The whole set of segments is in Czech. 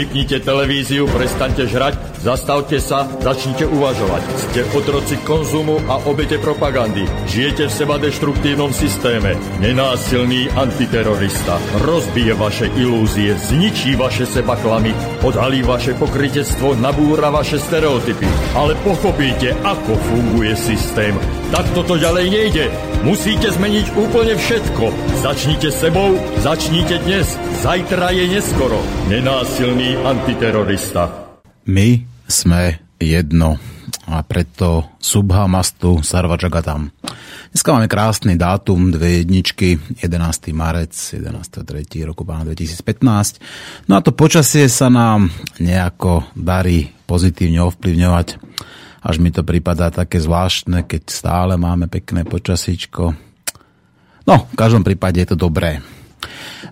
Vypnite televíziu, prestaňte žrať, zastavte sa, začnite uvažovať. Ste otroci konzumu a obete propagandy. Žijete v seba deštruktívnom systéme. Nenásilný antiterorista rozbije vaše ilúzie, zničí vaše seba klamy, odhalí vaše pokrytectvo, nabúra vaše stereotypy. Ale pochopíte, ako funguje systém. Tak toto ďalej nejde. Musíte zmeniť úplne všetko. Začnite sebou, začnite dnes. Zajtra je neskoro. Nenásilný antiterorista. My sme jedno a preto Subhamastu Sarvajagatam. Dneska máme krásny dátum, dve jedničky, 11. marec, 11.3. roku pána 2015. No a to počasie sa nám nejako darí pozitívne ovplyvňovať až mi to prípada také zvláštne, keď stále máme pekné počasíčko. No, v každom prípade je to dobré.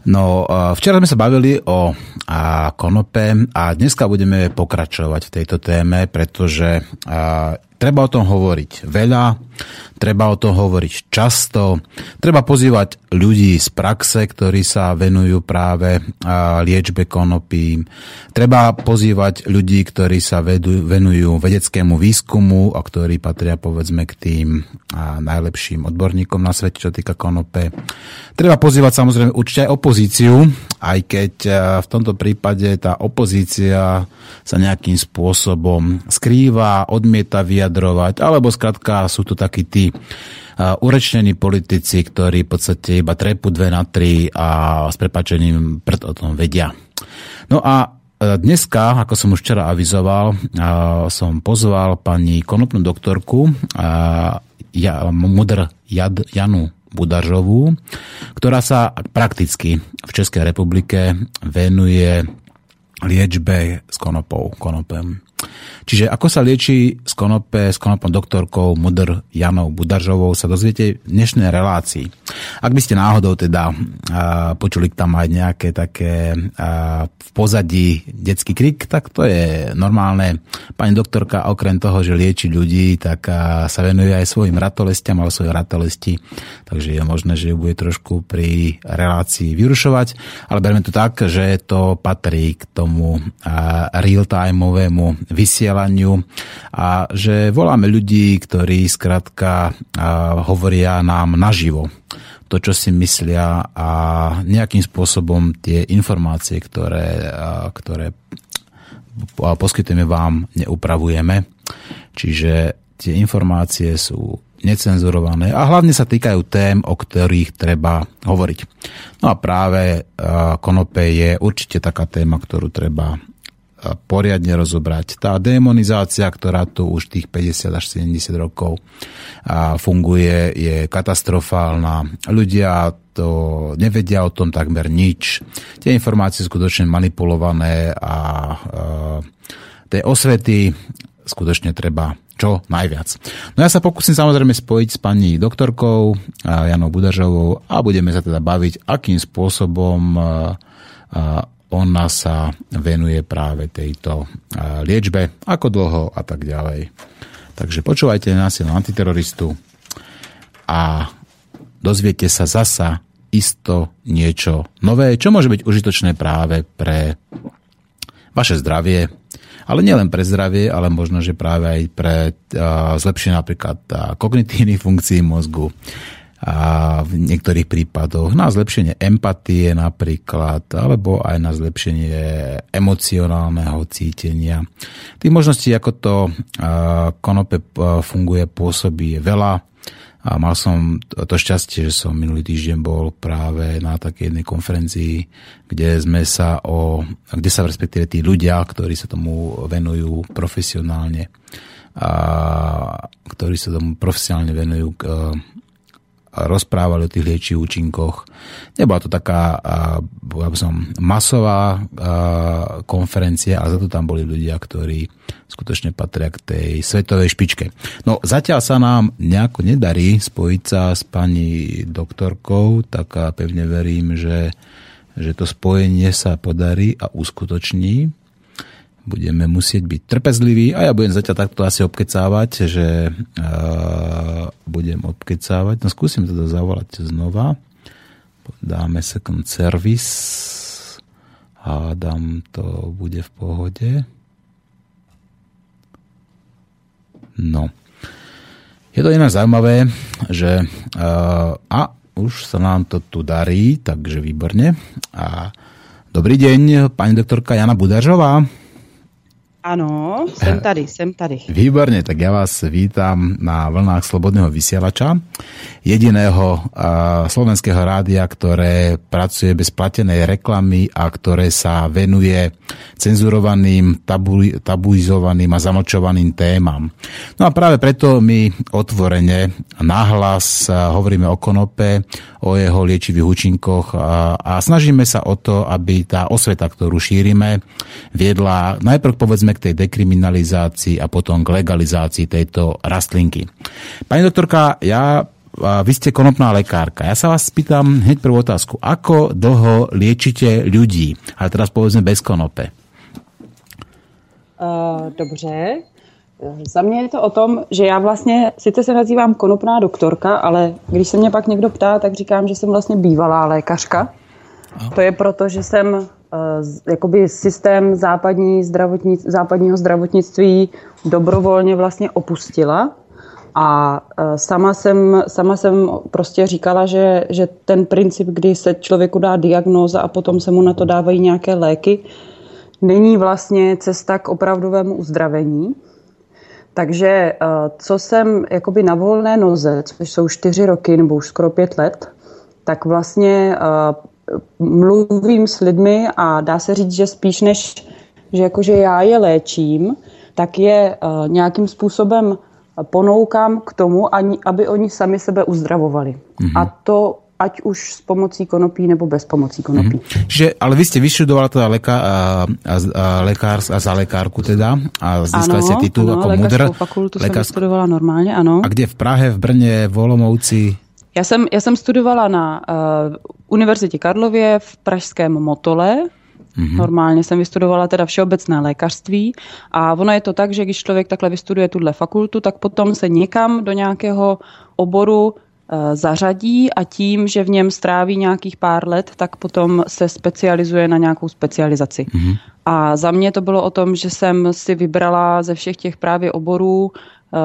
No, včera sme sa bavili o konope a dneska budeme pokračovať v tejto téme, pretože treba o tom hovoriť veľa, treba o tom hovoriť často, treba pozývať ľudí z praxe, ktorí sa venujú práve liečbe konopí, treba pozývať ľudí, ktorí sa venujú vedeckému výskumu a ktorí patria povedzme k tým najlepším odborníkom na svete, čo týka konope. Treba pozývať samozrejme určite aj opozíciu, aj keď v tomto prípade tá opozícia sa nejakým spôsobom skrýva, odmieta vyjadrovať, alebo skrátka sú to takí tí urečnení politici, ktorí v podstate iba trepu dve na tri a s prepačením pred o tom vedia. No a e, dneska, ako som už včera avizoval, som pozval pani konopnú doktorku ja, Mudr Jad, Janu Budažovú, ktorá sa prakticky v Českej republike venuje liečbe s konopou, konopem. Čiže ako sa lieči z konope s konopom doktorkou Mudr Janou Budaržovou sa dozviete v dnešnej relácii. Ak by ste náhodou teda uh, počuli tam aj nejaké také uh, v pozadí detský krik, tak to je normálne. Pani doktorka okrem toho, že lieči ľudí, tak uh, sa venuje aj svojim ratolestiam a svojej ratolesti, takže je možné, že ju bude trošku pri relácii vyrušovať, ale berme to tak, že to patrí k tomu uh, real-timeovému vysielaniu a že voláme ľudí, ktorí skrátka hovoria nám naživo to, čo si myslia a nejakým spôsobom tie informácie, ktoré, ktoré poskytujeme vám, neupravujeme. Čiže tie informácie sú necenzurované a hlavne sa týkajú tém, o ktorých treba hovoriť. No a práve konope je určite taká téma, ktorú treba poriadne rozobrať. Tá demonizácia, ktorá tu už tých 50 až 70 rokov funguje, je katastrofálna. Ľudia to nevedia o tom takmer nič. Tie informácie skutočne manipulované a tej osvety skutočne treba čo najviac. No ja sa pokúsim samozrejme spojiť s pani doktorkou Janou Budažovou a budeme sa teda baviť, akým spôsobom ona sa venuje práve tejto liečbe, ako dlho a tak ďalej. Takže počúvajte násilnú antiteroristu a dozviete sa zasa isto niečo nové, čo môže byť užitočné práve pre vaše zdravie, ale nielen pre zdravie, ale možno, že práve aj pre uh, zlepšenie napríklad uh, kognitívnych funkcií mozgu, a v niektorých prípadoch na zlepšenie empatie napríklad, alebo aj na zlepšenie emocionálneho cítenia. Tých možností, ako to konope funguje, pôsobí je veľa. A mal som to šťastie, že som minulý týždeň bol práve na takej jednej konferencii, kde sme sa o, kde sa respektíve tí ľudia, ktorí sa tomu venujú profesionálne, a ktorí sa tomu profesionálne venujú k rozprávali o tých liečivých účinkoch. Nebola to taká ja som, masová konferencia, ale za to tam boli ľudia, ktorí skutočne patria k tej svetovej špičke. No zatiaľ sa nám nejako nedarí spojiť sa s pani doktorkou, tak pevne verím, že, že to spojenie sa podarí a uskutoční budeme musieť byť trpezliví a ja budem zatiaľ takto asi obkecávať, že uh, budem obkecávať. No skúsim teda zavolať znova. Dáme second service. A hádam to bude v pohode. No. Je to iné zaujímavé, že uh, a už sa nám to tu darí, takže výborne. A dobrý deň, pani doktorka Jana Budařová. Ano, jsem tady, jsem tady. Výborně, tak já vás vítám na vlnách Slobodného vysielača, jediného uh, slovenského rádia, ktoré pracuje bez platenej reklamy a ktoré sa venuje cenzurovaným, tabu, tabuizovaným a zamlčovaným témam. No a práve preto my otvorene nahlas uh, hovoríme o konope, o jeho liečivých účinkoch a, a snažíme sa o to, aby tá osveta, ktorú šírime, viedla najprv povedzme k tej dekriminalizácii a potom k legalizácii tejto rastlinky. Pani doktorka, ja vy ste konopná lekárka. Ja sa vás spýtam hneď prvú otázku. Ako dlho liečite ľudí? Ale teraz povedzme bez konope. Uh, dobře. Za mě je to o tom, že já vlastně, sice se nazývám konopná doktorka, ale když se mě pak někdo ptá, tak říkám, že jsem vlastně bývalá lékařka. To je proto, že jsem jakoby systém západní zdravotní, západního zdravotnictví dobrovolně vlastně opustila a uh, sama jsem, sama jsem prostě říkala, že, že ten princip, kdy se člověku dá diagnóza a potom se mu na to dávají nějaké léky, není vlastně cesta k opravdovému uzdravení. Takže eh, co jsem jakoby na volné noze, což jsou čtyři roky nebo už skoro pět let, tak vlastně eh, mluvím s lidmi a dá se říct, že spíš než, že jakože já je léčím, tak je eh, nějakým způsobem ponoukám k tomu, aby oni sami sebe uzdravovali. Mm-hmm. A to ať už s pomocí konopí nebo bez pomocí konopí. Mm-hmm. Že, ale vy ste vyštudovala teda leka, a, a, a, lekár, a za lekárku teda a získali ste titul ano, ako mudr. fakultu lekársk... jsem studovala normálně, ano. A kde v Prahe, v Brně, v Olomouci? Já jsem, já jsem studovala na uh, Univerzitě Karlově v pražském Motole, Mm-hmm. Normálně jsem vystudovala teda všeobecné lékařství a ono je to tak, že když člověk takhle vystuduje tuhle fakultu, tak potom se někam do nějakého oboru Eh, zařadí a tím, že v něm stráví nějakých pár let, tak potom se specializuje na nějakou specializaci. Mm-hmm. A za mě to bylo o tom, že jsem si vybrala ze všech těch právě oborů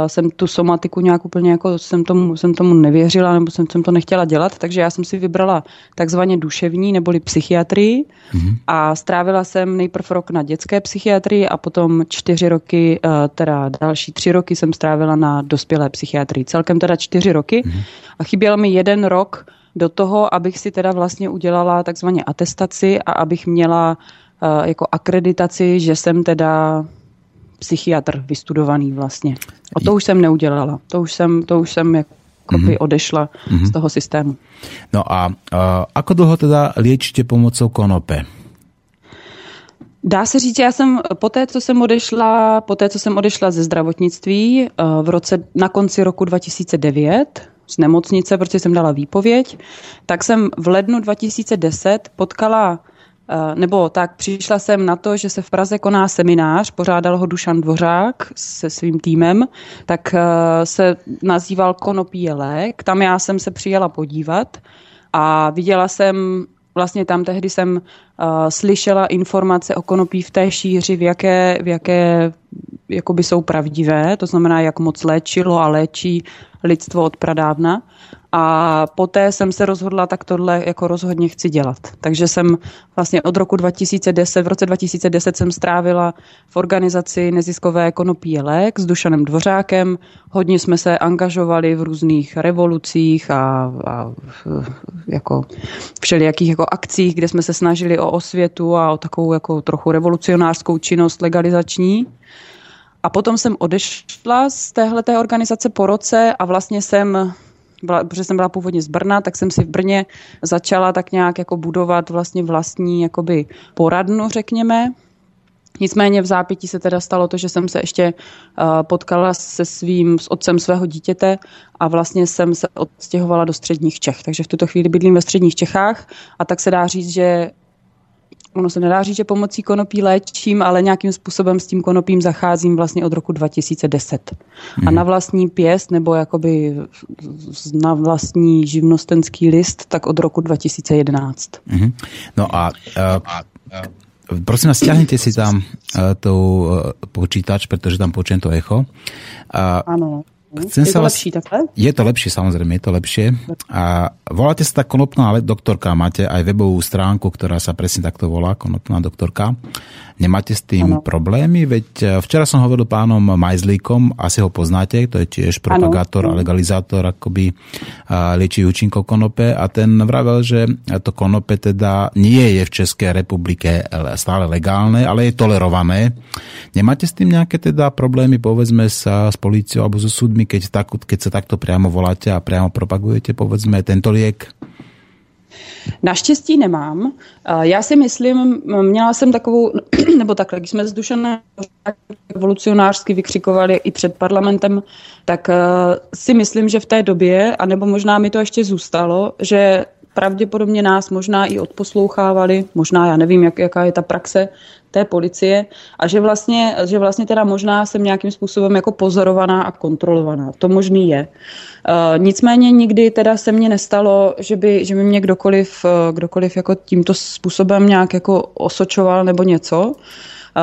jsem tu somatiku nějak úplně jako jsem tomu, jsem tomu nevěřila nebo jsem, jsem to nechtěla dělat, takže já jsem si vybrala takzvaně duševní neboli psychiatrii mm-hmm. a strávila jsem nejprv rok na dětské psychiatrii a potom čtyři roky, eh, teda další tři roky jsem strávila na dospělé psychiatrii. Celkem teda čtyři roky mm-hmm. a chyběl mi jeden rok do toho, abych si teda vlastně udělala takzvaně atestaci a abych měla uh, jako akreditaci, že jsem teda psychiatr vystudovaný vlastně. A to už jsem neudělala. To už jsem, to už jsem jako mm-hmm. odešla mm-hmm. z toho systému. No a uh, ako dlouho teda liečíte pomocou konope? Dá se říct, já jsem po té, co jsem odešla, po té, co jsem odešla ze zdravotnictví v roce, na konci roku 2009 z nemocnice, protože jsem dala výpověď, tak jsem v lednu 2010 potkala Eh, nebo tak přišla jsem na to, že se v Praze koná seminář, pořádal ho Dušan Dvořák se svým týmem, tak eh, se nazýval Konopí je lék. Tam já jsem se přijela podívat a viděla jsem vlastně tam tehdy jsem uh, slyšela informace o konopí v té šíři, v jaké, v jaké jakoby jsou pravdivé, to znamená, jak moc léčilo a léčí lidstvo od pradávna. A poté jsem se rozhodla, tak tohle jako rozhodně chci dělat. Takže jsem vlastně od roku 2010, v roce 2010 jsem strávila v organizaci neziskové konopí lék s Dušanem Dvořákem. Hodně jsme se angažovali v různých revolucích a, a jako všelijakých jako akcích, kde jsme se snažili o osvětu a o takovou jako trochu revolucionářskou činnost legalizační. A potom jsem odešla z téhleté organizace po roce a vlastně jsem byla, protože jsem byla původně z Brna, tak jsem si v Brně začala tak nějak jako budovat vlastně vlastní jakoby poradnu, řekněme. Nicméně v zápětí se teda stalo to, že jsem se ještě uh, potkala se svým, s otcem svého dítěte a vlastně jsem se odstěhovala do středních Čech. Takže v tuto chvíli bydlím ve středních Čechách a tak se dá říct, že ono se nedá říct, že pomocí konopí léčím, ale nějakým způsobem s tím konopím zacházím vlastně od roku 2010. Mm. A na vlastní pěst nebo jakoby na vlastní živnostenský list, tak od roku 2011. Mm. No a, a prosím vás, stiahnite si tam uh, tu uh, počítač, pretože tam počujem to echo. Uh, Áno. Chcem je to vás... lepší takhle? Je to lepšie, samozrejme, je to lepšie. A voláte sa tak konopná doktorka, máte aj webovú stránku, ktorá sa presne takto volá, konopná doktorka. Nemáte s tým ano. problémy? Veď e, včera som hovoril pánom Majzlíkom, asi ho poznáte, to je tiež propagátor ano. a legalizátor akoby liečí účinkov konope a ten vravel, že to konope teda nie je v Českej republike stále legálne, ale je tolerované. Nemáte s tým nejaké teda problémy, povedzme sa s políciou alebo so súdmi, keď, tak, keď sa takto priamo voláte a priamo propagujete, povedzme, tento liek? Naštěstí nemám. Já si myslím, měla jsem takovou, nebo takhle, když jsme z revolucionářsky vykřikovali i před parlamentem, tak eh, si myslím, že v té době, anebo možná mi to ještě zůstalo, že pravděpodobně nás možná i odposlouchávali, možná já nevím, jak, jaká je ta praxe té policie a že vlastně, že vlastně teda možná jsem nějakým způsobem jako pozorovaná a kontrolovaná. To možný je. Uh, nicméně nikdy teda se mně nestalo, že by, že by mě kdokoliv, uh, kdokoliv jako tímto způsobem nějak jako osočoval nebo něco. Uh,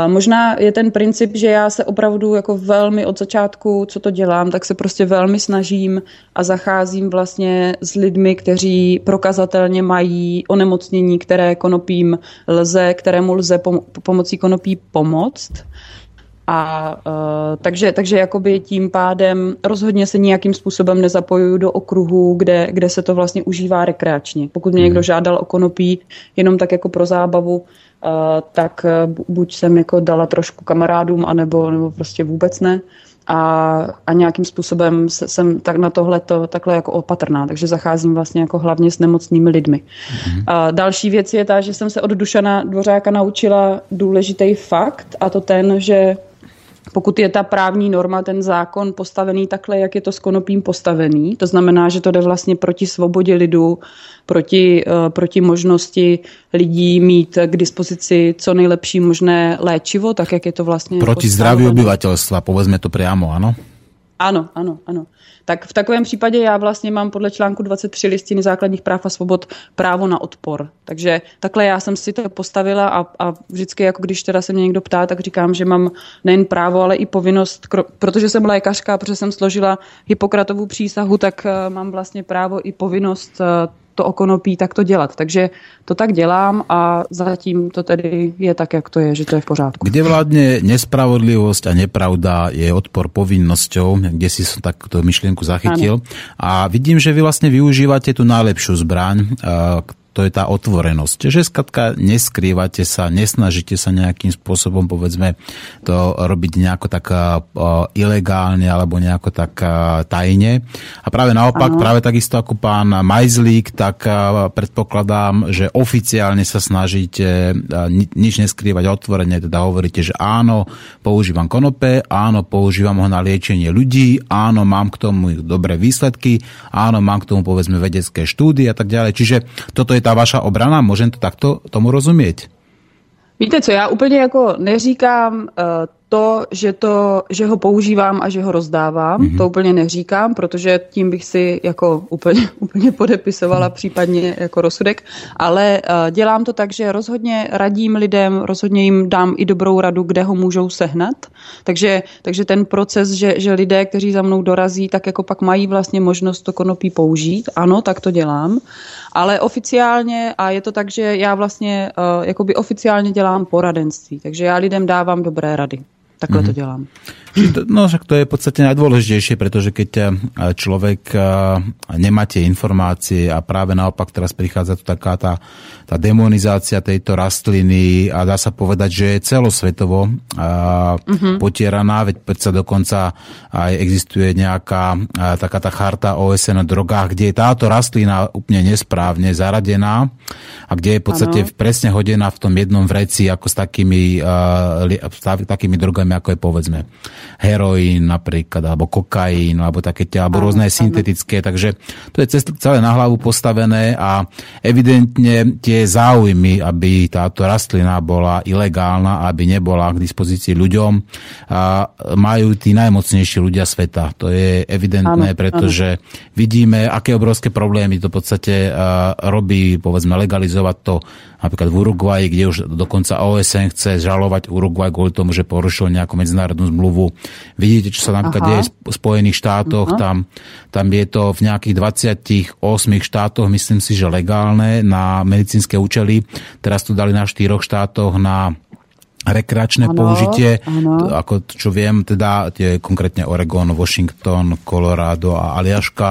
Možná je ten princip, že já se opravdu jako velmi od začátku, co to dělám, tak se prostě velmi snažím a zacházím vlastně s lidmi, kteří prokazatelně mají onemocnění, které konopím lze, kterému lze pom- pomocí konopí pomoct. A uh, takže, takže jakoby tím pádem rozhodně se nějakým způsobem nezapojuju do okruhu, kde, kde se to vlastně užívá rekreačně. Pokud mě někdo mhm. žádal o konopí jenom tak jako pro zábavu, tak e, buď jsem jako dala trošku kamarádům, anebo, nebo prostě vůbec ne. A, a nějakým způsobem jsem tak na tohle to takhle jako opatrná, takže zacházím vlastně jako hlavně s nemocnými lidmi. Mm-hmm. A další věc je ta, že jsem se od Dušana Dvořáka naučila důležitý fakt a to ten, že pokud je ta právní norma, ten zákon postavený takhle, jak je to s konopím postavený, to znamená, že to jde vlastně proti svobodě lidu, proti, uh, proti možnosti lidí mít k dispozici co nejlepší možné léčivo, tak jak je to vlastně... Proti zdraví obyvatelstva, povedzme to priamo, ano? Ano, ano, ano tak v takovém případě já vlastně mám podle článku 23 listiny základních práv a svobod právo na odpor. Takže takhle já jsem si to postavila a, a vždycky, jako když teda se mě někdo ptá, tak říkám, že mám nejen právo, ale i povinnost, protože jsem lékařka, protože jsem složila Hippokratovou přísahu, tak eh, mám vlastně právo i povinnost eh, to okonopí tak to dělat. Takže to tak dělám a zatím to tedy je tak, jak to je, že to je v pořádku. Kde vládne nespravodlivosť a nepravda je odpor povinnosťou, kde si som takto myšlienku zachytil. Ano. A vidím, že vy vlastne využívate tú najlepšiu zbraň, to je tá otvorenosť. Že skatka neskrývate sa, nesnažíte sa nejakým spôsobom, povedzme, to robiť nejako tak uh, ilegálne alebo nejako tak uh, tajne. A práve naopak, ano. práve takisto ako pán Majzlík, tak uh, predpokladám, že oficiálne sa snažíte nič neskrývať otvorene, teda hovoríte, že áno, používam konope, áno, používam ho na liečenie ľudí, áno, mám k tomu dobré výsledky, áno, mám k tomu povedzme vedecké štúdie a tak ďalej. Čiže toto je je ta vaša obrana? Můžem to takto tomu rozumět? Víte co, já úplně jako neříkám uh, to, že, to, že ho používám a že ho rozdávám, mm-hmm. to úplně neříkám, protože tím bych si jako úplně, úplně podepisovala mm. případně jako rozsudek, ale uh, dělám to tak, že rozhodně radím lidem, rozhodně jim dám i dobrou radu, kde ho můžou sehnat, takže, takže ten proces, že, že lidé, kteří za mnou dorazí, tak jako pak mají vlastně možnost to konopí použít, ano, tak to dělám, ale oficiálně, a je to tak, že já vlastně uh, jakoby oficiálně dělám poradenství, takže já lidem dávám dobré rady. Takhle mm-hmm. to mhm. dělám. No však to je v podstate najdôležitejšie, pretože keď eh, človek eh, nemá tie informácie a práve naopak teraz prichádza tu taká tá, tá demonizácia tejto rastliny a dá sa povedať, že je celosvetovo mm-hmm. potieraná, veď predsa dokonca aj existuje nejaká taká tá charta OSN o drogách, kde je táto rastlina úplne nesprávne zaradená a kde je v podstate ano. presne hodená v tom jednom vreci ako s takými, uh, takými drogami, ako je povedzme heroín napríklad, alebo kokain, alebo také alebo rôzne syntetické, takže to je celé na hlavu postavené a evidentne tie záujmy, aby táto rastlina bola ilegálna, aby nebola k dispozícii ľuďom, a majú tí najmocnejší ľudia sveta. To je evidentné, pretože vidíme, aké obrovské problémy to v podstate robí, povedzme, legalizovať to napríklad v Uruguaji, kde už dokonca OSN chce žalovať Uruguay kvôli tomu, že porušil nejakú medzinárodnú zmluvu. Vidíte, čo sa napríklad deje v Spojených štátoch, tam, tam je to v nejakých 28 štátoch, myslím si, že legálne na medicínske účely. Teraz to dali na štyroch štátoch na rekreačné ano, použitie, ano. ako čo viem, teda tie konkrétne Oregon, Washington, Colorado a Aliaška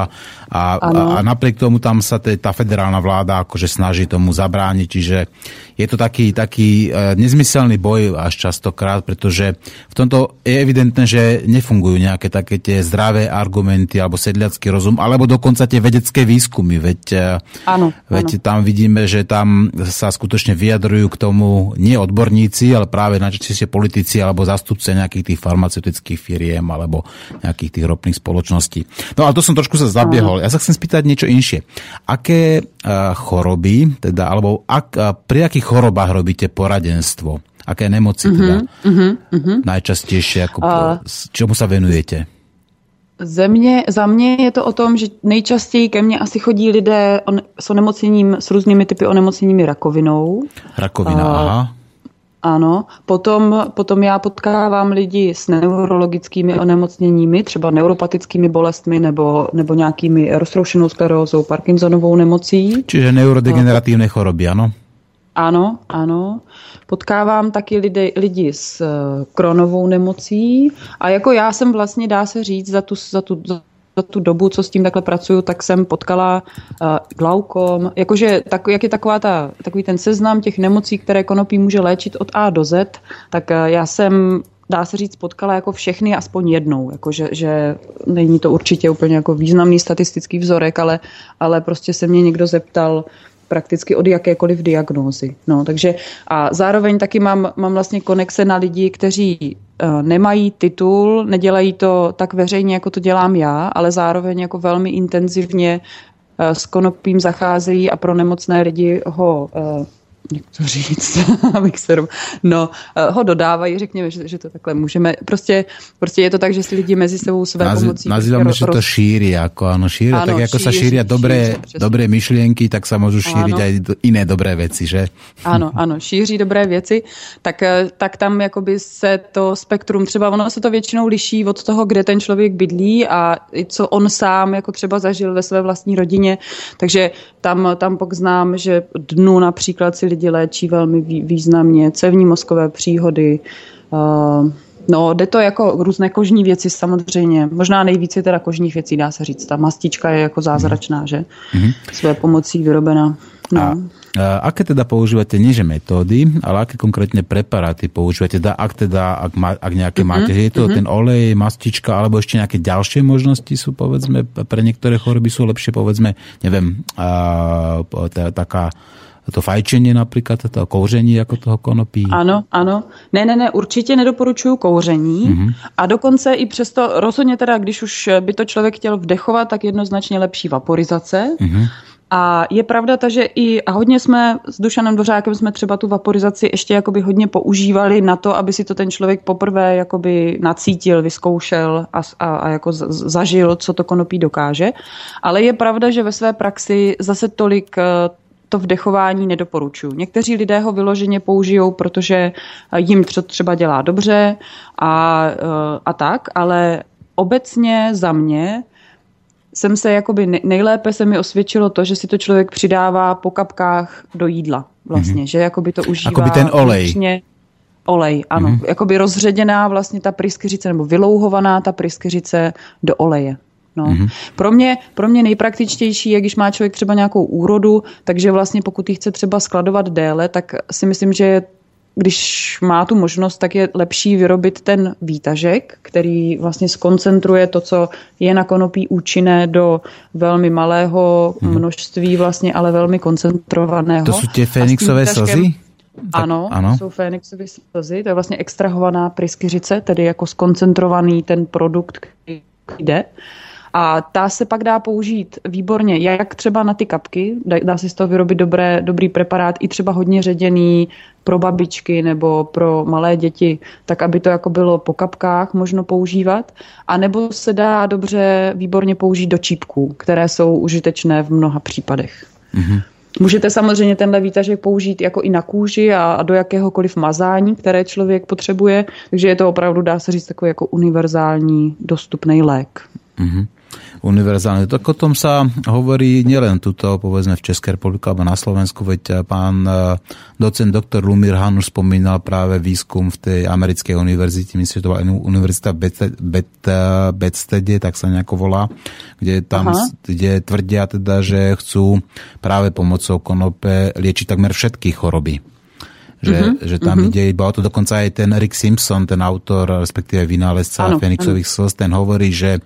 a, a, a napriek tomu tam sa te, tá federálna vláda akože snaží tomu zabrániť, čiže je to taký, taký e, nezmyselný boj až častokrát, pretože v tomto je evidentné, že nefungujú nejaké také tie zdravé argumenty alebo sedliacký rozum, alebo dokonca tie vedecké výskumy, veď, ano, veď ano. tam vidíme, že tam sa skutočne vyjadrujú k tomu nie odborníci, ale práve najčastejšie politici alebo zastupce nejakých tých farmaceutických firiem alebo nejakých tých ropných spoločností. No a to som trošku sa zabiehol. Ja sa chcem spýtať niečo inšie. Aké uh, choroby, teda, alebo ak, uh, pri akých chorobách robíte poradenstvo? Aké nemoci teda uh-huh, uh-huh. najčastejšie, ako, uh, čomu sa venujete? Země, za mě je to o tom, že nejčastěji ke mně asi chodí lidé on, s onemocněním, s různými typy onemocněními rakovinou. Rakovina, uh, aha. Ano, potom, potom já potkávám lidi s neurologickými onemocněními, třeba neuropatickými bolestmi nebo, nebo nějakými roztroušenou sklerózou, Parkinsonovou nemocí. Čiže neurodegenerativní choroby, ano? Ano, ano. Potkávám taky lidi, lidi s kronovou eh, nemocí a jako já jsem vlastně, dá se říct, za tu, za tu, za za tu dobu, co s tím takhle pracuju, tak jsem potkala uh, glaukom, jakože tak, jak je taková ta, takový ten seznam těch nemocí, které konopí může léčit od A do Z, tak uh, já jsem dá se říct, potkala jako všechny aspoň jednou. Jako že, že není to určitě úplně jako významný statistický vzorek, ale, ale prostě se mě někdo zeptal, prakticky od jakékoliv diagnózy. No, takže a zároveň taky mám, mám vlastně konexe na lidi, kteří uh, nemají titul, nedělají to tak veřejně, jako to dělám já, ale zároveň jako velmi intenzivně uh, s konopím zacházejí a pro nemocné lidi ho uh, jak to říct, abych se no, eh, ho dodávají, řekněme, že, že to takhle můžeme. Prostě, prostě je to tak, že si lidi mezi sebou své Nazi, pomocí... Nazýváme, že to šíří, jako ano, šíří, ano, tak jako se šíří dobré, dobré myšlienky, tak se můžu šířit i jiné dobré věci, že? Ano, ano, šíří dobré věci, tak, eh, tak tam jakoby se to spektrum, třeba ono se to většinou liší od toho, kde ten člověk bydlí a co on sám jako třeba zažil ve své vlastní rodině, takže tam, tam pak znám, že dnu například si lidi lidi léčí velmi významně, cevní mozkové příhody, uh, No, jde to jako různé kožní věci samozřejmě. Možná nejvíce teda kožních věcí, dá se říct. Ta mastička je jako zázračná, že? Mm-hmm. Své pomocí vyrobená. No. A, a aké teda používate, nie že metódy, ale aké konkrétne preparáty používate? Teda, ak teda, ak, má, ak nejaké mm-hmm. máte, je to mm-hmm. ten olej, mastička, alebo ešte nejaké ďalšie možnosti sú, povedzme, pre niektoré choroby sú lepšie, povedzme, neviem, a, taká to fajčení například, to kouření jako toho konopí? Ano, ano. Ne, ne, ne, určitě nedoporučuju kouření mm-hmm. a dokonce i přesto, rozhodně teda, když už by to člověk chtěl vdechovat, tak jednoznačně lepší vaporizace. Mm-hmm. A je pravda ta, že i a hodně jsme s Dušanem Dvořákem jsme třeba tu vaporizaci ještě jakoby hodně používali na to, aby si to ten člověk poprvé jakoby nacítil, vyzkoušel a, a, a jako zažil, co to konopí dokáže. Ale je pravda, že ve své praxi zase tolik eh, to vdechování nedoporučuji. Někteří lidé ho vyloženě použijou, protože jim to třeba dělá dobře a, eh, a tak, ale obecně za mě jsem se jakoby nejlépe se mi osvědčilo to, že si to člověk přidává po kapkách do jídla vlastně, mm-hmm. že jakoby to užívá. Jakoby ten olej. Vnitřně, olej, ano. Mm-hmm. Jakoby rozředěná vlastně ta pryskyřice nebo vylouhovaná ta pryskyřice do oleje. No. Mm-hmm. Pro, mě, pro mě nejpraktičtější je, když má člověk třeba nějakou úrodu, takže vlastně pokud ji chce třeba skladovat déle, tak si myslím, že když má tu možnost, tak je lepší vyrobit ten výtažek, který vlastně skoncentruje to, co je na konopí účinné do velmi malého mhm. množství vlastně, ale velmi koncentrovaného. To jsou tě Fénixové slzy? Ano, ano, jsou Fénixové slzy, to je vlastně extrahovaná pryskyřice, tedy jako skoncentrovaný ten produkt, který jde. A ta se pak dá použít výborně, jak třeba na ty kapky, dá se z toho vyrobit dobré, dobrý preparát, i třeba hodně ředěný pro babičky nebo pro malé děti, tak aby to jako bylo po kapkách možno používat. A nebo se dá dobře výborně použít do čípků, které jsou užitečné v mnoha případech. Mm-hmm. Můžete samozřejmě tenhle výtažek použít jako i na kůži a, a do jakéhokoliv mazání, které člověk potřebuje, takže je to opravdu, dá se říct, takový jako univerzální dostupný lék. Mm-hmm univerzálne. Tak o tom sa hovorí nielen tuto, povedzme v Českej republike alebo na Slovensku, veď pán e, docent doktor Lumír Hanuš spomínal práve výskum v tej americkej univerzite, myslím, že to bola univerzita Bedstede, tak sa nejako volá, kde, tam, kde tvrdia teda, že chcú práve pomocou konope liečiť takmer všetky choroby že, mm-hmm. že tam mm-hmm. ide iba o to. Dokonca aj ten Rick Simpson, ten autor, respektíve vynálezca Fenixových slz, ten hovorí, že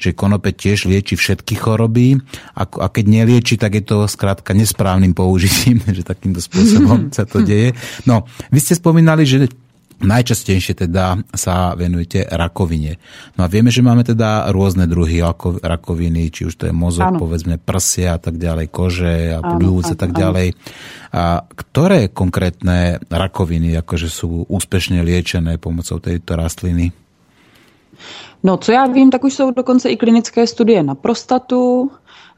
že konope tiež lieči všetky choroby a, a keď nelieči, tak je to skrátka nesprávnym použitím, že takýmto spôsobom sa to deje. No, vy ste spomínali, že Najčastejšie teda sa venujete rakovine. No a vieme, že máme teda rôzne druhy rakoviny, či už to je mozog, ano. povedzme prsia a tak ďalej, kože a pľúc a tak ďalej. A ktoré konkrétne rakoviny akože sú úspešne liečené pomocou tejto rastliny? No, co já vím, tak už jsou dokonce i klinické studie na prostatu.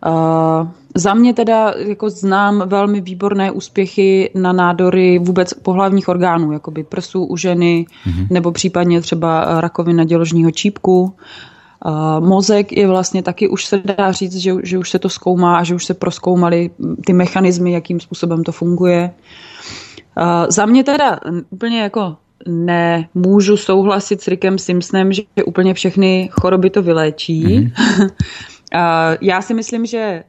Uh, za mě teda jako znám velmi výborné úspěchy na nádory vůbec pohlavních orgánů, jako by prsů u ženy, mm-hmm. nebo případně třeba rakovina děložního čípku. Uh, mozek je vlastně taky, už se dá říct, že, že už se to zkoumá a že už se proskoumaly ty mechanismy, jakým způsobem to funguje. Uh, za mě teda úplně jako nemůžu souhlasit s Rickem Simpsonem, že úplně všechny choroby to vyléčí. Mm-hmm. Já si myslím, že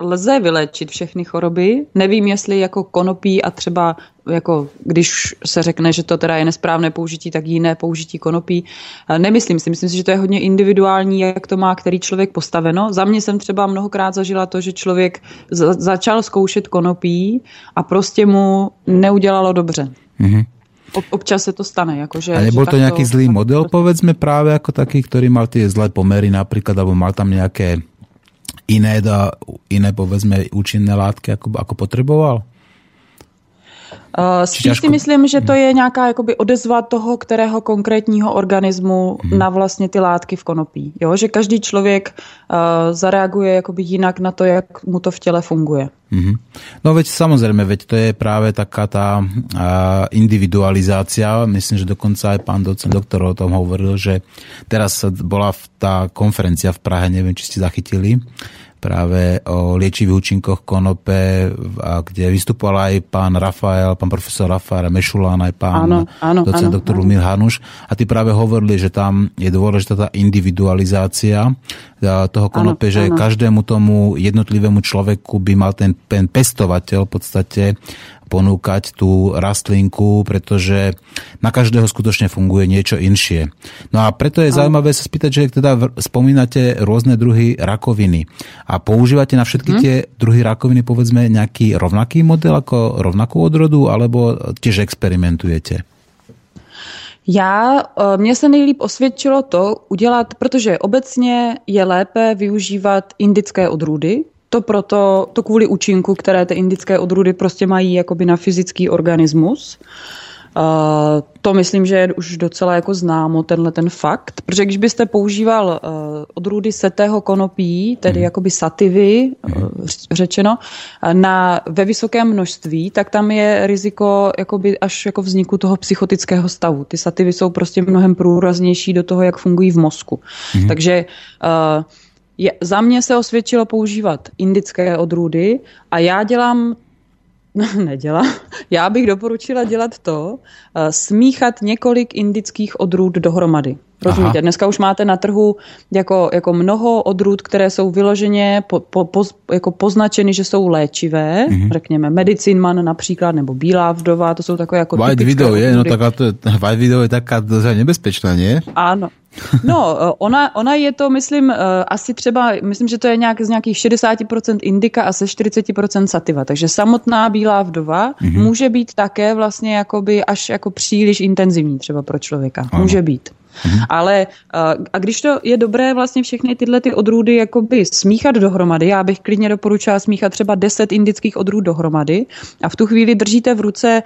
lze vylečit všechny choroby. Nevím, jestli jako konopí a třeba jako když se řekne, že to teda je nesprávné použití, tak jiné použití konopí. Nemyslím si, myslím si, že to je hodně individuální, jak to má který člověk postaveno. Za mě jsem třeba mnohokrát zažila to, že člověk začal zkoušet konopí a prostě mu neudělalo dobře. Mm-hmm občas se to stane. Jako, že, a nebol to nejaký zlý model, povedzme, práve ako taký, ktorý mal tie zlé pomery napríklad, alebo mal tam nejaké iné, iné povedzme, účinné látky, ako, ako potreboval? Uh, spíš si myslím, že to je nějaká jakoby odezva toho, kterého konkrétního organismu hmm. na vlastně ty látky v konopí. Jo? Že každý člověk uh, zareaguje jakoby jinak na to, jak mu to v těle funguje. Mm-hmm. No veď samozrejme, veď to je práve taká tá uh, individualizácia. Myslím, že dokonca aj pán docent doktor o tom hovoril, že teraz bola tá konferencia v Prahe, neviem, či ste zachytili, práve o liečivých účinkoch konope, a kde vystupoval aj pán Rafael, pán profesor Rafael Mešulán, aj pán áno, áno, docent doktor Lumír Hanuš. A ty práve hovorili, že tam je dôležitá tá individualizácia toho konope, áno, že áno. každému tomu jednotlivému človeku by mal ten, ten pestovateľ v podstate ponúkať tú rastlinku, pretože na každého skutočne funguje niečo inšie. No a preto je zaujímavé sa spýtať, že teda spomínate rôzne druhy rakoviny a používate na všetky hmm. tie druhy rakoviny povedzme nejaký rovnaký model ako rovnakú odrodu alebo tiež experimentujete? Já, e, mně se nejlíp osvědčilo to udělat, protože obecně je lépe využívat indické odrůdy, to proto, to kvůli účinku, které ty indické odrůdy prostě mají jakoby na fyzický organismus. Uh, to myslím, že je už docela jako známo, tenhle ten fakt, protože když byste používal uh, odrůdy setého konopí, tedy mm. jakoby sativy, uh, řečeno, na, ve vysokém množství, tak tam je riziko jakoby až jako vzniku toho psychotického stavu. Ty sativy jsou prostě mnohem průraznější do toho, jak fungují v mozku. Mm. Takže uh, je, za mě se osvědčilo používat indické odrůdy a já dělám Nedělám. Já bych doporučila dělat to, uh, smíchat několik indických odrůd dohromady. Rozumíte? Aha. Dneska už máte na trhu jako, jako mnoho odrůd, které jsou vyloženě po, po, po, jako poznačeny, že jsou léčivé, mm-hmm. řekněme Medicinman například, nebo Bílá vdova, to jsou takové jako White video je, no tak to, White video je taká nebezpečná, nie? Ano, No, eh, ona, ona je to, myslím, eh, asi třeba, myslím, že to je nějak z nějakých 60% indika a se 40% sativa. Takže samotná bílá vdova mm-hmm. může být také vlastně jakoby až jako příliš intenzivní třeba pro člověka. Ano. Může být. Mm-hmm. Ale a když to je dobré vlastně všechny tyhle ty odrůdy jakoby smíchat dohromady, já bych klidně doporučila smíchat třeba 10 indických odrůd dohromady a v tu chvíli držíte v ruce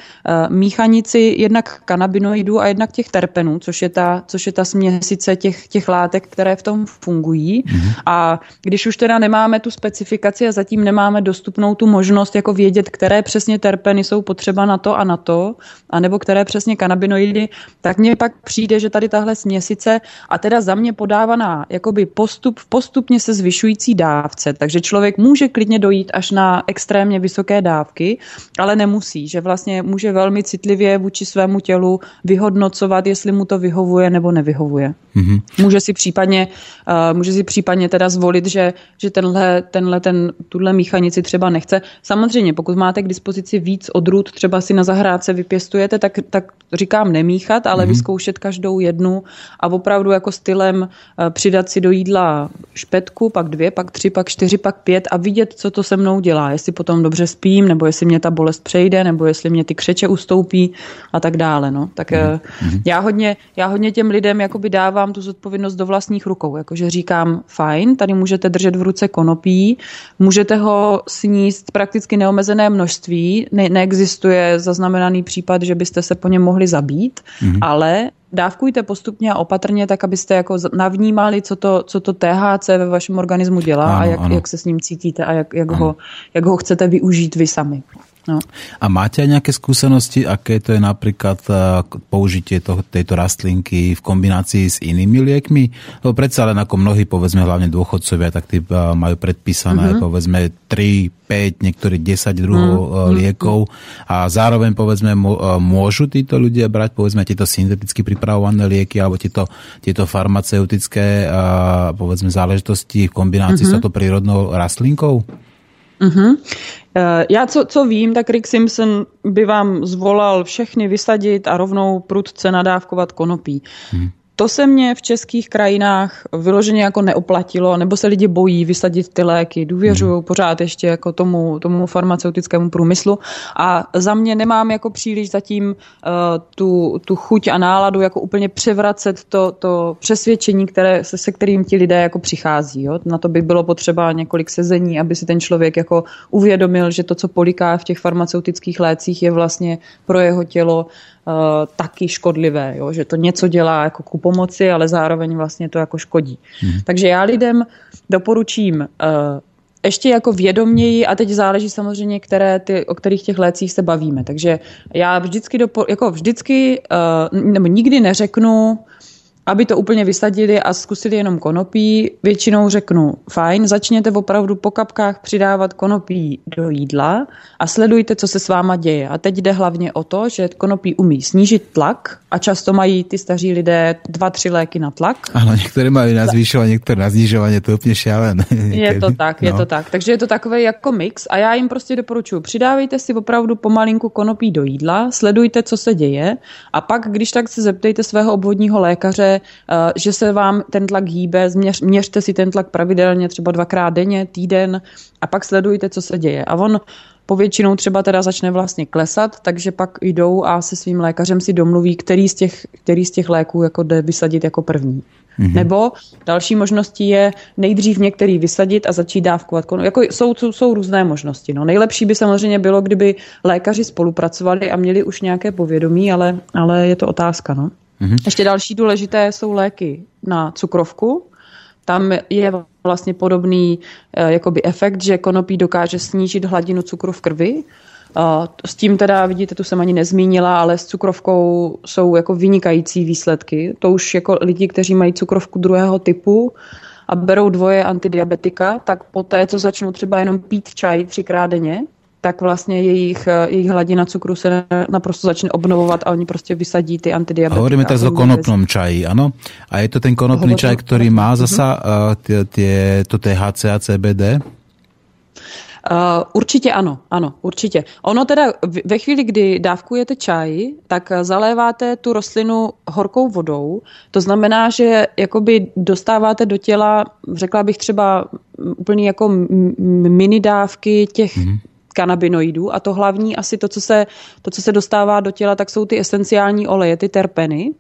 míchanici jednak kanabinoidů a jednak těch terpenů, což je ta, což je ta směsice směsice těch, těch látek, které v tom fungují. Mm-hmm. A když už teda nemáme tu specifikaci a zatím nemáme dostupnou tu možnost jako vědět, které přesně terpeny jsou potřeba na to a na to, anebo které přesně kanabinoidy, tak mně pak přijde, že tady tahle směsice a teda za mě podávaná jakoby postup postupně se zvyšující dávce, takže člověk může klidně dojít až na extrémně vysoké dávky, ale nemusí, že vlastně může velmi citlivě vůči svému tělu vyhodnocovat, jestli mu to vyhovuje nebo nevyhovuje. Mm-hmm. Může si případně, uh, může si případně teda zvolit, že, že tenhle, tenhle, ten, tuhle míchanici třeba nechce. Samozřejmě, pokud máte k dispozici víc odrůd, třeba si na zahrádce vypěstujete, tak, tak říkám nemíchat, ale mm-hmm. vyzkoušet každou jednu a opravdu jako stylem uh, přidat si do jídla špetku, pak dvě, pak tři, pak čtyři, pak pět a vidět, co to se mnou dělá. Jestli potom dobře spím, nebo jestli mě ta bolest přejde, nebo jestli mě ty křeče ustoupí a tak dále. No. Tak mm-hmm. já, hodně, já hodně těm lidem jakoby dávám tu zodpovědnost do vlastních rukou. Jakože říkám, fajn, tady můžete držet v ruce konopí, můžete ho sníst prakticky neomezené množství, ne- neexistuje zaznamenaný případ, že byste se po něm mohli zabít, mm-hmm. ale dávkujte postupně a opatrně, tak abyste jako navnímali, co to, co to THC ve vašem organismu dělá ano, a jak, jak se s ním cítíte a jak, jak, ho, jak ho chcete využít vy sami. No. A máte aj nejaké skúsenosti, aké to je napríklad uh, použitie toho, tejto rastlinky v kombinácii s inými liekmi? Lebo predsa len ako mnohí, povedzme hlavne dôchodcovia, tak tí uh, majú predpísané mm-hmm. povedzme 3, 5, niektorí 10 druhov mm-hmm. liekov a zároveň povedzme môžu títo ľudia brať povedzme tieto synteticky pripravované lieky alebo tieto, tieto farmaceutické povedzme záležitosti v kombinácii mm-hmm. s touto prírodnou rastlinkou? Mm-hmm. Já co, co vím, tak Rick Simpson by vám zvolal všechny vysadit a rovnou prudce nadávkovat konopí. Mm. To se mně v českých krajinách vyloženě jako neoplatilo, nebo se lidi bojí vysadit ty léky, důvěřují hmm. pořád ještě jako tomu, tomu farmaceutickému průmyslu a za mě nemám jako příliš zatím uh, tu, tu chuť a náladu jako úplně převracet to, to přesvědčení, které, se, se kterým ti lidé jako přichází. Jo? Na to by bylo potřeba několik sezení, aby si ten člověk jako uvědomil, že to, co poliká v těch farmaceutických lécích, je vlastně pro jeho tělo uh, taky škodlivé, jo? že to něco dělá jako ku pomoci, ale zároveň vlastně to jako škodí. Hmm. Takže já lidem doporučím uh, ještě jako vědoměji, a teď záleží samozřejmě, které ty, o kterých těch lécích se bavíme. Takže já vždycky, dopo, jako vždycky uh, nebo nikdy neřeknu, aby to úplně vysadili a zkusili jenom konopí, většinou řeknu, fajn, začněte opravdu po kapkách přidávat konopí do jídla a sledujte, co se s váma děje. A teď jde hlavně o to, že konopí umí snížit tlak a často mají ty staří lidé dva, tři léky na tlak. Ano, některé mají na zvýšování, některé na znižování, to je úplně šialené. Je to tak, no. je to tak. Takže je to takový jako mix a já jim prostě doporučuji, přidávejte si opravdu pomalinku konopí do jídla, sledujte, co se děje a pak, když tak se zeptejte svého obvodního lékaře, Eh, že se vám ten tlak hýbe, změř, měřte si ten tlak pravidelně, třeba dvakrát denně, týden a pak sledujte, co se děje. A on povětšinou třeba teda začne vlastně klesat, takže pak jdou a se svým lékařem si domluví, který z těch, který z těch léků jako jde vysadit jako první. Mm-hmm. Nebo další možností je nejdřív některý vysadit a začít dávkovat. Jako jsou, jsou, jsou různé možnosti. No. Nejlepší by samozřejmě bylo, kdyby lékaři spolupracovali a měli už nějaké povědomí, ale, ale je to otázka. No. Mm-hmm. Ještě další důležité jsou léky na cukrovku. Tam je vlastně podobný eh, jakoby efekt, že konopí dokáže snížit hladinu cukru v krvi. S tím teda, vidíte, tu jsem ani nezmínila, ale s cukrovkou jsou jako vynikající výsledky. To už jako lidi, kteří mají cukrovku druhého typu a berou dvoje antidiabetika, tak poté, co začnou třeba jenom pít čaj třikrát denně, tak vlastně jejich, eh, jejich hladina cukru se naprosto začne obnovovat a oni prostě vysadí ty antidiabetika. Hovoríme teraz o konopnom čaji, ano? A je to ten konopný čaj, který má zasa uh, tie, to THC a CBD? Uh, určitě ano, ano, určitě. Ono teda ve chvíli, kdy dávkujete čaj, tak zaléváte tu rostlinu horkou vodou. To znamená, že jakoby dostáváte do těla, řekla bych třeba úplně jako mini dávky těch mm-hmm kanabinoidů a to hlavní asi to, co se, to, co se dostává do těla, tak jsou ty esenciální oleje, ty terpeny.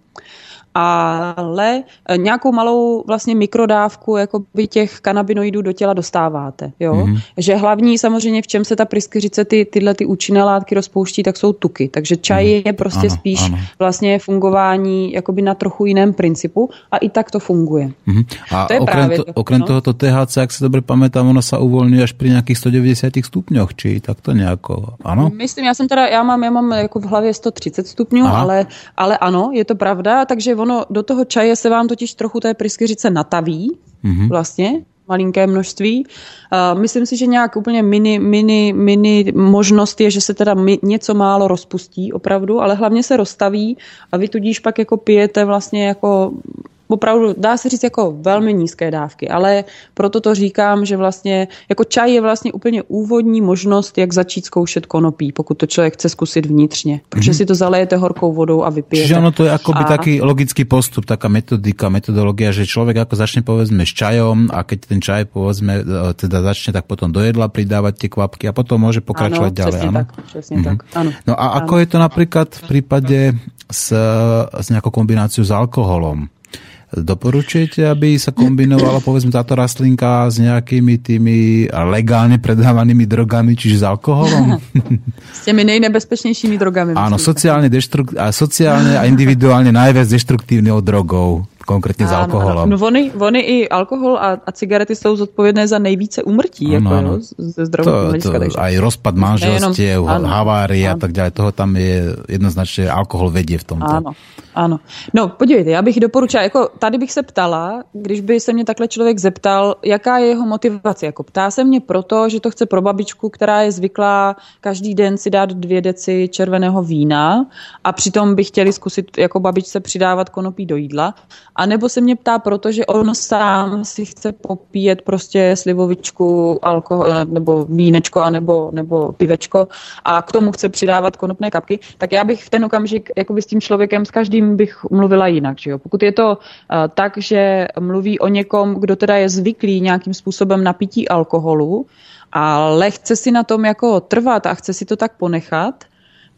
Ale eh, nějakou malou vlastně mikrodávku jakoby těch kanabinoidů do těla dostáváte. Jo? Mm-hmm. Že hlavní samozřejmě, v čem se ta pryskyřice ty, tyhle ty účinné látky rozpouští, tak jsou tuky. Takže čaj mm-hmm. je prostě ano, spíš ano. vlastně fungování jakoby na trochu jiném principu a i tak to funguje. Mm-hmm. A to je okrem, to, to, okrem no? tohoto THC, jak se dobře pamätám, ono se uvolňuje až při nějakých 190 stupňoch, či tak to nějako, ano? Myslím, já jsem teda, já mám, já mám jako v hlavě 130 stupňů, ale, ale ano, je to pravda, takže ono do toho čaje se vám totiž trochu té pryskyřice nataví, mm-hmm. vlastně, malinké množství. Uh, myslím si, že nějak úplně mini, mini, mini možnost je, že se teda mi, něco málo rozpustí opravdu, ale hlavně se rozstaví a vy tudíž pak jako pijete vlastně jako opravdu, dá se říct, jako velmi nízké dávky, ale proto to říkám, že vlastně jako čaj je vlastně úplně úvodní možnost, jak začít zkoušet konopí, pokud to člověk chce zkusit vnitřně, protože mm-hmm. si to zalejete horkou vodou a vypijete. Čiže ono to je akoby a... taký logický postup, taká metodika, metodologia, že člověk jako začne povedzme s čajom a keď ten čaj povedzme e, teda začne tak potom do jedla pridávať tie kvapky a potom môže pokračovať ano, ďalej. Ano, tak, přesně mm-hmm. tak. Ano, no a ano. ako je to napríklad v prípade s, s nejakou kombináciou s alkoholom? Doporučujete, aby sa kombinovala povedzme táto rastlinka s nejakými tými legálne predávanými drogami, čiže s alkoholom? S těmi nejnebezpečnějšími drogami. Áno, sociálne, deštru- a sociálne a individuálne najviac deštruktívnou drogou konkrétně s alkoholem. No, vony, vony i alkohol a, a cigarety jsou zodpovědné za nejvíce umrtí ano, jako, ano. ze zdravotního hlediska. To, aj rozpad manželstiev, havárie a tak dále, toho tam je jednoznačně alkohol vedě v tomto. Ano, ano. No podívejte, já bych doporučila, jako tady bych se ptala, když by se mě takhle člověk zeptal, jaká je jeho motivace. Jako ptá se mě proto, že to chce pro babičku, která je zvyklá každý den si dát dvě deci červeného vína a přitom by chtěli zkusit jako babičce přidávat konopí do jídla. A nebo se mě ptá proto, že on sám si chce popíjet prostě slivovičku, alkohol, nebo vínečko, nebo, nebo pivečko a k tomu chce přidávat konopné kapky, tak já bych v ten okamžik jakoby s tím člověkem, s každým bych mluvila jinak. Že jo? Pokud je to uh, tak, že mluví o někom, kdo teda je zvyklý nějakým způsobem na pití alkoholu, ale chce si na tom jako trvat a chce si to tak ponechat,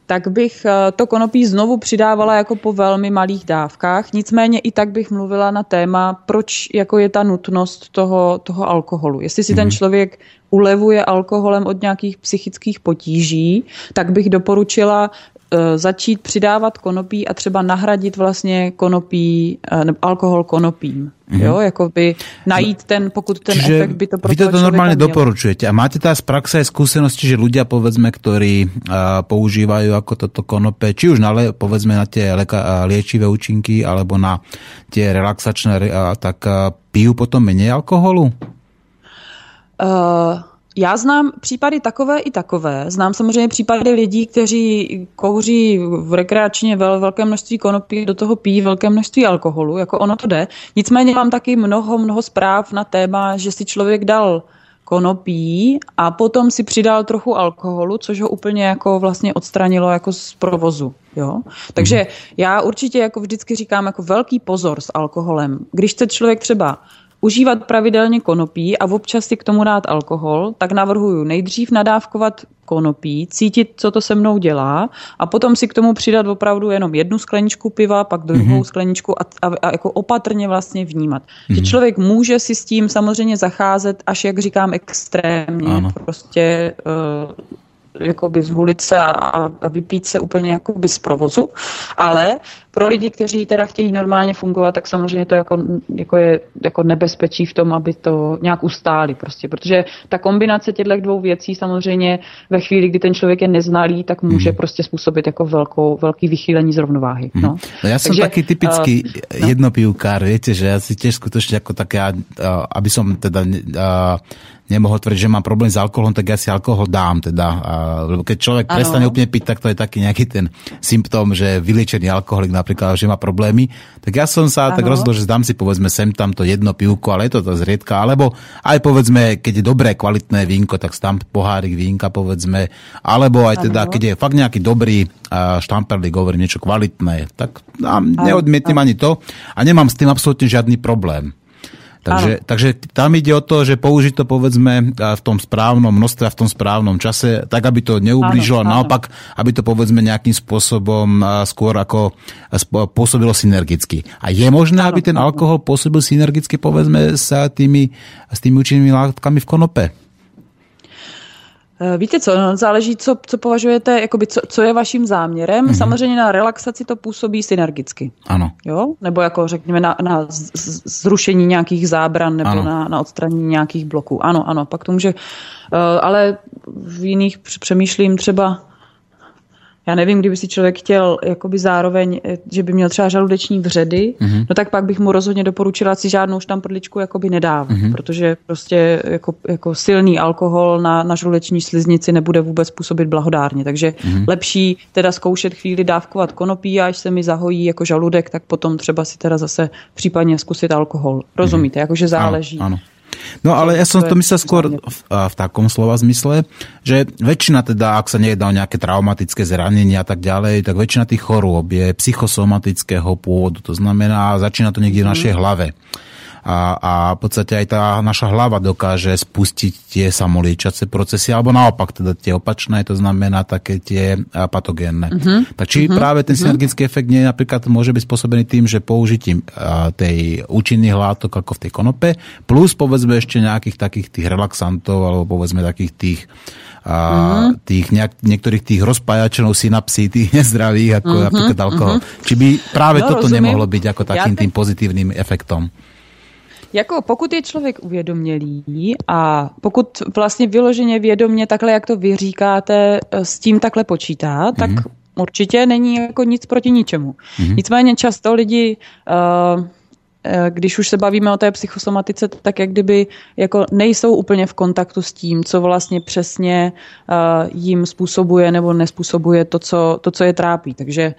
tak bych eh, to konopí znovu přidávala jako po velmi malých dávkách. Nicméně i tak bych mluvila na téma, proč jako je ta nutnost toho, toho alkoholu. Jestli si ten mhm. člověk ulevuje alkoholem od nějakých psychických potíží, tak bych doporučila začít přidávat konopí a třeba nahradit vlastně konopí, eh, nebo alkohol konopím. Mm-hmm. Jo, jako by najít ten, pokud ten Čiže efekt by to pro Vy to normálně doporučujete. A máte teda z praxe zkušenosti, že ľudia, povedzme, ktorí uh, používajú ako toto konope, či už na, povedzme, na tie leka, uh, liečivé účinky, alebo na tie relaxačné, uh, tak uh, pijú potom menej alkoholu? Uh, já znám případy takové i takové. Znám samozřejmě případy lidí, kteří kouří v rekreačně vel, velké množství konopí, do toho pijí velké množství alkoholu, jako ono to jde. Nicméně mám taky mnoho, mnoho zpráv na téma, že si člověk dal konopí a potom si přidal trochu alkoholu, což ho úplně jako vlastně odstranilo jako z provozu. Jo? Takže mhm. já určitě jako vždycky říkám jako velký pozor s alkoholem. Když chce člověk třeba užívat pravidelně konopí a občas si k tomu dát alkohol, tak navrhuju nejdřív nadávkovat konopí, cítit, co to se mnou dělá a potom si k tomu přidat opravdu jenom jednu skleničku piva, pak druhou mm-hmm. skleničku a, a, a jako opatrně vlastně vnímat. Mm-hmm. Že člověk může si s tím samozřejmě zacházet až, jak říkám, extrémně. Ano. Prostě uh, jakoby zhulit se a, a vypít se úplně jakoby z provozu, ale pro lidi, kteří teda chtějí normálně fungovat, tak samozřejmě to jako, jako je jako nebezpečí v tom, aby to nějak ustáli prostě, protože ta kombinace těchto dvou věcí samozřejmě ve chvíli, kdy ten člověk je neznalý, tak může mm. prostě způsobit jako velkou, velký vychýlení z rovnováhy. Mm. No. no já jsem Takže, taky typický uh, no. jednopivkár, víte, že já si těž skutečně jako tak já, uh, aby som teda uh, nemohol tvrdiť, že mám problém s alkoholom, tak ja si alkohol dám. Teda. A, lebo keď človek ano. prestane úplne piť, tak to je taký nejaký ten symptóm, že vyliečený alkoholik napríklad, že má problémy. Tak ja som sa ano. tak rozhodol, že dám si povedzme sem tam to jedno pivko, ale je to to zriedka. Alebo aj povedzme, keď je dobré kvalitné vínko, tak tam pohárik vínka povedzme. Alebo aj teda, ano. keď je fakt nejaký dobrý štamperlík, hovorí niečo kvalitné, tak neodmietnem ani to a nemám s tým absolútne žiadny problém. Takže, takže tam ide o to, že použiť to povedzme v tom správnom množstve a v tom správnom čase, tak aby to neublížilo, áno, naopak, aby to povedzme nejakým spôsobom skôr ako pôsobilo synergicky. A je možné, áno, aby ten alkohol pôsobil synergicky povedzme s tými, s tými účinnými látkami v konope? Eh, víte co, no, záleží, co, co považujete, jakoby co, co je vaším záměrem. Mm-hmm. Samozřejmě na relaxaci to působí synergicky. Ano. Jo? Nebo jako řekněme na, na zrušení nějakých zábran nebo na, na odstranění nějakých bloků. Ano, ano, pak to může... Uh, ale v jiných přemýšlím třeba já nevím, kdyby si člověk chtěl jakoby zároveň, eh, že by měl třeba žaludeční vředy, mm-hmm. no tak pak bych mu rozhodně doporučila si žádnou štamprdličku jakoby nedávat, mm-hmm. protože prostě jako, jako silný alkohol na, na žaludeční sliznici nebude vůbec působit blahodárně, takže mm-hmm. lepší teda zkoušet chvíli dávkovat konopí a až se mi zahojí jako žaludek, tak potom třeba si teda zase případně zkusit alkohol. Rozumíte, mm-hmm. jakože záleží. Ano, ano. No ale ja som to myslel skôr v, v takom slova zmysle, že väčšina teda, ak sa nejedná o nejaké traumatické zranenia a tak ďalej, tak väčšina tých chorôb je psychosomatického pôvodu. To znamená, začína to niekde v našej mhm. hlave a, a v podstate aj tá naša hlava dokáže spustiť tie samoliečiace procesy, alebo naopak teda tie opačné, to znamená také tie patogénne. Uh-huh. Tak či uh-huh. práve ten mhm. synergický uh-huh. efekt nie napríklad môže byť spôsobený tým, že použitím tej účinných látok ako v tej konope, plus povedzme ešte nejakých takých tých relaxantov, alebo povedzme takých tých a tých nejak, niektorých tých rozpájačov synapsí, tých nezdravých, ako uh-huh, napríklad alkohol. Uh-huh. Či by práve no, toto rozumím. nemohlo byť ako takým ja tým pozitívnym efektom? Jako pokud je člověk uvědomělý a pokud vlastně vyloženě vědomě takhle, jak to vy říkáte, s tím takhle počítá, tak mm-hmm. určitě není jako nic proti ničemu. Mm-hmm. Nicméně často lidi uh, když už se bavíme o té psychosomatice, tak jak kdyby jako nejsou úplně v kontaktu s tím, co vlastně přesně uh, jim způsobuje nebo nespůsobuje to, co, to, co je trápí. Takže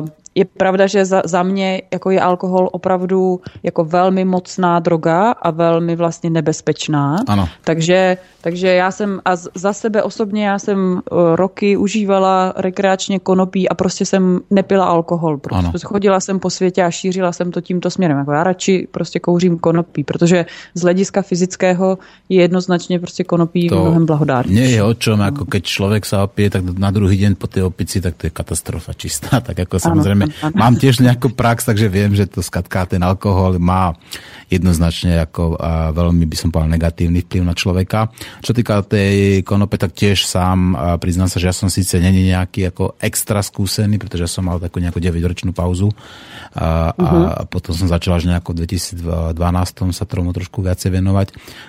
uh, je pravda, že za, za mě jako je alkohol opravdu jako velmi mocná droga a velmi vlastně nebezpečná. Ano. Takže, takže já jsem, a za sebe osobně já jsem uh, roky užívala rekreačně konopí a prostě jsem nepila alkohol. Prostě ano. chodila jsem po světě a šířila jsem to tímto směrem. Jako já radši prostě kouřím konopí, protože z hlediska fyzického je jednoznačně prostě konopí to mnohem blahodárnější. Nie je o čom, jako keď člověk se opije, tak na druhý den po té opici, tak to je katastrofa čistá. Tak jako samozřejmě mám tiež nejakú prax, takže viem, že to skatka ten alkohol má jednoznačne ako a veľmi by som povedal negatívny vplyv na človeka. Čo týka tej konope, tak tiež sám priznám sa, že ja som síce není nejaký ako extra skúsený, pretože som mal takú nejakú 9-ročnú pauzu a, uh-huh. a potom som začal až nejako v 2012 sa tomu trošku viacej venovať,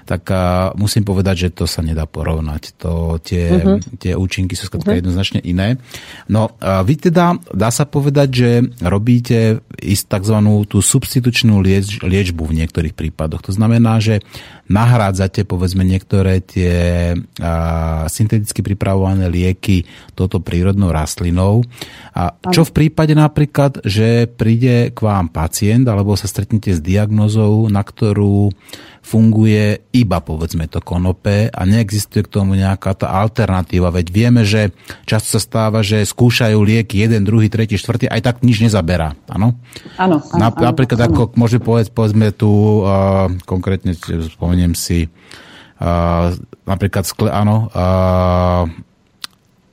tak a, musím povedať, že to sa nedá porovnať. To, tie, uh-huh. tie účinky sú uh-huh. jednoznačne iné. No, a vy teda, dá sa povedať, že robíte ist tzv. tú substitučnú lieč, liečbu v niektorých prípadoch. To znamená, že nahrádzate povedzme niektoré tie a, synteticky pripravované lieky toto prírodnou rastlinou. A čo v prípade napríklad, že príde k vám pacient alebo sa stretnete s diagnozou, na ktorú funguje iba povedzme to konope a neexistuje k tomu nejaká tá alternatíva. Veď vieme, že často sa stáva, že skúšajú lieky jeden, druhý, tretí, štvrtý, aj tak nič nezaberá. Áno? Áno. Napríklad áno. ako môže povedať, povedzme tu uh, konkrétne spomeniem si uh, napríklad skle, áno, uh,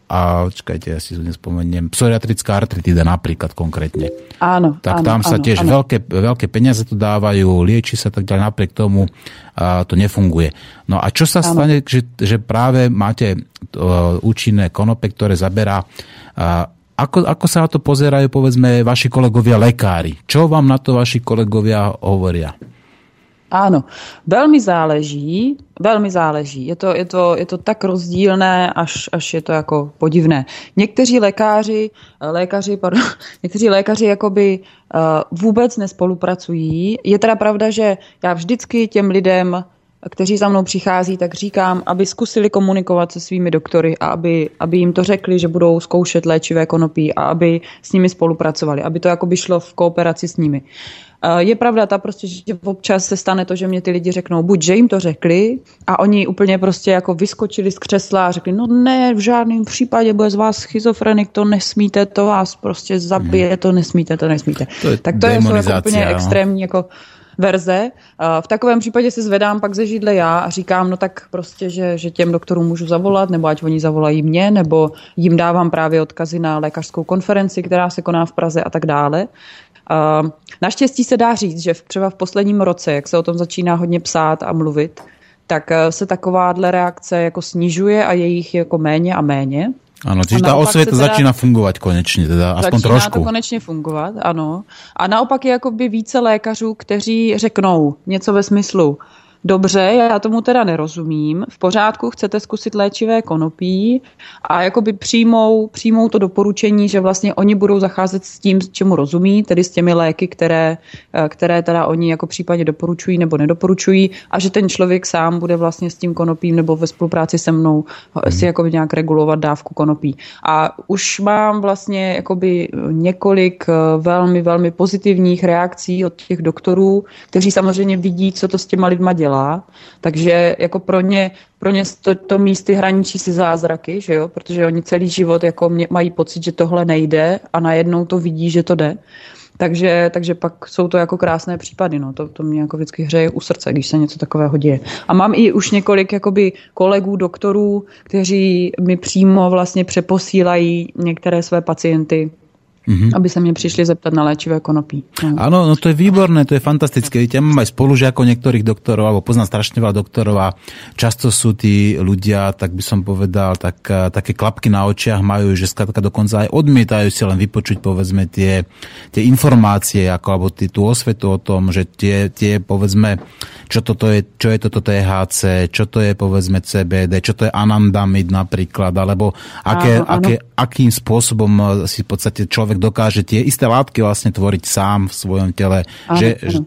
a čakajte, ja si nespomeniem, psoriatrická artritida napríklad konkrétne. Áno, Tak áno, tam sa áno, tiež áno. Veľké, veľké peniaze tu dávajú, lieči sa tak ďalej, napriek tomu a to nefunguje. No a čo sa áno. stane, že, že práve máte uh, účinné konope, ktoré zaberá uh, ako, ako sa na to pozerajú, povedzme, vaši kolegovia lekári? Čo vám na to vaši kolegovia hovoria? Ano, velmi záleží, velmi záleží. Je to, je to, je to tak rozdílné, až, až je to jako podivné. Někteří lékaři, lékaři, pardon, někteří lékaři jakoby uh, vůbec nespolupracují. Je teda pravda, že já vždycky těm lidem, kteří za mnou přichází, tak říkám, aby zkusili komunikovat se svými doktory a aby, aby jim to řekli, že budou zkoušet léčivé konopí a aby s nimi spolupracovali, aby to jakoby šlo v kooperaci s nimi. Uh, je pravda ta prostě, že občas se stane to, že mě ty lidi řeknou, buď, že jim to řekli a oni úplně prostě jako vyskočili z křesla a řekli, no ne, v žádném případě bude z vás schizofrenik, to nesmíte, to vás prostě zabije, to nesmíte, to nesmíte. To je tak to je jako úplně extrémní jako verze. V takovém případě se zvedám pak ze židle já a říkám, no tak prostě, že, že těm doktorům můžu zavolat, nebo ať oni zavolají mě, nebo jim dávám právě odkazy na lékařskou konferenci, která se koná v Praze a tak dále. Naštěstí se dá říct, že třeba v posledním roce, jak se o tom začíná hodně psát a mluvit, tak eh, se takováhle reakce jako snižuje a je jich jako méně a méně. Ano, čiže ta osvěta teda, začíná fungovat konečně, teda aspoň začíná trošku. to konečně fungovat, ano. A naopak je jakoby více lékařů, kteří řeknou něco ve smyslu, dobře, já tomu teda nerozumím, v pořádku, chcete zkusit léčivé konopí a jakoby přijmou, přijmou to doporučení, že vlastně oni budou zacházet s tím, čemu rozumí, tedy s těmi léky, které, eh, které teda oni jako případně doporučují nebo nedoporučují a že ten člověk sám bude vlastně s tím konopím nebo ve spolupráci se mnou hmm. si jako nějak regulovat dávku konopí. A už mám vlastně jakoby několik eh, velmi, velmi pozitivních reakcí od těch doktorů, kteří samozřejmě vidí, co to s těma lidma dělá dělá, takže jako pro ně, pro ně to, to místy hraničí si zázraky, že jo? protože oni celý život jako mě, mají pocit, že tohle nejde a najednou to vidí, že to jde. Takže, takže pak jsou to jako krásné případy. No. To, to mě jako vždycky hřeje u srdce, když se něco takového děje. A mám i už několik jakoby, kolegů, doktorů, kteří mi přímo vlastně přeposílají některé své pacienty mm-hmm. aby sa mne prišli zeptat na léčivé konopí. No. Áno, no to je výborné, to je fantastické. Víte, ja mám aj spolužiakov niektorých doktorov, alebo poznám strašne veľa doktorov a často sú tí ľudia, tak by som povedal, tak, eh, také klapky na očiach majú, že skladka dokonca aj odmietajú si len vypočuť, povedzme, tie, tie informácie, ako, alebo tí, tú osvetu o tom, že tie, tie povedzme, čo, toto je, čo je toto THC, čo to je, povedzme, CBD, čo to je anandamid napríklad, alebo aké, áno, áno. aké, akým spôsobom eh, si v podstate človek človek dokáže tie isté látky vlastne tvoriť sám v svojom tele. Aha, že, že,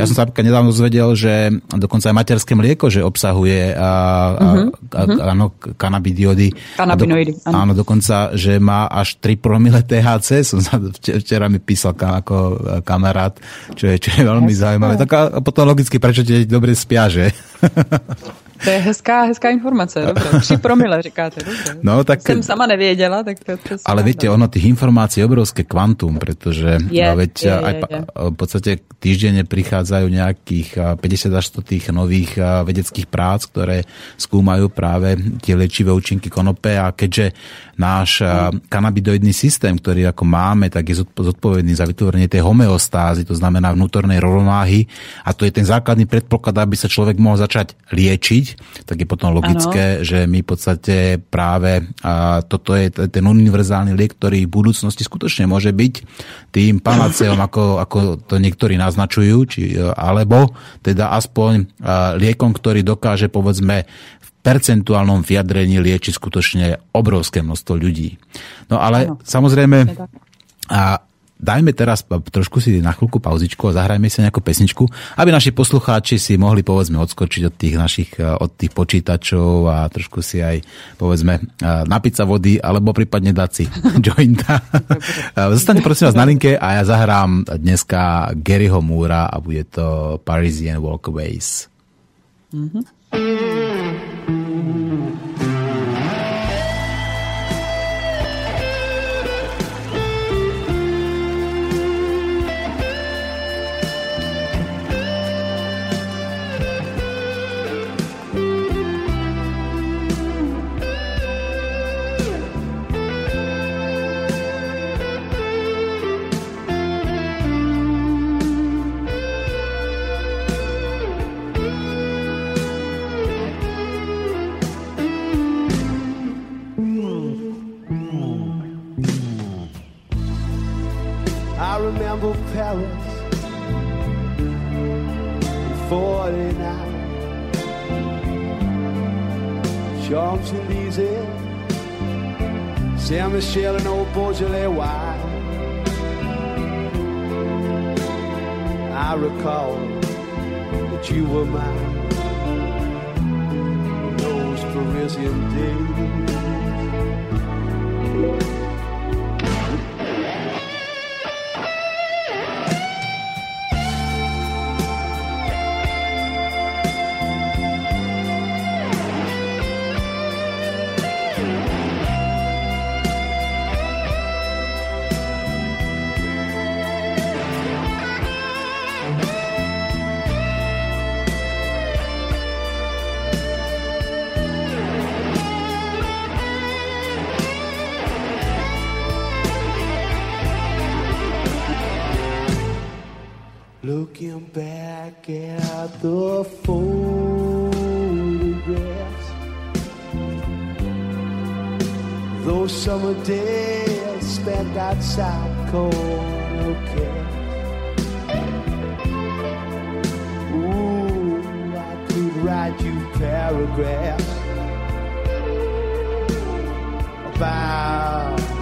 ja som sa napríklad nedávno zvedel, že dokonca aj materské mlieko, že obsahuje a, uh-huh, a, uh-huh. áno, kanabidiody. Kanabinoidy. Do, áno, dokonca, že má až 3 promile THC, som sa včera mi písal ako kamarát, čo je, čo je veľmi zaujímavé. Tak a potom logicky, prečo ti dobre spia, že? To je hezká, hezká informace, dobře. Tři promile říkáte, dobře. No, tak... Jsem sama nevěděla, tak to, to Ale viete, ono tých informácií je obrovské kvantum, pretože je, veď je, aj je, je. v podstate týždenne prichádzajú nejakých 50 až 100 tých nových vedeckých prác, ktoré skúmajú práve tie liečivé účinky konope a keďže náš kanabidoidný systém, ktorý ako máme, tak je zodpovedný za vytvorenie tej homeostázy, to znamená vnútornej rovnováhy a to je ten základný predpoklad, aby sa človek mohol začať liečiť, tak je potom logické, ano. že my v podstate práve a toto je ten univerzálny liek, ktorý v budúcnosti skutočne môže byť tým panaceom, ako, ako to niektorí naznačujú, či, alebo teda aspoň liekom, ktorý dokáže povedzme percentuálnom vyjadrení lieči skutočne obrovské množstvo ľudí. No ale ano. samozrejme, a dajme teraz trošku si na chvíľku pauzičku a zahrajme si nejakú pesničku, aby naši poslucháči si mohli povedzme odskočiť od tých našich, od tých počítačov a trošku si aj povedzme napiť sa vody alebo prípadne dať si jointa. Zostaňte prosím vás na linke a ja zahrám dneska Garyho Múra a bude to Parisian Walkaways. Mm-hmm. Saint-Michel and old Beaujolais wine. I recall that you were mine. Those Parisian days Looking back at the photographs. Those summer days spent outside cold corner Ooh, I could write you paragraphs about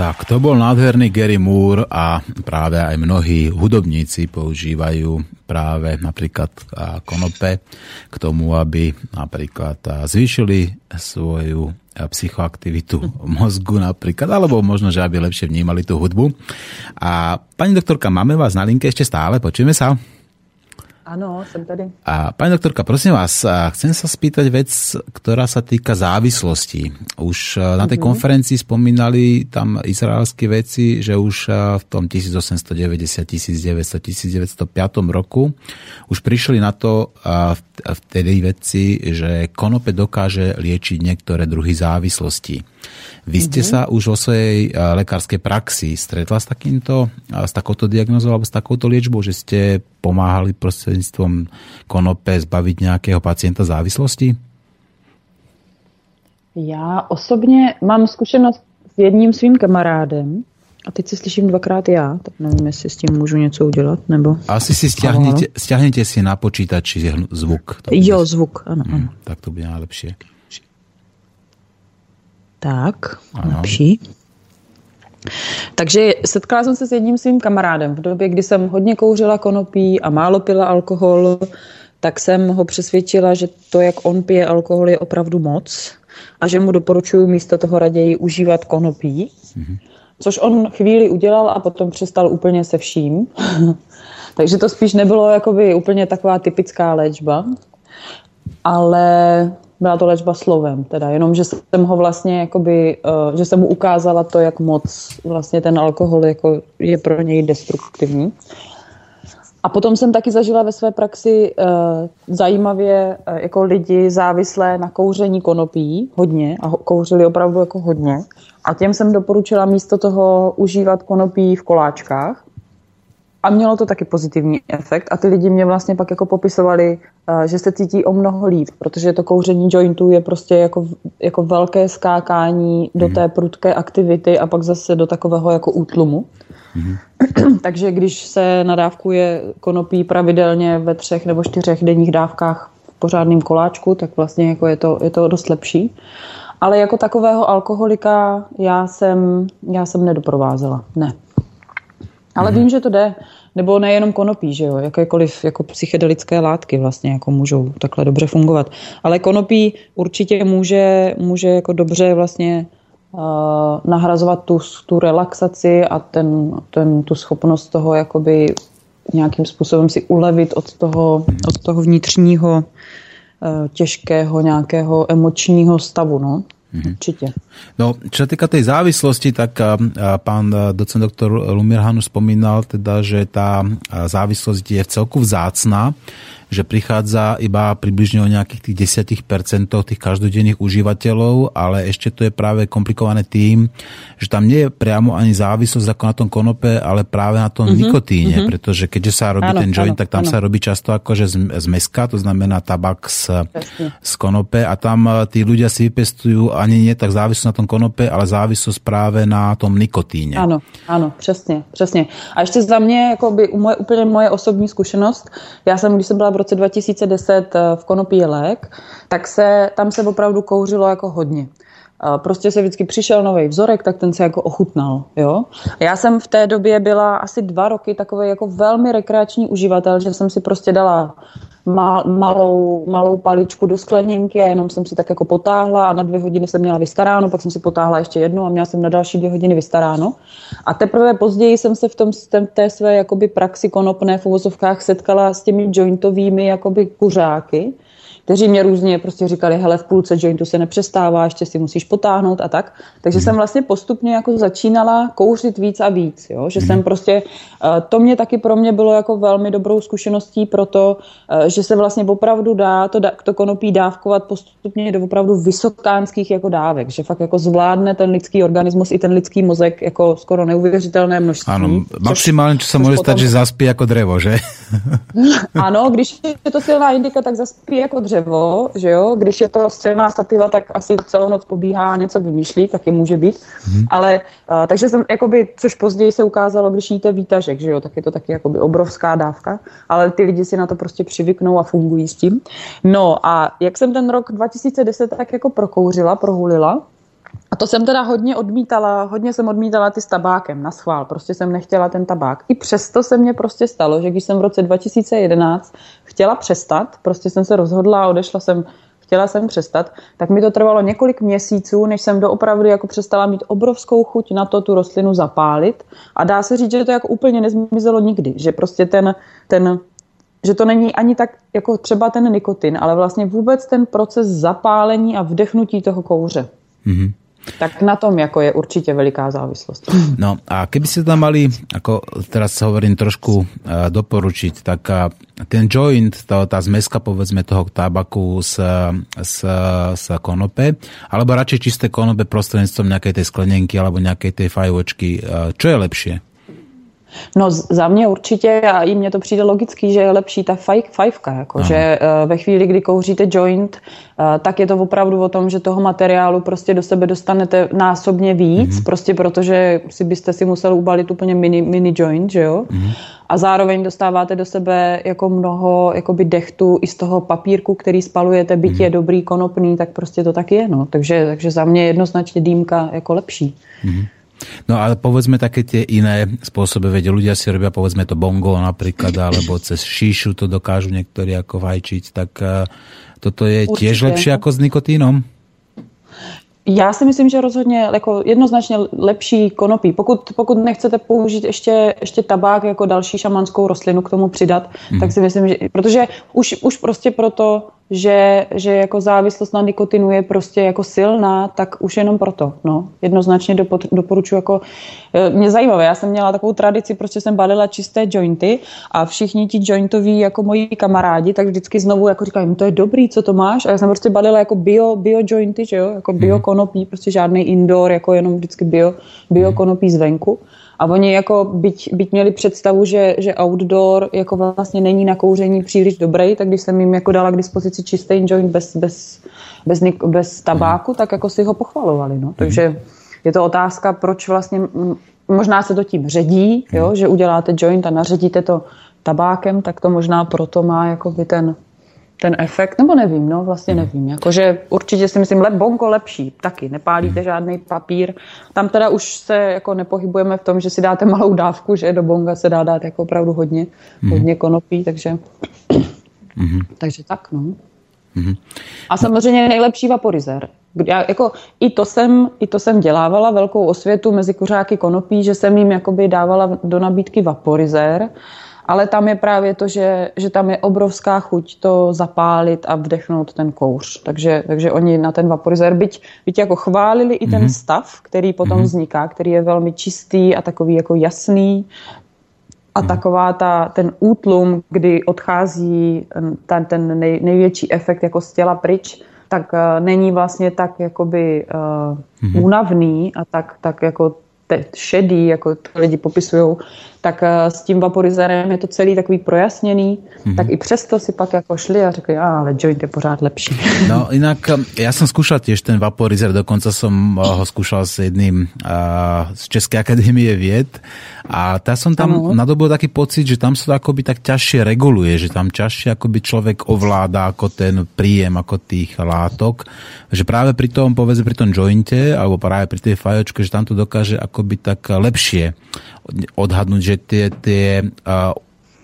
Tak, to bol nádherný Gary Moore a práve aj mnohí hudobníci používajú práve napríklad konope k tomu, aby napríklad zvýšili svoju psychoaktivitu mozgu napríklad, alebo možno, že aby lepšie vnímali tú hudbu. A pani doktorka, máme vás na linke ešte stále, počujeme sa? Ano, jsem tady. A pani doktorka, prosím vás, chcem sa spýtať vec, ktorá sa týka závislosti. Už na tej mm-hmm. konferencii spomínali tam izraelské veci, že už v tom 1890, 1900, 1905 roku už prišli na to vtedy veci, že konope dokáže liečiť niektoré druhy závislosti. Vy ste mm-hmm. sa už vo svojej lekárskej praxi stretla s, takýmto, s takouto diagnozou alebo s takouto liečbou, že ste pomáhali prostredníctvom konope zbaviť nejakého pacienta závislosti? Já osobně mám zkušenost s jedním svým kamarádem, a teď si slyším dvakrát já, tak nevím, jestli s tím můžu něco udělat, nebo... Asi si stiahnete, stiahnete si na počítači zvuk. Jo, zvuk, ano, ano. Hmm, tak to bude najlepšie. Tak, ano. lepší. Takže setkala jsem se s jedním svým kamarádem v době, kdy jsem hodně kouřila konopí a málo pila alkohol, tak jsem ho přesvědčila, že to, jak on pije alkohol, je opravdu moc a že mu doporučuji místo toho raději užívat konopí. Mm-hmm. Což on chvíli udělal a potom přestal úplně se vším. Takže to spíš nebylo jakoby úplně taková typická léčba. Ale byla to léčba slovem, teda jenom, že jsem ho vlastně, jakoby, uh, že jsem mu ukázala to, jak moc vlastně ten alkohol jako je pro něj destruktivní. A potom jsem taky zažila ve své praxi uh, zajímavě uh, jako lidi závislé na kouření konopí, hodně, a kouřili opravdu jako hodně. A těm jsem doporučila místo toho užívat konopí v koláčkách. A mělo to taky pozitivní efekt a ty lidi mě vlastně pak jako popisovali, eh, že se cítí o mnoho líp, protože to kouření jointů je prostě jako, jako velké skákání do mhm. té prudké aktivity a pak zase do takového jako útlumu. Mm. Takže když se nadávkuje konopí pravidelně ve třech nebo čtyřech denních dávkách v pořádném koláčku, tak vlastně jako je, to, je to dost lepší. Ale jako takového alkoholika já jsem, já jsem nedoprovázela, ne. Ale mm-hmm. vím, že to jde. Nebo nejenom konopí, že jo, jakékoliv jako psychedelické látky vlastně jako můžou takhle dobře fungovat. Ale konopí určitě může, může jako dobře vlastně uh, nahrazovat tu, tu relaxaci a ten, ten, tu schopnost toho jakoby nějakým způsobem si ulevit od toho, od toho vnitřního uh, těžkého nějakého emočního stavu, no. Mm-hmm. Určite. No, čo týka tej závislosti, tak pán docent doktor Lumir Hanu spomínal teda, že tá závislosť je v celku vzácná že prichádza iba približne o nejakých tých 10% tých každodenných užívateľov, ale ešte to je práve komplikované tým, že tam nie je priamo ani závislosť ako na tom konope, ale práve na tom mm-hmm. nikotíne, mm-hmm. pretože keďže sa robí áno, ten joint, áno, tak tam áno. sa robí často akože z, z meska, to znamená tabak z, z konope a tam tí ľudia si vypestujú ani nie tak závislosť na tom konope, ale závislosť práve na tom nikotíne. Áno, áno, přesně, přesně. A ještě za mě, jako by moje, úplně moje osobní zkušenost, já jsem, když jsem byla v roce 2010 eh, v Konopí lék, tak se, tam se opravdu kouřilo jako hodně. Prostě se vždycky přišel nový vzorek, tak ten se jako ochutnal. Jo? Já jsem v té době byla asi dva roky takový jako velmi rekreační uživatel, že jsem si prostě dala mal, malou, malou paličku do skleněnky a jenom jsem si tak jako potáhla a na dvě hodiny jsem měla vystaráno, pak jsem si potáhla ještě jednu a měla jsem na další dvě hodiny vystaráno. A teprve později jsem se v tom, té své jakoby praxi konopné v uvozovkách setkala s těmi jointovými jakoby kuřáky, kteří mě různě prostě říkali, hele, v půlce jointu se nepřestává, ještě si musíš potáhnout a tak. Takže hmm. jsem vlastně postupně jako začínala kouřit víc a víc, jo? že hmm. jsem prostě, eh, to mě taky pro mě bylo jako velmi dobrou zkušeností pro to, eh, že se vlastně opravdu dá to, to konopí dávkovat postupně do opravdu vysokánských jako dávek, že fakt jako zvládne ten lidský organismus i ten lidský mozek jako skoro neuvěřitelné množství. Ano, maximálně, co se může stát, že zaspí jako drevo, že? ano, když je to silná indika, tak zaspí jako dřevo dřevo, že jo, když je to střelná stativa, tak asi celou noc pobíhá a něco vymýšlí, taky může být, hmm. ale uh, takže jsem, jakoby, což později se ukázalo, když jíte výtažek, že jo, tak je to taky jakoby obrovská dávka, ale ty lidi si na to prostě přivyknou a fungují s tím. No a jak jsem ten rok 2010 tak jako prokouřila, prohulila, to jsem teda hodně odmítala, hodně jsem odmítala ty s tabákem na schvál, prostě jsem nechtěla ten tabák. I přesto se mně prostě stalo, že když jsem v roce 2011 chtěla přestat, prostě jsem se rozhodla a odešla jsem chtěla jsem přestat, tak mi to trvalo několik měsíců, než jsem doopravdy jako přestala mít obrovskou chuť na to tu rostlinu zapálit. A dá se říct, že to jako úplně nezmizelo nikdy, že prostě ten, ten že to není ani tak jako třeba ten nikotin, ale vlastně vůbec ten proces zapálení a vdechnutí toho kouře. Mm-hmm. Tak na tom jako je určitě veliká závislost. No a keby ste tam mali, ako teraz sa hovorím, trošku uh, doporučiť, tak uh, ten joint, to, tá zmeska povedzme toho tabaku z, z, z konope, alebo radšej čisté konope prostredníctvom nejakej tej sklenenky alebo nejakej tej fajvočky, uh, čo je lepšie? No za mě určitě a i mně to přijde logický, že je lepší ta fajfka, jako, že uh, ve chvíli, kdy kouříte joint, uh, tak je to opravdu o tom, že toho materiálu prostě do sebe dostanete násobně víc, mm-hmm. prostě protože si byste si museli ubalit úplně mini, mini joint, že jo? Mm-hmm. A zároveň dostáváte do sebe jako mnoho jakoby dechtu i z toho papírku, který spalujete, byť mm-hmm. je dobrý, konopný, tak prostě to tak je, no. Takže, takže za mě jednoznačně dýmka jako lepší. Mm-hmm. No ale povedzme také tie iné spôsoby, veď ľudia si robia povedzme to bongo napríklad, alebo cez šíšu to dokážu niektorí ako vajčiť, tak uh, toto je Určitě. tiež lepšie ako s nikotínom? Já si myslím, že rozhodně jako jednoznačně lepší konopí. Pokud, pokud nechcete použít ještě, ještě tabák jako další šamanskou rostlinu k tomu přidat, mm. tak si myslím, že protože už, už prostě proto že, že jako závislost na nikotinu je prostě jako silná, tak už jenom proto. No. Jednoznačně doporučuji jako, eh, mě zajímavé, já jsem měla takovou tradici, prostě jsem balila čisté jointy a všichni ti jointoví jako moji kamarádi, tak vždycky znovu jako říkají, no to je dobrý, co to máš? A já jsem prostě balila jako bio, bio jointy, že jo, jako bio mhm. konopí, prostě žádný indoor, jako jenom vždycky bio, bio konopí zvenku. A oni jako byť, byť měli představu, že, že outdoor jako vlastně není na kouření příliš dobrý, tak když jsem jim jako dala k dispozici čistý joint bez, bez, bez, bez tabáku, tak jako si ho pochvalovali. No. Takže je to otázka, proč vlastně, možná se to tím ředí, jo, že uděláte joint a naředíte to tabákem, tak to možná proto má jakoby ten, ten efekt, nebo nevím, no vlastně hmm. nevím. Jakože určitě si myslím, lep bonko lepší, taky, nepálíte hmm. žádný papír. Tam teda už se jako nepohybujeme v tom, že si dáte malou dávku, že do bonga se dá dát jako opravdu hodně, hmm. hodně konopí, takže, hmm. takže tak, no. Hmm. A samozřejmě nejlepší vaporizér. Já, jako, i, to jsem, I to jsem dělávala velkou osvětu mezi kuřáky konopí, že jsem jim jakoby dávala do nabídky vaporizér, ale tam je právě to, že, že tam je obrovská chuť to zapálit a vdechnout ten kouř. Takže, takže oni na ten vaporizér, byť, byť jako chválili i ten mm-hmm. stav, který potom mm-hmm. vzniká, který je velmi čistý a takový jako jasný, a mm. taková ta, ten útlum, kdy odchází ten, ten nej, největší efekt jako z těla pryč, tak uh, není vlastně tak jakoby uh, mm-hmm. únavný a tak, tak jako šedý, jako to lidi popisují, tak eh, s tím vaporizérem je to celý takový projasněný, mm-hmm. tak i přesto si pak jako šli a řekli, a, ale joint je pořád lepší. No inak, eh, ja som skúšal tiež ten vaporizer, dokonca som eh, ho skúšal s jedným uh, z Českej akadémie vied a tá som tam ano. nadobil taký pocit, že tam sa to akoby tak ťažšie reguluje, že tam ťažšie akoby človek ovláda ako ten príjem ako tých látok, že práve pri tom, povedzme pri tom jointe, alebo práve pri tej fajočke, že tam to dokáže akoby tak lepšie odhadnúť, že tie, tie uh,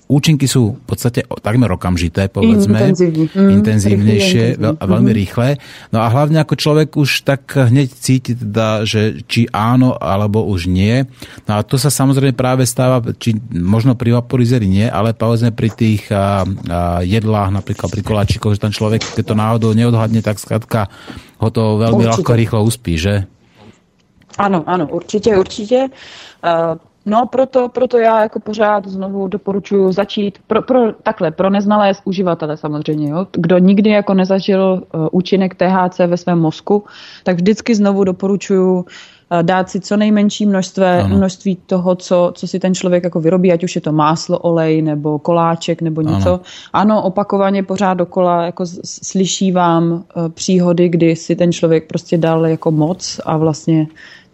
účinky sú v podstate takmer okamžité, povedzme, mm, intenzívnejšie a veľmi mhm. rýchle. No a hlavne ako človek už tak hneď cíti teda, že či áno alebo už nie. No a to sa samozrejme práve stáva, či možno pri vaporizeri nie, ale povedzme pri tých a, a jedlách, napríklad pri koláčikoch, že ten človek, keď to náhodou neodhadne, tak skladka ho to veľmi určite. ľahko rýchlo uspí, že? Ano, ano, určitě, určitě. Uh, No, proto, proto já jako pořád znovu doporučuji začít, pro, pro, takhle, pro neznalé uživatele samozřejmě, jo? kdo nikdy jako nezažil uh, účinek THC ve svém mozku, tak vždycky znovu doporučuji uh, dát si co nejmenší množství, množství toho, co, co si ten člověk jako vyrobí, ať už je to máslo, olej nebo koláček nebo něco. Ano, ano opakovaně pořád dokola jako slyší vám uh, příhody, kdy si ten člověk prostě dal jako moc a vlastně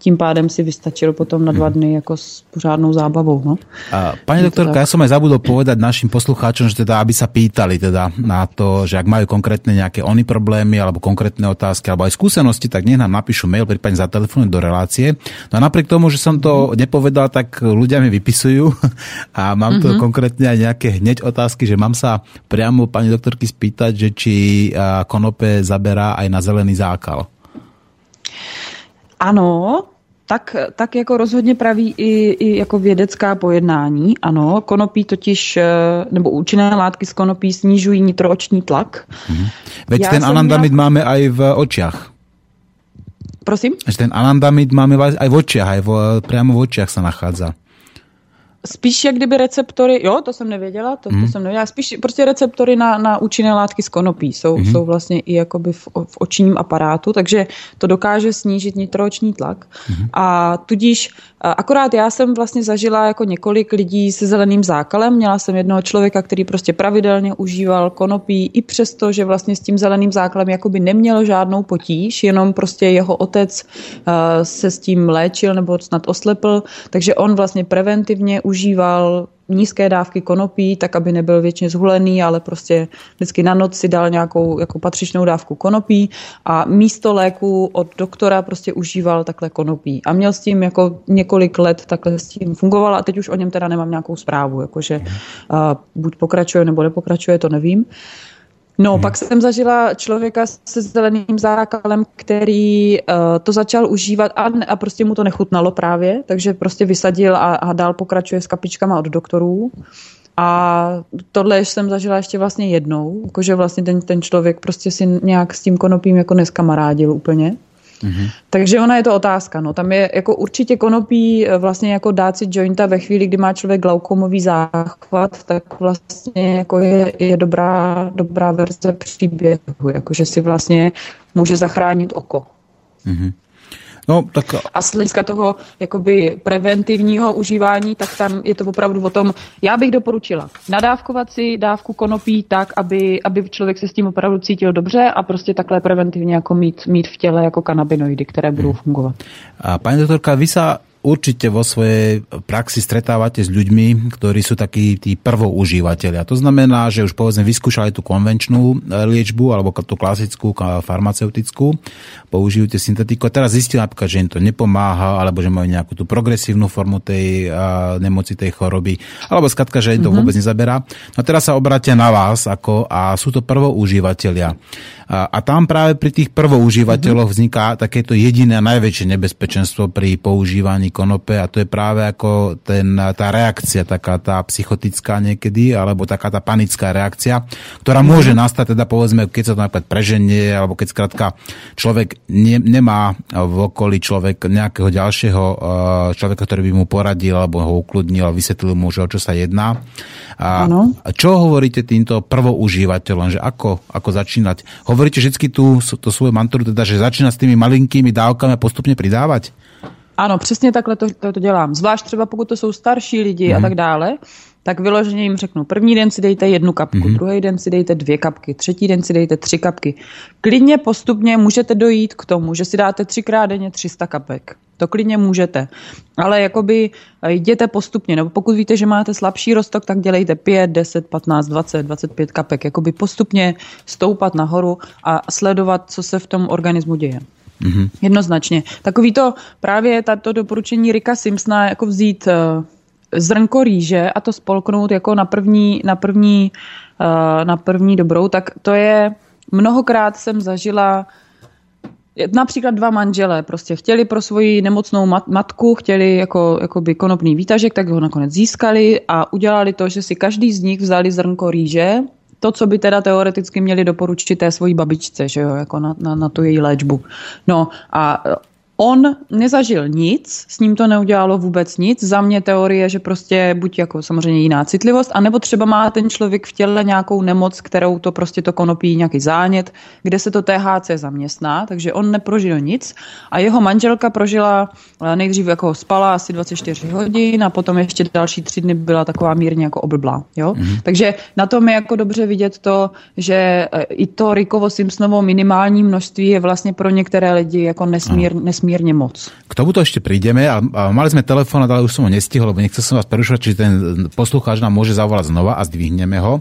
tím pádem si vystačil potom na dva mhm. dny jako s pořádnou zábavou. No. A, pani doktorka, ja som aj zabudol povedať našim poslucháčom, že teda, aby sa pýtali teda na to, že ak majú konkrétne nejaké oni problémy alebo konkrétne otázky alebo aj skúsenosti, tak nech nám napíšu mail, prípadne za telefón do relácie. No a napriek tomu, že som to nepovedal, tak ľudia mi vypisujú a mám tu mm-hmm. konkrétne aj nejaké hneď otázky, že mám sa priamo pani doktorky spýtať, že či konope zaberá aj na zelený zákal. Ano, tak, tak jako rozhodně praví i, i jako vědecká pojednání. Ano, konopí totiž, eh, nebo účinné látky z konopí snižují nitrooční tlak. Mhm. Veď Já ten anandamid měla... máme aj v očiach. Prosím? Že ten anandamid máme aj v očiach, aj v, priamo v očiach sa nachádza. Spíš jak kdyby receptory, jo, to jsem nevěděla, to, mm. to jsem nevěděla, spíš prostě receptory na, na účinné látky z konopí jsou, mm. jsou vlastně i jakoby v, v očním aparátu, takže to dokáže snížit nitrooční tlak mm. a tudíž Akorát já jsem vlastně zažila jako několik lidí se zeleným zákalem. Měla jsem jednoho člověka, který prostě pravidelně užíval konopí, i přesto, že vlastně s tím zeleným zákalem jakoby neměl žádnou potíž, jenom prostě jeho otec uh, se s tím léčil nebo snad oslepl, takže on vlastně preventivně užíval nízké dávky konopí, tak aby nebyl většině zhulený, ale prostě vždycky na noc si dal nějakou jako patřičnou dávku konopí a místo léku od doktora prostě užíval takhle konopí. A měl s tím jako několik let takhle s tím fungoval a teď už o něm teda nemám nějakou zprávu, jakože uh, buď pokračuje nebo nepokračuje, to nevím. No, hmm. pak jsem zažila člověka se zeleným zákalem, který uh, to začal užívat a, a prostě mu to nechutnalo právě, takže prostě vysadil a, a dál pokračuje s kapičkama od doktorů. A tohle jsem zažila ještě vlastně jednou, jakože vlastně ten, ten člověk prostě si nějak s tím konopím jako neskamarádil úplně. Mm-hmm. Takže ona je to otázka. No. Tam je jako určitě konopí eh, vlastně jako dát si jointa ve chvíli, kdy má člověk glaukomový záchvat, tak vlastně jako je, je dobrá, dobrá verze příběhu, jakože si vlastně může zachránit oko. Mm-hmm. No, tak... A z hlediska toho jakoby preventivního užívání, tak tam je to opravdu o tom, já bych doporučila nadávkovat si dávku konopí tak, aby, aby člověk se s tím opravdu cítil dobře a prostě takhle preventivně jako mít, mít v těle jako kanabinoidy, které budou hmm. fungovat. A paní doktorka, vy sa určite vo svojej praxi stretávate s ľuďmi, ktorí sú takí tí prvoužívateľia. To znamená, že už povedzme vyskúšali tú konvenčnú e, liečbu alebo tú klasickú farmaceutickú, použijú tie syntetiku a teraz zistili napríklad, že im to nepomáha alebo že majú nejakú tú progresívnu formu tej a, nemoci, tej choroby alebo skratka, že im to mm-hmm. vôbec nezaberá. No teraz sa obrátia na vás ako, a sú to prvoužívateľia. A, a tam práve pri tých prvoužívateľoch mm-hmm. vzniká takéto jediné a najväčšie nebezpečenstvo pri používaní konope a to je práve ako ten, tá reakcia, taká tá psychotická niekedy, alebo taká tá panická reakcia, ktorá môže nastať teda povedzme, keď sa to napríklad preženie, alebo keď skrátka človek ne, nemá v okolí človek nejakého ďalšieho eh, človeka, ktorý by mu poradil, alebo ho ukludnil a vysvetlil mu, že o čo sa jedná. A ano. čo hovoríte týmto prvoužívateľom, že ako, ako začínať? Hovoríte vždy tú, tú svoju mantru, teda, že začínať s tými malinkými dávkami a postupne pridávať? Ano, přesně takhle to, to, to dělám. Zvlášť třeba pokud to jsou starší lidi hmm. a mhm. tak dále, tak vyloženě jim řeknu, první den si dejte jednu kapku, mm-hmm. druhý den si dejte dvě kapky, třetí den si dejte tři kapky. Klidně postupně můžete dojít k tomu, že si dáte třikrát denně 300 kapek. To klidně můžete. Ale jakoby eh, jděte postupně, nebo pokud víte, že máte slabší roztok, tak dělejte 5, 10, 15, 20, 25 kapek. Jakoby postupně stoupat nahoru a sledovat, co se v tom organismu děje. Mm-hmm. Jednoznačně. Takový to právě tato doporučení Rika Simpsona jako vzít uh, zrnko rýže a to spolknout jako na první, na první, uh, na první dobrou, tak to je, mnohokrát jsem zažila Například dva manželé prostě chtěli pro svoji nemocnou mat- matku, chtěli jako, jakoby konopný výtažek, tak ho nakonec získali a udělali to, že si každý z nich vzali zrnko rýže, to, co by teda teoreticky měli doporučit té svojí babičce, že jo, jako na, na, na tu její léčbu. No a On nezažil nic, s ním to neudělalo vůbec nic. Za mě teorie, že prostě buď jako samozřejmě jiná citlivost, anebo třeba má ten člověk v těle nějakou nemoc, kterou to prostě to konopí nějaký zánět, kde se to THC zaměstná, takže on neprožil nic a jeho manželka prožila eh, nejdřív jako spala asi 24 hodin a potom ještě další tři dny byla taková mírně jako oblblá. Jo? Mm-hmm. Takže na tom je jako dobře vidět to, že eh, i to Rikovo Simpsonovo minimální množství je vlastně pro některé lidi jako nesmír, nesmír nesmírně moc. K tomuto ešte prídeme, a, a mali sme telefón, ale už som ho nestihol, lebo nechcel som vás prerušovať, či ten poslucháč nám môže zavolať znova a zdvihneme ho.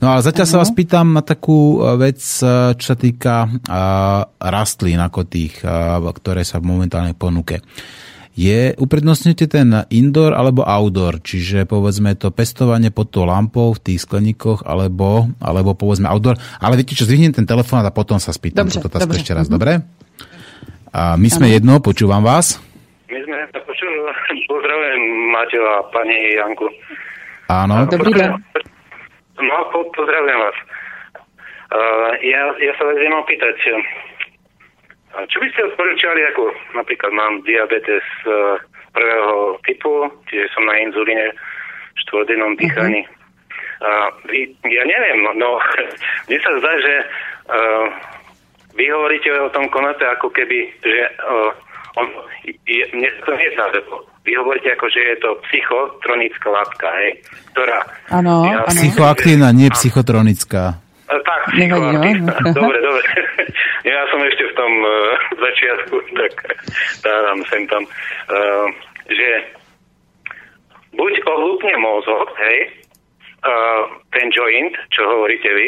No ale zatiaľ uh-huh. sa vás pýtam na takú e, vec, čo sa týka uh, rastlín ako tých, ktoré sa momentálne ponuke. Je, uprednostňujete ten indoor alebo outdoor, čiže povedzme to pestovanie pod tou lampou v tých skleníkoch, alebo, alebo povedzme outdoor. Ale viete čo, zdvihnem ten telefón a potom sa spýtam Dobře, túto otázku ešte raz, Mhm. dobre? A my sme jedno, počúvam vás. My sme pozdravujem Maťo a pani Janku. Áno. Dobrý den. No, po, pozdravujem vás. Uh, ja, ja sa vás idem opýtať, uh, čo by ste odporúčali, ako napríklad mám diabetes uh, prvého typu, čiže som na inzulíne v štvordennom dýchaní. Uh, vy, ja neviem, no, no mne sa zdá, že uh, vy hovoríte o tom konope ako keby, že uh, on, je, mne to nezdá, lebo vy hovoríte ako, že je to psychotronická látka, hej, ktorá... Ano, Ja- ano. Psychoaktívna, nie psychotronická. E, Tak, Nevadí, psychoaktívna. Dobre, dobre. Ja som ešte v tom uh, začiatku, tak dávam sem tam, uh, že buď ohlúpne mozog, hej, uh, ten joint, čo hovoríte vy,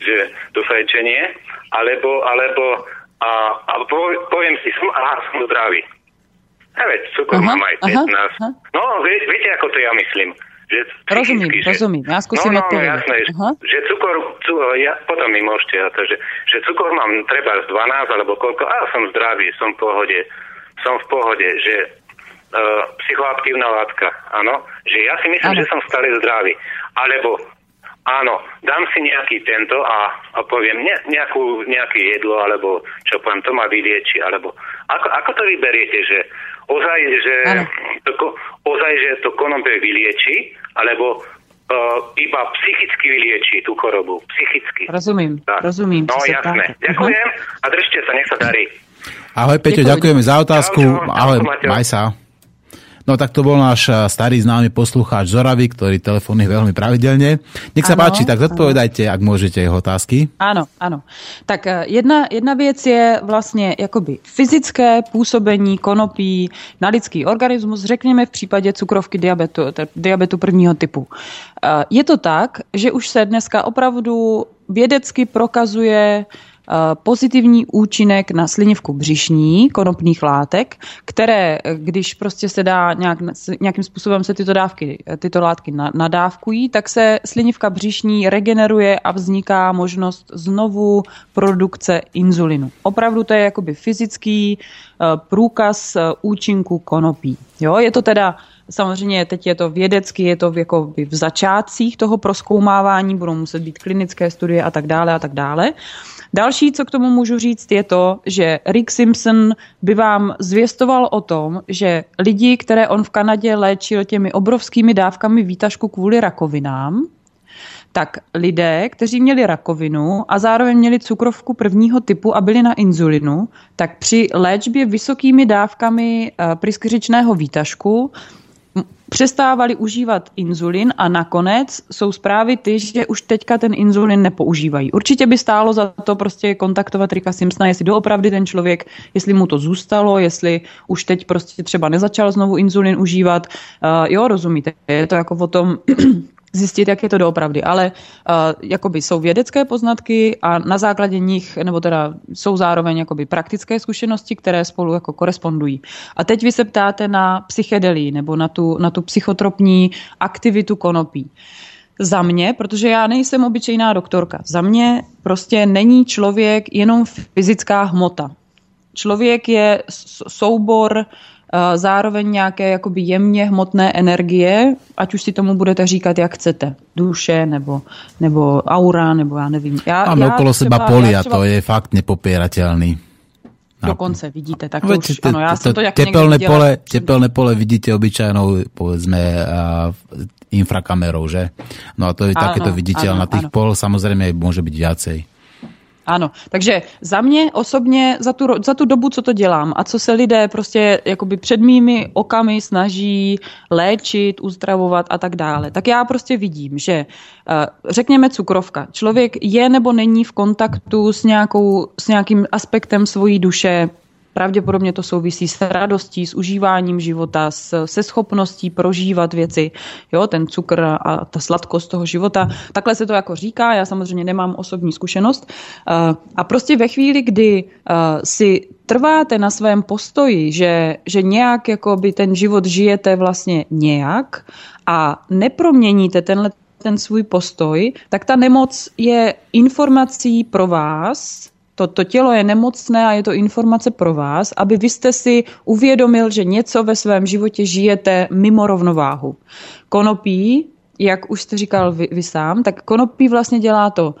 že to fajčenie, alebo, alebo a, a po- poviem si, som, aha, som zdravý. Veď, cukor Aha, mám aj aha, 15. aha. No, vie, viete, ako to ja myslím. Že Rozumím, že- rozumím. Ja skúsim no, no, jasné, že- Aha. že cukor, cu, ja, potom mi môžete, ja, takže, že cukor mám treba z 12 alebo koľko, a som zdravý, som v pohode, som v pohode, že uh, psychoaktívna látka, áno, že ja si myslím, Áno. že som stále zdravý, alebo áno, dám si nejaký tento a, a poviem ne, nejakú, nejaké jedlo, alebo čo poviem, to ma vylieči, alebo ako, ako to vyberiete, že ozaj, že to, ozaj, že to konope vylieči, alebo uh, iba psychicky vylieči tú chorobu. Psychicky. Rozumím, Tak. rozumím. No jasné. ptáte. Ďakujem a držte sa, nech sa darí. Ahoj Peťo, Ďakujem. ďakujeme za otázku. Čau, čau. Ahoj, Čau, Maťo. maj sa. No tak to bol náš eh, starý známy poslucháč Zoravy, ktorý telefonuje veľmi pravidelne. Nech sa Áno, páči, tak zodpovedajte, ak môžete jeho otázky. Ano, ano. Tak eh, jedna, jedna věc je vlastně jakoby fyzické působení konopí na lidský organismus, řekněme v případě cukrovky diabetu, diabetu prvního typu. Eh, Je to tak, že už se dneska opravdu vědecky prokazuje pozitivní účinek na slinivku břišní konopných látek, které, eh, když prostě se dá nějak, nějakým způsobem se tyto dávky, eh, tyto látky na- nadávkují, tak se slinivka břišní regeneruje a vzniká možnost znovu produkce inzulinu. Opravdu to je jakoby fyzický eh, průkaz eh, účinku konopí. Jo, je to teda Samozřejmě teď je to vědecky, je to v, jako v začátcích toho proskoumávání, budou muset být klinické studie a tak dále a tak dále. Další, co k tomu můžu říct, je to, že Rick Simpson by vám zvěstoval o tom, že lidi, které on v Kanadě léčil těmi obrovskými dávkami výtažku kvůli rakovinám, tak lidé, kteří měli rakovinu a zároveň měli cukrovku prvního typu a byli na inzulinu, tak při léčbě vysokými dávkami eh, pryskyřičného výtažku přestávali užívat inzulin a nakonec jsou zprávy ty, že už teďka ten inzulin nepoužívají. Určitě by stálo za to prostě kontaktovat Rika Simpsona, jestli doopravdy ten člověk, jestli mu to zůstalo, jestli už teď prostě třeba nezačal znovu inzulin užívat. Uh, jo, rozumíte, je to jako o tom zjistit, jak je to doopravdy. Ale uh, jakoby jsou vědecké poznatky a na základě nich, nebo teda jsou zároveň jakoby praktické zkušenosti, které spolu jako korespondují. A teď vy se ptáte na psychedelii nebo na tu, na tu psychotropní aktivitu konopí. Za mě, protože já nejsem obyčejná doktorka, za mě prostě není člověk jenom fyzická hmota. Člověk je soubor eh, zároveň nějaké jakoby jemně hmotné energie, ať už si tomu budete říkat, jak chcete. Duše, nebo, nebo aura, nebo já nevím. Já, Máme já okolo seba polia, třeba to je fakt nepopierateľný. Dokonce, vidíte, tak to už, ano, já jsem to jak tepelné pole, tepelné pole vidíte obyčajnou, povedzme, a, infrakamerou, že? No a to je takéto viditeľ. Na tých pol samozrejme môže byť viacej. Ano, takže za mě osobně, za tu, za tu dobu, co to dělám a co se lidé prostě jakoby před mými okamy snaží léčit, uzdravovat a tak dále, tak já prostě vidím, že eh, řekněme cukrovka. Člověk je nebo není v kontaktu s, nějakou, s nějakým aspektem svojí duše Pravděpodobně to souvisí s radostí, s užíváním života, s, se schopností prožívat věci, jo, ten cukr a ta sladkost toho života. Takhle se to jako říká, já samozřejmě nemám osobní zkušenost. Uh, a prostě ve chvíli, kdy uh, si trváte na svém postoji, že, že nějak jako by ten život žijete vlastně nějak a neproměníte tenhle ten svůj postoj, tak ta nemoc je informací pro vás, to, to tělo je nemocné a je to informace pro vás, aby vy jste si uvědomil, že něco ve svém životě žijete mimo rovnováhu. Konopí, jak už jste říkal vy, vy sám, tak konopí vlastně dělá to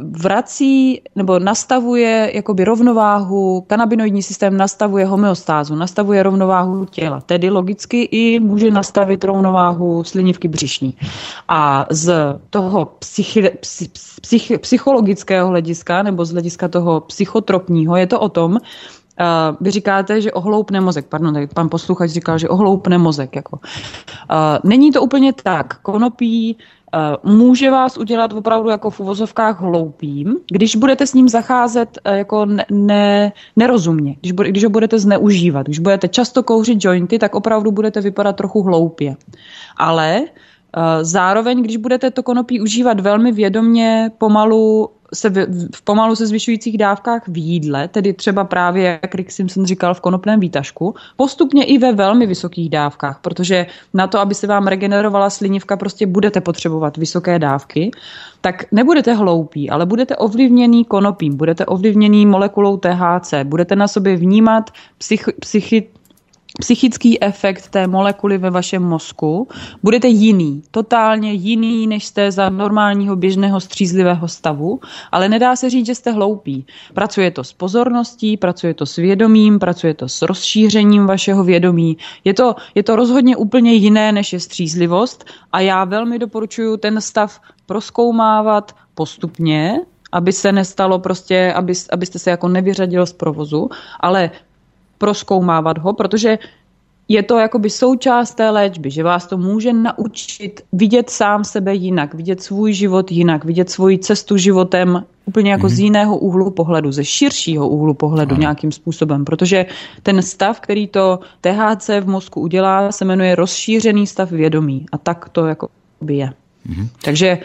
vrací nebo nastavuje jakoby rovnováhu, kanabinoidní systém nastavuje homeostázu, nastavuje rovnováhu těla, tedy logicky i může nastavit rovnováhu slinivky břišní. A z toho psychi, psych, psychologického hlediska nebo z hlediska toho psychotropního je to o tom, Uh, vy říkáte, že ohloupne mozek, pardon, tak pan posluchač říkal, že ohloupne mozek. Jako. Uh, není to úplně tak. Konopí může vás udělat opravdu jako v uvozovkách hloupým, když budete s ním zacházet eh, jako ne, ne, nerozumně, když, bude, když ho budete zneužívat. Když budete často kouřit jointy, tak opravdu budete vypadat trochu hloupě. Ale eh, zároveň, když budete to konopí užívat velmi vědomně, pomalu se v, v pomalu se zvyšujících dávkách v jídle, tedy třeba právě, jak Rick Simpson říkal, v konopném výtažku, postupně i ve velmi vysokých dávkách, protože na to, aby se vám regenerovala slinivka, prostě budete potřebovat vysoké dávky, tak nebudete hloupí, ale budete ovlivněný konopím, budete ovlivněný molekulou THC, budete na sobě vnímat psych, psychi, psychický efekt té molekuly ve vašem mozku, budete jiný, totálně jiný, než jste za normálního běžného střízlivého stavu, ale nedá se říct, že jste hloupí. Pracuje to s pozorností, pracuje to s vědomím, pracuje to s rozšířením vašeho vědomí. Je to, je to rozhodně úplně jiné, než je střízlivost a já velmi doporučuji ten stav proskoumávat postupně, aby se nestalo prostě, aby, abyste se jako nevyřadil z provozu, ale proskoumávat ho, protože je to jakoby součást té léčby, že vás to může naučit vidět sám sebe jinak, vidět svůj život jinak, vidět svoji cestu životem úplně jako mm-hmm. z jiného úhlu pohledu, ze širšího úhlu pohledu Aha. nějakým způsobem, protože ten stav, který to THC v mozku udělá, se jmenuje rozšířený stav vědomí a tak to jako by je. Mm-hmm. Takže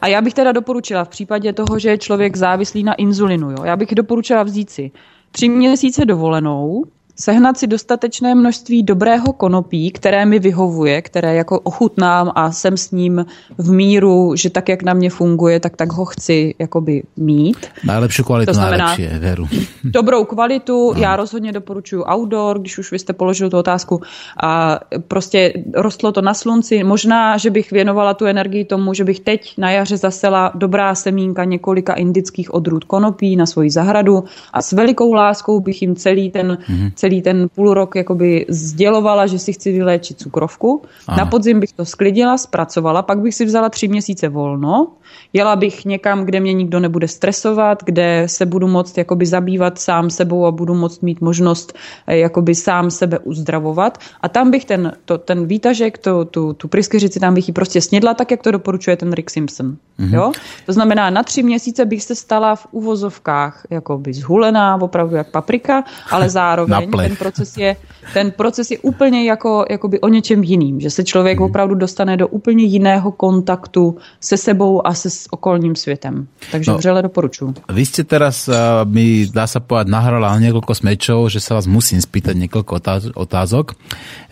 a já bych teda doporučila v případě toho, že je člověk závislý na inzulinu, jo, já bych doporučila vzít si tři měsíce dovolenou, sehnat si dostatečné množství dobrého konopí, které mi vyhovuje, které jako ochutnám a jsem s ním v míru, že tak, jak na mě funguje, tak tak ho chci jakoby mít. Najlepší kvalitu, to znamená, najlepší, veru. Dobrou kvalitu, no. já rozhodně doporučuji outdoor, když už vy jste položil tu otázku. A prostě rostlo to na slunci. Možná, že bych věnovala tu energii tomu, že bych teď na jaře zasela dobrá semínka několika indických odrůd konopí na svoji zahradu a s velikou láskou bych jim celý ten, mm-hmm. Celý ten půl rok jakoby sdělovala, že si chci vyléčit cukrovku. Aha. Na podzim bych to sklidila, zpracovala, pak bych si vzala tři měsíce volno, jela bych někam, kde mě nikdo nebude stresovat, kde se budu moct jakoby zabývat sám sebou a budu moct mít možnost eh, jakoby sám sebe uzdravovat. A tam bych ten, to, ten výtažek, to, tu, tu pryskyřici, tam bych ji prostě snědla tak, jak to doporučuje ten Rick Simpson. Mm-hmm. Jo? To znamená, na tři měsíce bych se stala v uvozovkách jakoby zhulená, opravdu jak paprika, ale zároveň ten proces je, ten proces je úplně jako, jakoby o něčem jiným, že se člověk mm-hmm. opravdu dostane do úplně jiného kontaktu se sebou a se s okolním světem. Takže no, vřele doporučuji. Vy jste teraz, uh, mi dá se povedať, nahrala několik smečov, že se vás musím spýtať několik otázok.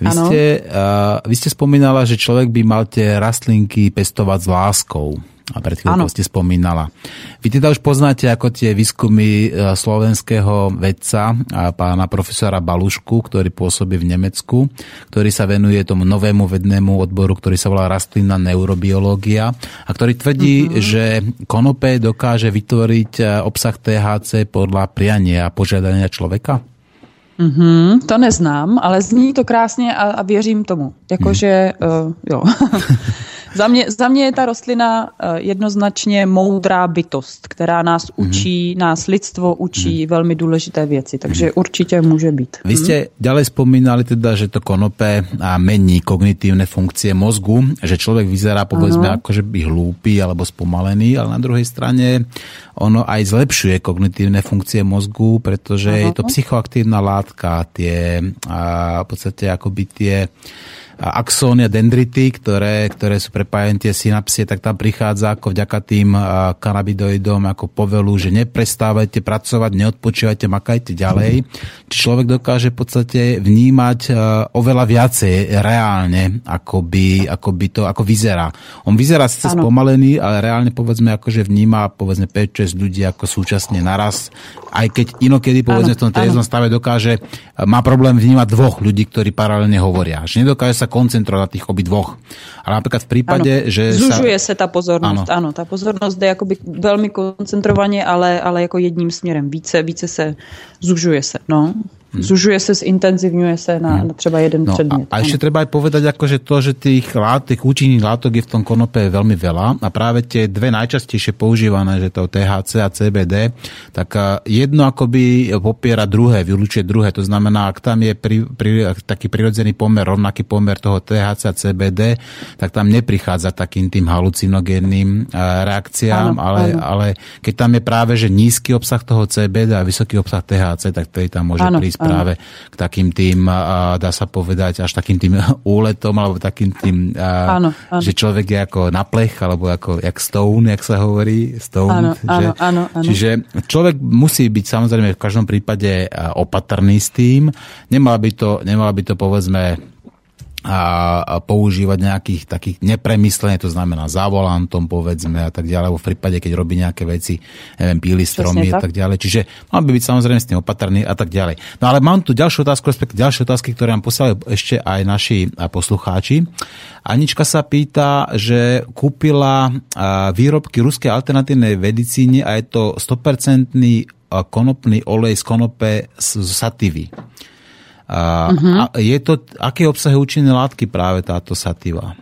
Vy jste, uh, vy jste spomínala, že člověk by mal tie rastlinky pestovať s láskou a pred chvíľkou ste spomínala. Vy teda už poznáte ako tie výskumy e, slovenského vedca a pána profesora Balušku, ktorý pôsobí v Nemecku, ktorý sa venuje tomu novému vednému odboru, ktorý sa volá rastlinná neurobiológia a ktorý tvrdí, uh-huh. že konope dokáže vytvoriť e, obsah THC podľa priania a požiadania človeka? Mm-hmm, to neznám, ale zní to krásně a, a věřím tomu. Jakože, hmm. uh, jo. Za mě, za mě je ta rostlina eh, jednoznačně moudrá bytost, která nás Mhm. učí, nás lidstvo učí velmi důležité věci, takže určitě může být. Vy ste ďalej spomínali teda, že to konope a mení kognitívne funkcie mozgu, že človek vyzerá povedzme ako, že by hlúpy alebo spomalený, ale na druhej strane ono aj zlepšuje kognitívne funkcie mozgu, pretože je to psychoaktívna látka, tie a, v podstate akoby tie a axóny a dendrity, ktoré, ktoré sú prepájené tie synapsie, tak tam prichádza ako vďaka tým kanabidoidom ako povelu, že neprestávajte pracovať, neodpočívajte, makajte ďalej. Či človek dokáže v podstate vnímať oveľa viacej reálne, ako by, ako by to ako vyzerá. On vyzerá Áno. spomalený, ale reálne povedzme akože vníma povedzme 5-6 ľudí ako súčasne naraz, aj keď inokedy povedzme Áno, v tom triezvom stave dokáže, má problém vnímať dvoch ľudí, ktorí paralelne hovoria. Že nedokáže sa koncentrovať na tých obidvoch. Ale napríklad v prípade, Ano. že Zužuje sa... se ta pozornost, Ano. ano. ta pozornost jde jakoby velmi koncentrovaně, ale, ale jako jedním směrem. Více, více se zužuje se, no. Zužuje se, zintenzivňuje se na, na třeba jeden Hmm. No, předmět. a, a ešte ano. treba aj povedať, akože to, že tých látok, tých účinných látok je v tom konope veľmi veľa a práve tie dve najčastejšie používané, že to THC a CBD, tak a, jedno akoby popiera druhé, vylúčuje druhé. To znamená, ak tam je pri, pri, taký prirodzený pomer, rovnaký pomer toho THC a CBD, tak tam neprichádza takým tým halucinogénnym a, reakciám, Áno, ale, áno. ale keď tam je práve, že nízky obsah toho CBD a vysoký obsah THC, tak tedy tam môže Áno, prísť. Práve k takým tým, dá sa povedať, až takým tým úletom, alebo takým tým, a, Áno, áno. že človek je ako na plech, alebo ako jak stone, jak sa hovorí. Stone, Áno, že, áno, áno, áno. Čiže človek musí byť samozrejme v každom prípade opatrný s tým. Nemala by to, nemala by to povedzme a, používať nejakých takých nepremyslených, to znamená za volantom, povedzme, a tak ďalej, alebo v prípade, keď robí nejaké veci, neviem, píli stromy a tak. tak ďalej. Čiže mal by byť samozrejme s tým opatrný a tak ďalej. No ale mám tu ďalšiu otázku, respektíve ďalšie otázky, ktoré nám poslali ešte aj naši poslucháči. Anička sa pýta, že kúpila a, výrobky ruskej alternatívnej medicíny a je to 100% a, konopný olej z konope z sativy. A, a je to, aké obsahuje účinné látky práve táto sativa?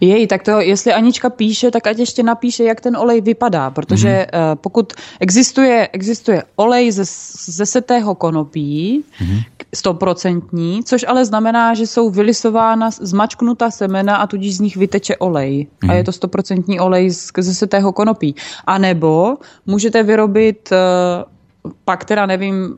Jej, tak to, jestli Anička píše, tak ať ještě napíše, jak ten olej vypadá, protože Mhm. mm-hmm. pokud existuje, existuje olej ze, ze setého konopí, Mhm. stoprocentní, což ale znamená, že jsou vylisována, zmačknuta semena a tudíž z nich vyteče olej. A Mhm. je to stoprocentní olej z, ze setého konopí. A nebo můžete vyrobit, eh, pak teda nevím,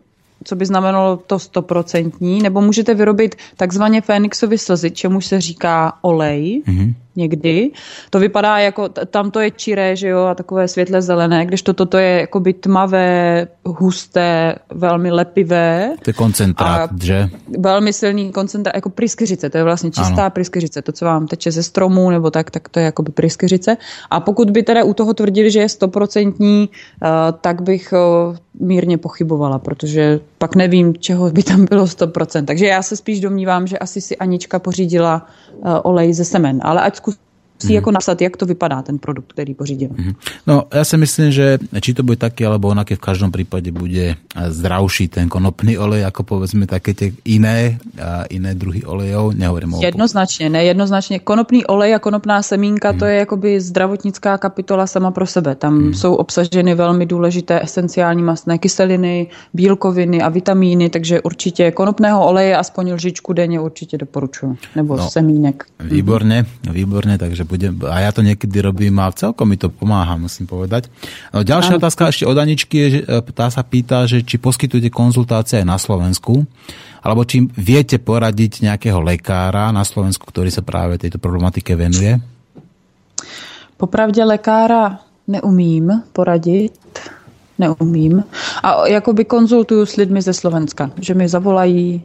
co by znamenalo to stoprocentní, nebo můžete vyrobit takzvaně Fénixovy slzy, čemuž se říká olej mm-hmm. Někdy. To vypadá jako, tam to je čiré, že jo, a takové světle zelené, když to toto je jakoby tmavé, husté, velmi lepivé. To je koncentrát, že? Velmi silný koncentrát, jako pryskyřice, to je vlastně čistá Ano. pryskyřice, to, co vám teče ze stromů nebo tak, tak to je jakoby pryskyřice. A pokud by teda u toho tvrdili, že je stoprocentní, uh, tak bych uh, mírně pochybovala, protože pak nevím, čeho by tam bylo 100%. Takže já se spíš domnívám, že asi si Anička pořídila uh, olej ze semen, ale ať zkusí Mhm. jako napsat, jak to vypadá, ten produkt, který pořídila. No, ja si myslím, že či to bude taký alebo onaké, v každom prípade bude zdravší ten konopný olej, ako povedzme také tie iné, a iné druhy olejov. Nehovorím o... Jednoznačně, ne, jednoznačně. Konopný olej a konopná semínka, to je jakoby zdravotnická kapitola sama pro sebe. Tam jsou obsaženy velmi důležité esenciální mastné kyseliny, bílkoviny a vitamíny, takže určitě konopného oleje aspoň lžičku denně určitě doporučuji. Nebo No. semínek. Výborne, výborne, takže budem, a ja to niekedy robím a celkom mi to pomáha, musím povedať. No, ďalšia Áno. otázka ešte od Aničky je, že e, tá sa pýta, že či poskytujete konzultácie aj na Slovensku, alebo či viete poradiť nejakého lekára na Slovensku, ktorý sa práve tejto problematike venuje? Popravdě lekára neumím poradit, neumím. A jakoby konzultuju s lidmi ze Slovenska, že mi zavolají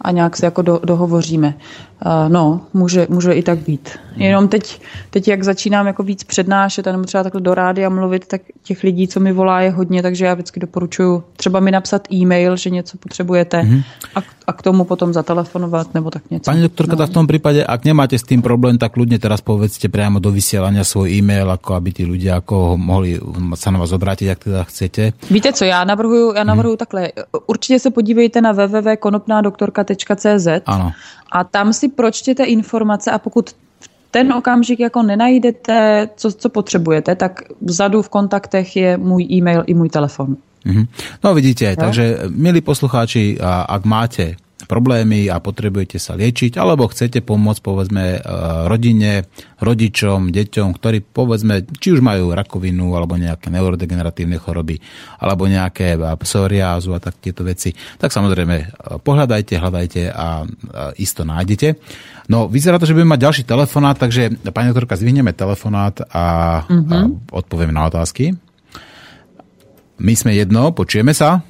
a nějak se jako do, dohovoříme. Uh, no, může, může i tak být. Jenom teď, teď, jak začínám jako víc přednášet a nebo třeba takhle do rádia mluvit, tak těch lidí, co mi volá, je hodně, takže já vždycky doporučuji třeba mi napsat e-mail, že něco potřebujete mm-hmm. a, a k tomu potom zatelefonovat nebo tak něco. Pani doktorka, tak v tom prípade, ak nemáte s tým problém, tak ľudne teraz povedzte priamo do vysielania svoj e-mail, ako aby tí ľudia ako mohli sa na vás obrátiť, ak teda chcete. Víte co, já navrhuju, já navrhuju takhle. Určitě se podívejte na www.konopnádoktorka.cz Áno. a tam si pročtěte informace a pokud ten okamžik jako nenajdete, co, co potřebujete, tak vzadu v kontaktech je můj e-mail i můj telefon. Mm-hmm. No vidíte, no? takže milí poslucháči, ak máte problémy a potrebujete sa liečiť, alebo chcete pomôcť povedzme e, rodine, rodičom, deťom, ktorí povedzme, či už majú rakovinu alebo nejaké neurodegeneratívne choroby, alebo nejaké e, psoriázu a tak tieto veci, tak samozrejme e, pohľadajte, hľadajte a isto nájdete. No, vyzerá to, že budeme mať ďalší telefonát, takže pani doktorka, zvihneme telefonát a, mm-hmm. a odpovieme na otázky. My sme jedno, počujeme sa?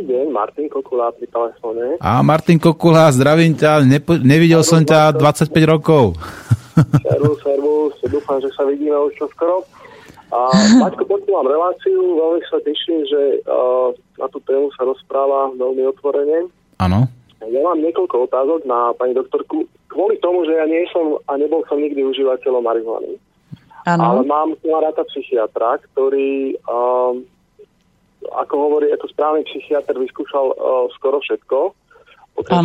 Dobrý deň, Martin Kokula pri telefóne. A Martin Kokula, zdravím ťa, Nepo, nevidel som ťa 25 rokov. Servus, servus, dúfam, že sa vidíme už skoro. A Maťko, počúvam reláciu, veľmi sa teším, že uh, na tú tému sa rozpráva veľmi otvorene. Áno. Ja mám niekoľko otázok na pani doktorku. Kvôli tomu, že ja nie som a nebol som nikdy užívateľom marihuany. Áno. Ale mám kamaráta psychiatra, ktorý uh, ako hovorí, ako správny psychiatr vyskúšal uh, skoro všetko, okrem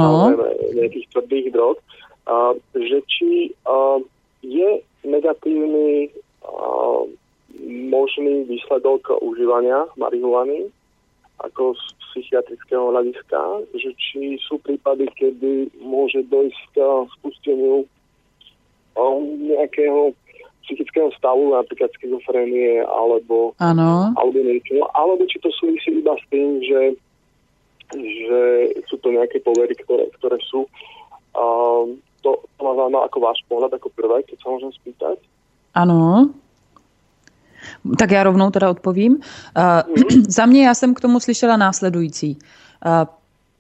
nejakých tvrdých drog, uh, že či uh, je negatívny uh, možný výsledok užívania marihuany ako z psychiatrického hľadiska, že či sú prípady, kedy môže dojsť k spusteniu uh, nejakého psychického stavu, napríklad schizofrenie alebo, ano. alebo niečo. Alebo či to súvisí iba s tým, že, že sú to nejaké povery, ktoré, ktoré sú. Um, to, to ma zaujíma ako váš pohľad, ako prvé, keď sa môžem spýtať. Ano. Tak já rovnou teda odpovím. Uh, za mě já jsem k tomu slyšela následující. Uh,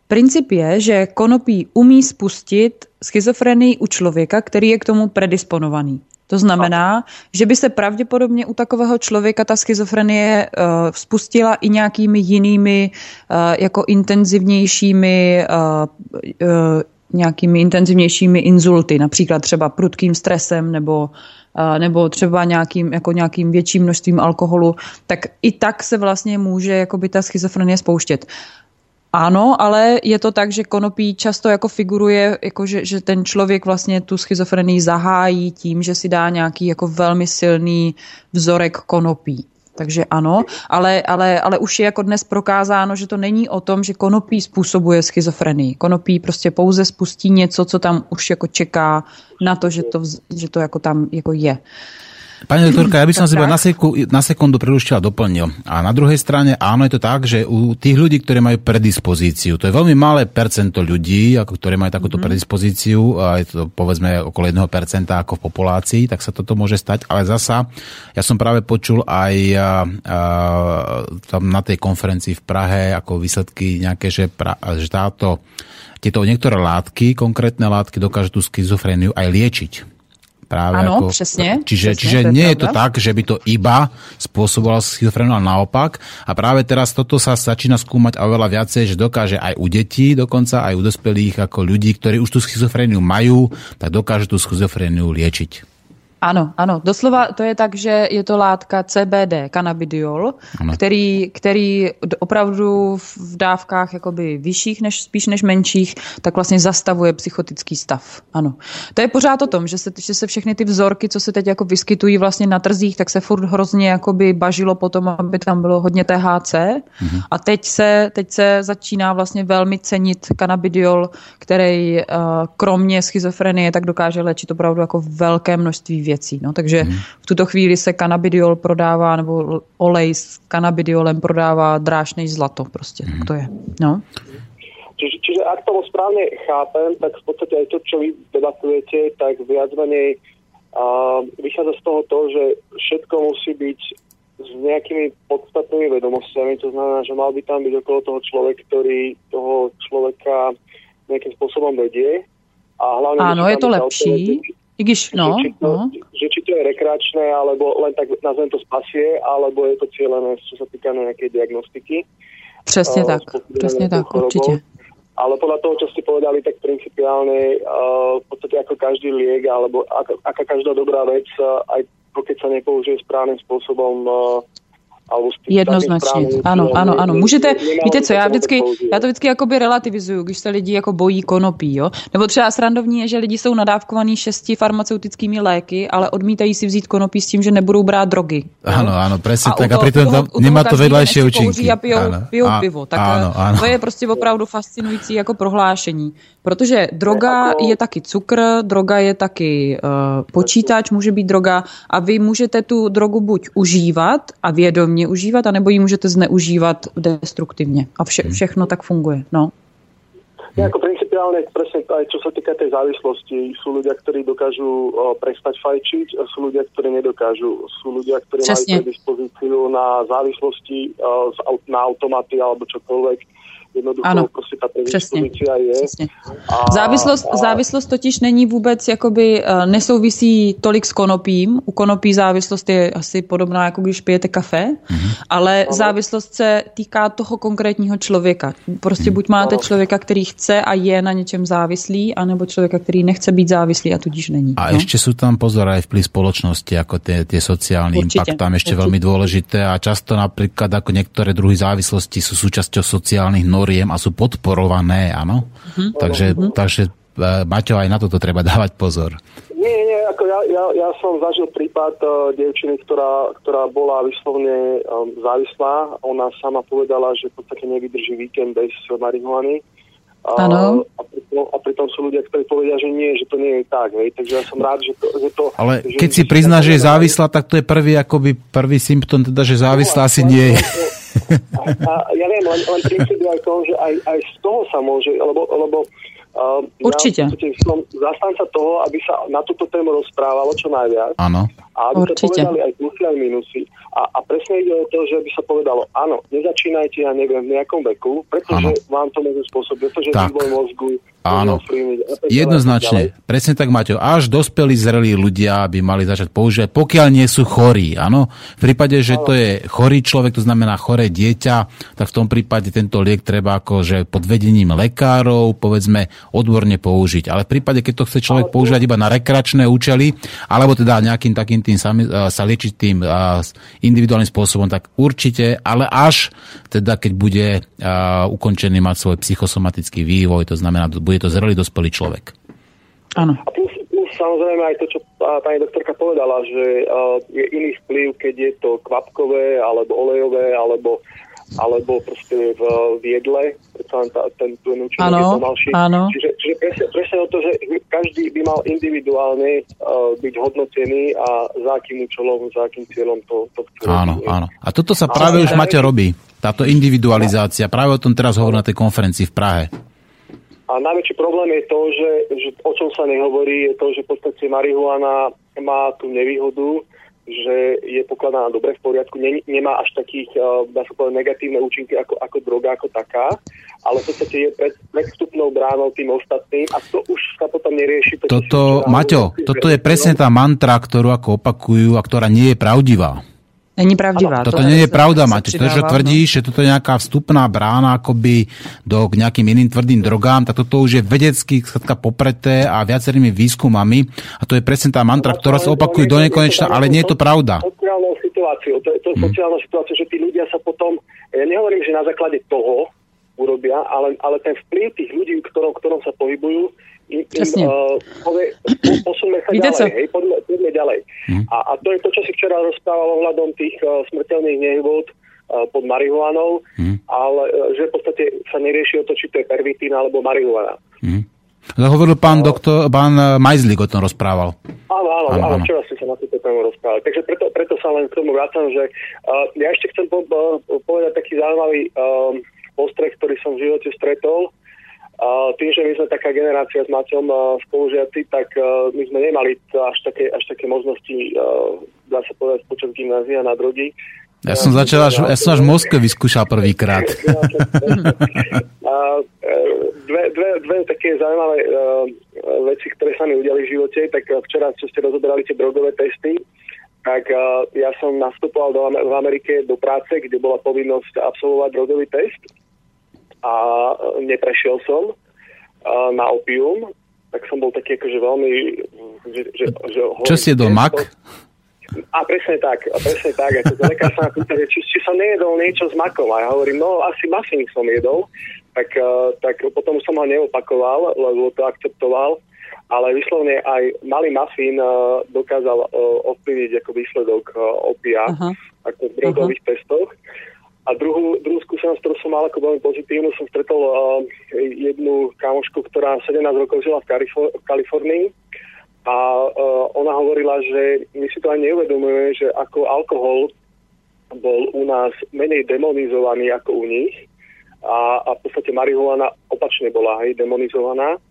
Princip je, že konopí umí spustit schizofrenii u člověka, který je k tomu predisponovaný. To znamená, že by se pravděpodobně u takového člověka ta schizofrenie uh, spustila i nějakými jinými uh, jako intenzivnějšími uh, uh, nějakými intenzivnějšími inzulty, například třeba prudkým stresem nebo nebo třeba nějakým, jako nějakým větším množstvím alkoholu, tak i tak se vlastně může jakoby ta schizofrenie spouštět. Ano, ale je to tak, že konopí často jako figuruje, jako že, že ten člověk vlastně tu schizofrenii zahájí tím, že si dá nějaký jako velmi silný vzorek konopí. Takže ano, ale, ale, ale už je jako dnes prokázáno, že to není o tom, že konopí způsobuje schizofrenii. Konopí prostě pouze spustí něco, co tam už jako čeká na to, že to, že to jako tam jako je. Pani doktorka, ja by som si na, seku, na sekundu prerušil a doplnil. A na druhej strane, áno, je to tak, že u tých ľudí, ktorí majú predispozíciu, to je veľmi malé percento ľudí, ako ktoré majú takúto mm. predispozíciu, a je to povedzme okolo 1% ako v populácii, tak sa toto môže stať. Ale zasa, ja som práve počul aj a, a, tam na tej konferencii v Prahe ako výsledky nejaké, že, pra, že táto, tieto niektoré látky, konkrétne látky dokážu tú schizofréniu aj liečiť. Práve ano, ako, přesně. Čiže, přesně, čiže nie je to tak, že by to iba spôsobovalo schizofreniu, ale naopak. A práve teraz toto sa začína skúmať a oveľa viacej, že dokáže aj u detí, dokonca aj u dospelých ako ľudí, ktorí už tú schizofréniu majú, tak dokážu tú schizofréniu liečiť. Ano, ano, doslova to je tak, že je to látka CBD, cannabidiol, který, který opravdu v dávkách jakoby vyšších, než, spíš než menších, tak vlastně zastavuje psychotický stav. Ano. To je pořád o tom, že se, že se všechny ty vzorky, co se teď jako vyskytují vlastně na trzích, tak se furt hrozně jakoby bažilo potom, aby tam bylo hodně THC mm-hmm. a teď se, teď se začíná vlastně velmi cenit cannabidiol, který uh, kromě schizofrenie tak dokáže léčit opravdu jako velké množství věcí věcí. No, takže hmm. v tuto chvíli se kanabidiol prodává, nebo olej s kanabidiolem prodává dráž než zlato. Prostě, hmm. tak to je. No. Čiže, čiže ak tomu správne chápem, tak v podstate aj to, čo vy debatujete, tak viac menej uh, vychádza z toho to, že všetko musí byť s nejakými podstatnými vedomostiami, to znamená, že mal by tam byť okolo toho človek, ktorý toho človeka nejakým spôsobom vedie. A hlavne Áno, je to lepší. I když, no, že, či to, no. že či to je rekreačné, alebo len tak nazvem to spasie, alebo je to cieľené, čo sa týka nejakej diagnostiky. Přesně uh, tak, přesně tak, chorobou. určitě. Ale podľa toho, čo ste povedali, tak principiálne uh, v podstate ako každý liek, alebo ako, aká každá dobrá vec, uh, aj keď sa nepoužije správnym spôsobom, uh, Jednoznačně, ano, ano, ano. Můžete, víte co, já vždycky, já to vždycky jakoby relativizuju, když se lidi jako bojí konopí, jo. Nebo třeba srandovní je, že lidi jsou nadávkovaní šesti farmaceutickými léky, ale odmítají si vzít konopí s tím, že nebudou brát drogy. Ano, ano, přesně tak. A přitom to, nemá to vedlejší účinky. A pijou, pijou a, pivo. Tak ano, eh, ano. to je prostě opravdu fascinující jako prohlášení. Protože droga jako... je taky cukr, droga je taky uh, počítač, může být droga a vy můžete tu drogu buď užívat a vědomně užívat, anebo ji můžete zneužívat destruktivně. A vše, hmm. všechno tak funguje. No. Jako principiálne, presne aj čo sa týka tej závislosti, sú ľudia, ktorí dokážu o, prestať fajčiť a sú ľudia, ktorí nedokážu. Sú ľudia, ktorí Přesně. majú predispozíciu na závislosti o, na automaty alebo čokoľvek Jednoducho ano, prostě ta přesně, je. Přesně. A, závislost, a... závislost totiž není vůbec, jakoby uh, nesouvisí tolik s konopím. U konopí závislost je asi podobná, jako když pijete kafe, mm-hmm. ale ano. závislost se týká toho konkrétního člověka. Prostě mm. buď máte ano. člověka, který chce a je na něčem závislý, anebo člověka, který nechce být závislý a tudíž není. A no? ještě jsou tam pozor aj vplyv spoločnosti, jako ty, ty sociální určitě, impact tam ještě určitě. velmi důležité a často například jako některé druhy závislosti jsou součástí sociálních norm noriem a sú podporované, áno? Mm-hmm. Takže, mm-hmm. takže e, Maťo, aj na toto treba dávať pozor. Nie, nie, ako ja, ja, ja som zažil prípad uh, dievčiny, ktorá, ktorá bola vyslovne um, závislá. Ona sama povedala, že v podstate nevydrží víkend bez marihuany. Ano. A, pritom, a pritom sú ľudia, ktorí povedia, že nie, že to nie je tak. Hej. Takže ja som rád, že to... Že to Ale že, keď že, si prizná, že je závislá, tak to je prvý, akoby prvý symptom, teda, že závislá no, asi nie je. A, a ja viem, len, len princíp je aj to, že aj, aj z toho sa môže, lebo, lebo uh, Určite. Ja som zastanca toho, aby sa na túto tému rozprávalo čo najviac. Áno. A aby Určite. sa povedali aj plusy, aj minusy. A, a presne ide o to, že by sa povedalo, áno, nezačínajte, ja neviem, v nejakom veku, pretože ano. vám to môže spôsobiť, pretože vývoj mozgu Áno, jednoznačne. Presne tak, Maťo. Až dospelí zrelí ľudia by mali začať používať, pokiaľ nie sú chorí. Áno? V prípade, že to je chorý človek, to znamená choré dieťa, tak v tom prípade tento liek treba akože pod vedením lekárov, povedzme, odborne použiť. Ale v prípade, keď to chce človek používať iba na rekreačné účely, alebo teda nejakým takým tým sami, sa liečiť tým individuálnym spôsobom, tak určite, ale až teda keď bude ukončený mať svoj psychosomatický vývoj, to znamená, bude to zrelý dospelý človek. Áno. A plus samozrejme aj to, čo pani doktorka povedala, že je iný vplyv, keď je to kvapkové, alebo olejové, alebo alebo proste v, v jedle, predsa len ten, ten účinok je pomalší. Áno. Čiže, čiže presne, presne o to, že každý by mal individuálne uh, byť hodnotený a za akým účelom, za akým cieľom to, to chce. Áno, áno. A toto sa práve už Maťo robí. Táto individualizácia. Práve o tom teraz hovorí na tej konferencii v Prahe. A najväčší problém je to, že, že o čom sa nehovorí, je to, že v podstate marihuana má tú nevýhodu, že je pokladaná dobre v poriadku, ne, nemá až takých, uh, dá sa povedať, negatívne účinky ako, ako droga, ako taká, ale v podstate je pred, predstupnou bránou tým ostatným a to už sa potom nerieši. To, toto, Maťo, toto je presne tá mantra, ktorú ako opakujú a ktorá nie je pravdivá. Není pravdivá. Toto to nie je pravda, Mate. To, že tvrdíš, že toto je nejaká vstupná brána akoby do k nejakým iným tvrdým drogám, tak toto už je vedecky skladka popreté a viacerými výskumami. A to je presne tá mantra, ktorá sa opakuje do nekonečna, ale nie je to pravda. Sociálnou situáciu. To je to hmm. sociálna situácia, že tí ľudia sa potom, ja nehovorím, že na základe toho urobia, ale, ale ten vplyv tých ľudí, ktorom, ktorom sa pohybujú, im uh, sa Víte ďalej, hej, poďme, poďme ďalej. Hmm. A, a to je to, čo si včera rozprával ohľadom tých uh, smrteľných nehôd uh, pod marihuanou, hmm. ale uh, že v podstate sa nerieši o to, či to je pervitín alebo marihuana. Hmm. Hovoril pán uh, doktor, pán Majzlik o tom rozprával. Áno, áno, áno, áno. včera ste sa na túto tému rozprávali. Takže preto, preto sa len k tomu vracam, že uh, ja ešte chcem po, uh, povedať taký zaujímavý uh, postreh, ktorý som v živote stretol. Tým, že my sme taká generácia s Maťom spolužiaci, tak my sme nemali až také, až také možnosti, dá sa povedať, počas gymnázia na drogy. Ja som začal až, ja som až Moskve vyskúšal prvýkrát. dve, dve, dve také zaujímavé uh, veci, ktoré sa mi udiali v živote, tak včera, čo ste rozoberali tie drogové testy, tak uh, ja som nastupoval do, v Amerike do práce, kde bola povinnosť absolvovať drogový test a e, neprešiel som na opium, tak som bol taký akože veľmi... Že, že, že Čo si jedol, mak? A presne tak, a presne tak. A to lekár sa pýta, či, či som nejedol niečo s makom. A ja hovorím, no asi muffin som jedol. Tak, uh, tak potom som ho neopakoval, lebo to akceptoval. Ale vyslovne aj malý muffin uh, dokázal uh, ovplyvniť ako výsledok uh, opia uh-huh. ako v drogových testoch. A druhú, druhú skúsenosť, ktorú som mal ako veľmi pozitívnu, som stretol uh, jednu kamošku, ktorá 17 rokov žila v, Kalifor- v Kalifornii. A uh, ona hovorila, že my si to aj neuvedomujeme, že ako alkohol bol u nás menej demonizovaný ako u nich. A, a v podstate marihuana opačne bola hej, demonizovaná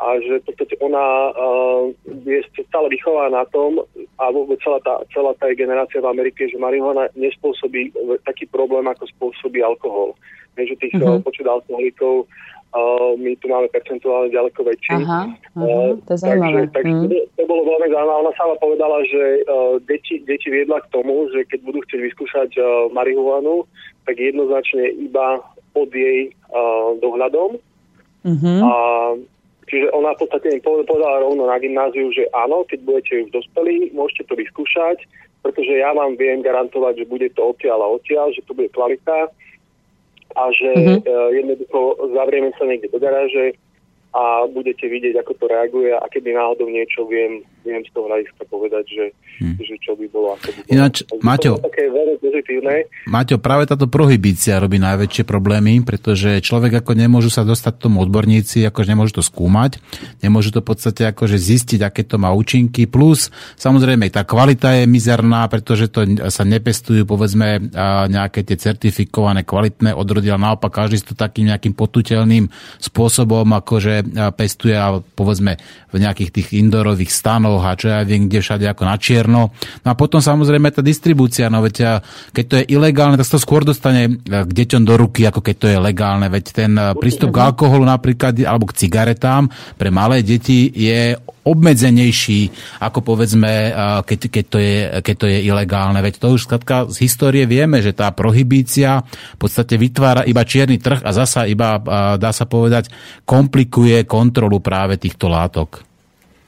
a že v podstate ona uh, je stále vychová na tom a vôbec celá tá, celá tá generácia v Amerike, že marihuana nespôsobí taký problém, ako spôsobí alkohol. Takže tých mm-hmm. počet alkoholikov uh, my tu máme percentuálne ďaleko väčší. Aha, aha, to je zaujímavé. Takže, takže mm. to, to bolo veľmi zaujímavé. Ona sama povedala, že uh, deti, deti viedla k tomu, že keď budú chcieť vyskúšať uh, marihuanu, tak jednoznačne iba pod jej uh, dohľadom. Mm-hmm. A Čiže ona v podstate im povedala rovno na gymnáziu, že áno, keď budete už dospelí, môžete to vyskúšať, pretože ja vám viem garantovať, že bude to odtiaľ a odtiaľ, že to bude kvalita a že mm-hmm. jednoducho zavrieme sa niekde do garáže a budete vidieť, ako to reaguje a keby náhodou niečo viem, viem z toho hľadiska povedať, že, hmm. že čo by bolo, ako by bolo. Ináč, Maťo, také veľmi pozitívne. Maťo, práve táto prohibícia robí najväčšie problémy, pretože človek ako nemôžu sa dostať tomu odborníci, akože nemôžu to skúmať, nemôžu to v podstate akože zistiť, aké to má účinky, plus samozrejme tá kvalita je mizerná, pretože to sa nepestujú povedzme nejaké tie certifikované kvalitné odrody, ale naopak každý to takým nejakým potutelným spôsobom akože pestuje a povedzme v nejakých tých indorových stanoch a čo ja viem, kde všade ako na čierno. No a potom samozrejme tá distribúcia, no veď keď to je ilegálne, tak sa to skôr dostane k deťom do ruky, ako keď to je legálne. Veď ten prístup k alkoholu napríklad, alebo k cigaretám pre malé deti je obmedzenejší, ako povedzme, keď, keď, to je, keď to je ilegálne. Veď to už skladka z histórie vieme, že tá prohibícia v podstate vytvára iba čierny trh a zasa iba, dá sa povedať, komplikuje kontrolu práve týchto látok.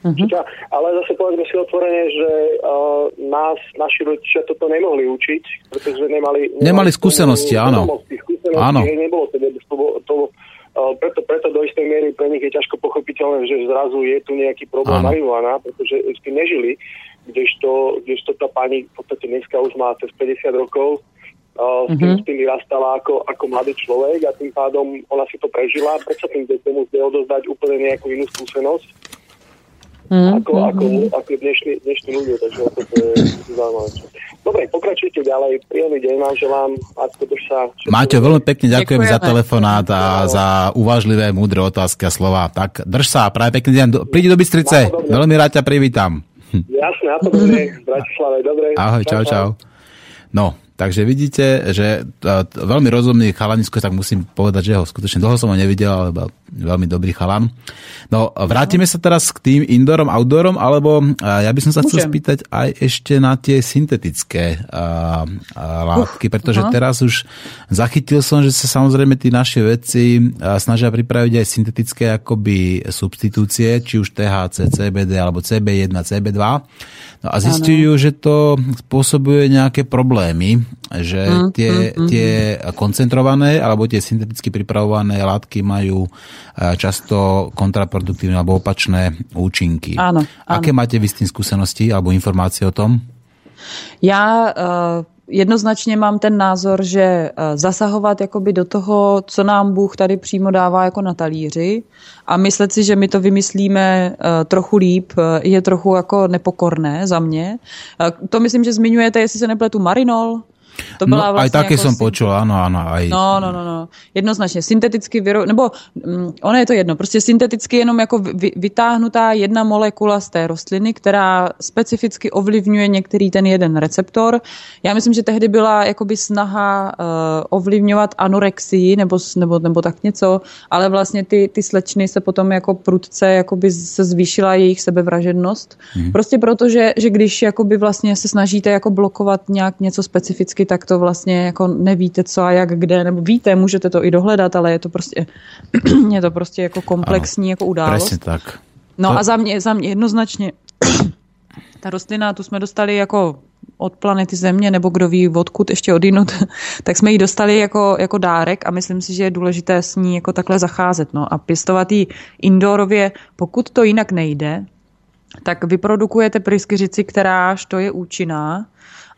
Uh-huh. Ale zase povedzme si otvorene, že uh, nás, naši rodičia toto nemohli učiť, pretože nemali... Nemali, nemali skúsenosti, áno. Skúsenosti, áno. Nebolo to, to, to, preto, preto do istej miery pre nich je ťažko pochopiteľné, že zrazu je tu nejaký problém marihuana, pretože s tým nežili, kdežto, kdežto tá pani v podstate dneska už má cez 50 rokov, uh, s, tým, mm-hmm. s tým vyrastala ako, ako mladý človek a tým pádom ona si to prežila, prečo tým deťom musí odozdať úplne nejakú inú skúsenosť mm, ako, mm, ako, ako dnešní, dnešní ľudia, takže to je zaujímavé. Dobre, pokračujte ďalej. Príjemný deň vám želám. Ako to sa... Máte veľmi pekne ďakujem za telefonát a za uvažlivé, múdre otázky a slova. Tak drž sa, práve pekný deň. Prídi do Bystrice. Veľmi rád ťa privítam. Jasné, a to dobre. V Bratislave, dobre. Ahoj, čau, čau. No, Takže vidíte, že veľmi rozumný chalanisko, tak musím povedať, že ho skutočne dlho som ho nevidel, ale veľmi dobrý chalan. No, vrátime sa teraz k tým indoorom, outdoorom, alebo ja by som sa chcel spýtať aj ešte na tie syntetické a, a látky, pretože uh, teraz už zachytil som, že sa samozrejme tí naše vedci snažia pripraviť aj syntetické akoby substitúcie, či už THC, CBD alebo CB1, CB2. No a zistujú, že to spôsobuje nejaké problémy, že mm, tie, mm, mm, tie koncentrované alebo tie synteticky pripravované látky majú eh, často kontraproduktívne alebo opačné účinky. Áno, áno. Aké máte vy s tým skúsenosti alebo informácie o tom? Já uh, jednoznačně mám ten názor, že uh, zasahovat jakoby do toho, co nám Bůh tady přímo dává jako na talíři a myslet si, že my to vymyslíme uh, trochu líp, uh, je trochu jako nepokorné za mě. To myslím, že zmiňujete, jestli se nepletu, Marinol, to byla no, vlastně aj také jako som počul, áno, áno. Aj... No, no, no, no. Jednoznačně. Synteticky vyro... nebo mm, ono je to jedno, prostě synteticky jenom jako vy, vytáhnutá jedna molekula z té rostliny, která specificky ovlivňuje některý ten jeden receptor. Já myslím, že tehdy byla jakoby snaha uh, ovlivňovat anorexii nebo, nebo, nebo tak něco, ale vlastně ty, ty slečny se potom jako prudce jakoby se zvýšila jejich sebevražednost. Hmm. Prostě proto, že, že když jakoby vlastně se snažíte jako blokovat nějak něco specificky vždycky tak to vlastně jako nevíte co a jak kde, nebo víte, můžete to i dohledat, ale je to prostě, je to prostě jako komplexní ano, jako událost. Presne tak. No to... a za mě, za mě jednoznačně ta rostlina, tu jsme dostali jako od planety Země, nebo kdo ví odkud ještě odinut, tak jsme ji dostali jako, jako dárek a myslím si, že je důležité s ní jako takhle zacházet. No a pěstovat ji indoorově, pokud to jinak nejde, tak vyprodukujete pryskyřici, kteráž to je účinná,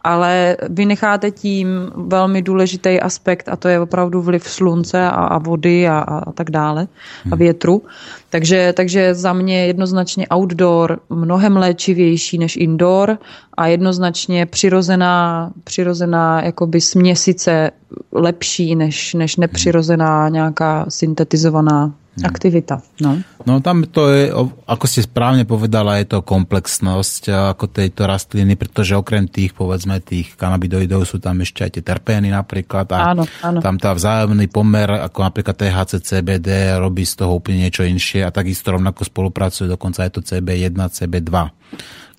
ale vynecháte tím velmi důležitý aspekt a to je opravdu vliv slunce a, a vody a, a tak dále a hmm. větru. Takže, takže za mě jednoznačně outdoor mnohem léčivější než indoor a jednoznačně přirozená, přirozená jakoby směsice lepší než, než nepřirozená nějaká syntetizovaná Hmm. Aktivita. No. no tam to je, ako ste správne povedala, je to komplexnosť ako tejto rastliny, pretože okrem tých, povedzme, tých kanabidoidov sú tam ešte aj tie terpény napríklad a áno, áno. tam tá vzájomný pomer, ako napríklad THC, CBD robí z toho úplne niečo inšie a takisto rovnako spolupracuje dokonca aj to CB1, CB2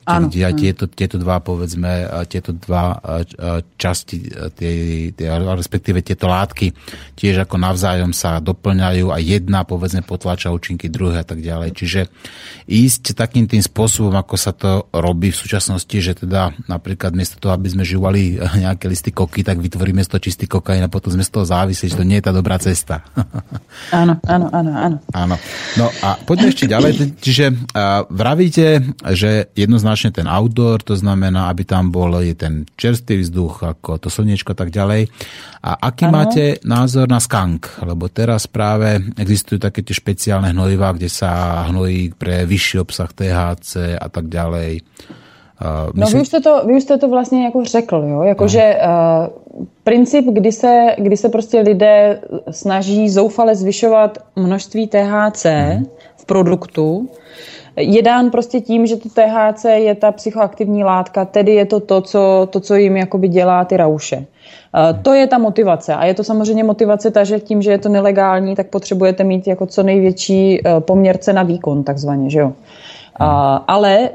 Áno, tie, tieto, tieto dva, povedzme, tieto dva časti, tie, tie, respektíve tieto látky tiež ako navzájom sa doplňajú a jedna, povedzme, potláča účinky druhé a tak ďalej. Čiže ísť takým tým spôsobom, ako sa to robí v súčasnosti, že teda napríklad miesto toho, aby sme žívali nejaké listy koky, tak vytvoríme z toho čistý kokain a potom sme z toho závisí, že to nie je tá dobrá cesta. Áno, áno, áno, áno. Áno. No a poďme ešte ďalej. Čiže vravíte, že jednoznačne jednoznačne ten outdoor, to znamená, aby tam bol ten čerstvý vzduch, ako to slniečko tak ďalej. A aký ano. máte názor na skank? Lebo teraz práve existujú také tie špeciálne hnojivá, kde sa hnojí pre vyšší obsah THC a tak ďalej. Uh, myslím... No vy už, jste to, vy už jste to vlastně jako řekl, jo? Jako, no. že uh, princip, kdy se, kdy se prostě lidé snaží zoufale zvyšovat množství THC hmm. v produktu, je dán prostě tím, že to THC je ta psychoaktivní látka, tedy je to to, co, to, co jim jakoby dělá ty rauše. To je ta motivace. A je to samozřejmě motivace ta, že tím, že je to nelegální, tak potřebujete mít jako co největší e, poměrce na výkon, takzvaně, že jo. Ale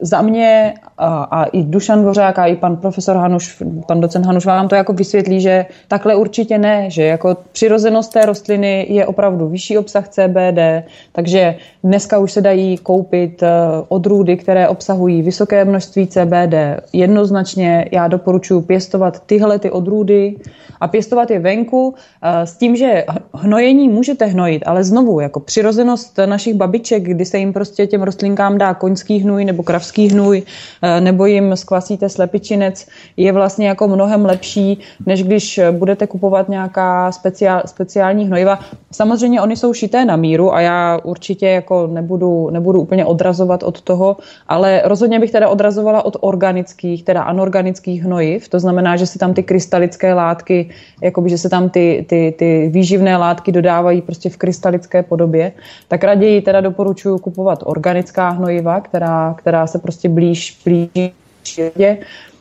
za mě a, a i Dušan Dvořák a i pan profesor Hanuš, pan docent Hanuš vám to jako vysvětlí, že takhle určitě ne, že jako přirozenost té rostliny je opravdu vyšší obsah CBD, takže dneska už se dají koupit eh, odrůdy, které obsahují vysoké množství CBD. Jednoznačně já doporučuji pěstovat tyhle ty odrůdy a pěstovat je venku eh, s tím, že hnojení můžete hnojit, ale znovu, jako přirozenost našich babiček, kdy se jim prostě těm rostlinkám dá koňský hnůj nebo kravský hnůj, eh, nebo jim skvasíte slepičinec, je vlastně jako mnohem lepší, než když budete kupovat nějaká speciál, speciální hnojiva. Samozřejmě oni jsou šité na míru a já určitě jako nebudu, nebudu úplně odrazovat od toho, ale rozhodně bych teda odrazovala od organických, teda anorganických hnojiv, to znamená, že se tam ty krystalické látky, jakoby, že se tam ty, ty, ty výživné látky dodávají prostě v krystalické podobě, tak raději teda doporučuji kupovat organická hnojiva, která, která se prostě blíž, blíží přírodě.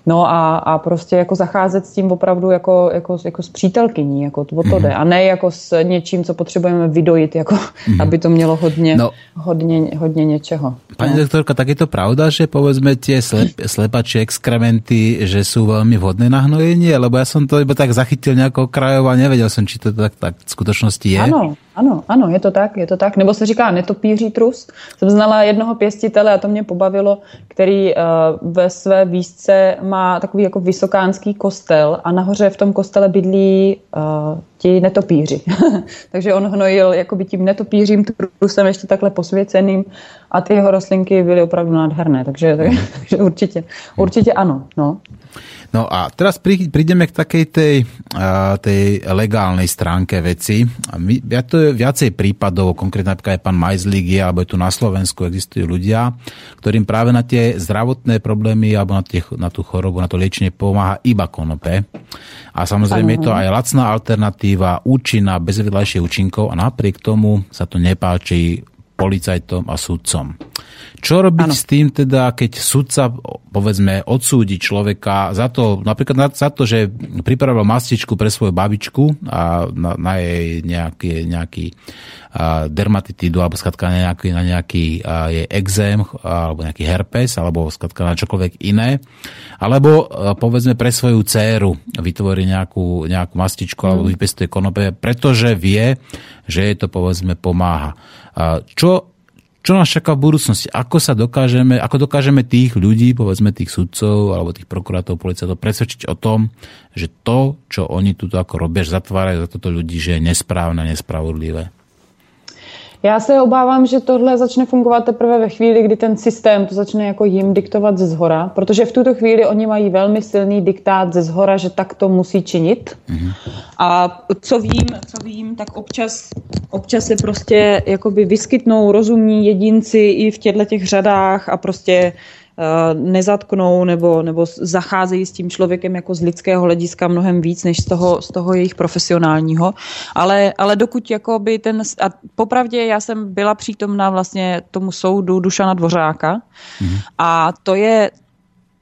No a, a prostě jako zacházet s tím opravdu jako, jako, jako s přítelkyní, jako to, to jde. A ne jako s něčím, co potřebujeme vydojit, jako, mm-hmm. aby to mělo hodně, no. hodně, hodně něčeho. Pani no. doktorka, tak je to pravda, že povedzme tie slep, slepačie exkrementy, že sú veľmi vhodné na hnojenie? Lebo ja som to iba tak zachytil nejako krajov a nevedel som, či to tak, tak v skutočnosti je. Ano, ano, ano, je to tak, je to tak. Nebo se říká netopíří trus. Jsem znala jednoho pěstitele a to mě pobavilo, který uh, ve své výzce má takový jako vysokánský kostel a nahoře v tom kostele bydlí uh, ti netopíři. Takže on hnojil jakoby tím netopířím trusem ještě takhle posvěceným a ty jeho rostlinky byly opravdu nádherné. Takže, takže určitě, určitě ano. No. No a teraz prídeme k takej tej, tej legálnej stránke veci. Ja to je viacej prípadov, konkrétne napríklad aj pán Majzlík je, alebo je tu na Slovensku existujú ľudia, ktorým práve na tie zdravotné problémy alebo na, tie, na tú chorobu, na to liečenie pomáha iba konope. A samozrejme je to aj lacná alternatíva, účinná, bez vedľajších účinkov a napriek tomu sa to nepáči policajtom a sudcom. Čo robiť ano. s tým teda, keď sudca, povedzme, odsúdi človeka za to, napríklad za to, že pripravil mastičku pre svoju babičku a na, na jej nejaký, nejaký a, dermatitidu, alebo skratka na nejaký, na nejaký a, jej exém, alebo nejaký herpes, alebo skratka na čokoľvek iné. Alebo povedzme pre svoju dceru vytvorí nejakú, nejakú mastičku, mm. alebo vypestuje konope, pretože vie, že jej to povedzme pomáha. Čo čo nás čaká v budúcnosti? Ako sa dokážeme, ako dokážeme tých ľudí, povedzme tých sudcov alebo tých prokurátov, policajtov presvedčiť o tom, že to, čo oni tu ako robia, zatvárajú za toto ľudí, že je nesprávne, nespravodlivé? Já se obávám, že tohle začne fungovat teprve ve chvíli, kdy ten systém to začne jako jim diktovat ze zhora, protože v tuto chvíli oni mají velmi silný diktát ze zhora, že tak to musí činit. Mm-hmm. A co vím, co vím, tak občas, občas se prostě jakoby vyskytnou rozumní jedinci i v těchto těch řadách a prostě nezatknou nebo, nebo zacházejí s tím člověkem jako z lidského hlediska mnohem víc, než z toho, z toho jejich profesionálního. Ale, ale dokud jakoby ten, a popravdě já jsem byla přítomna vlastně tomu soudu Dušana Dvořáka mm-hmm. a to je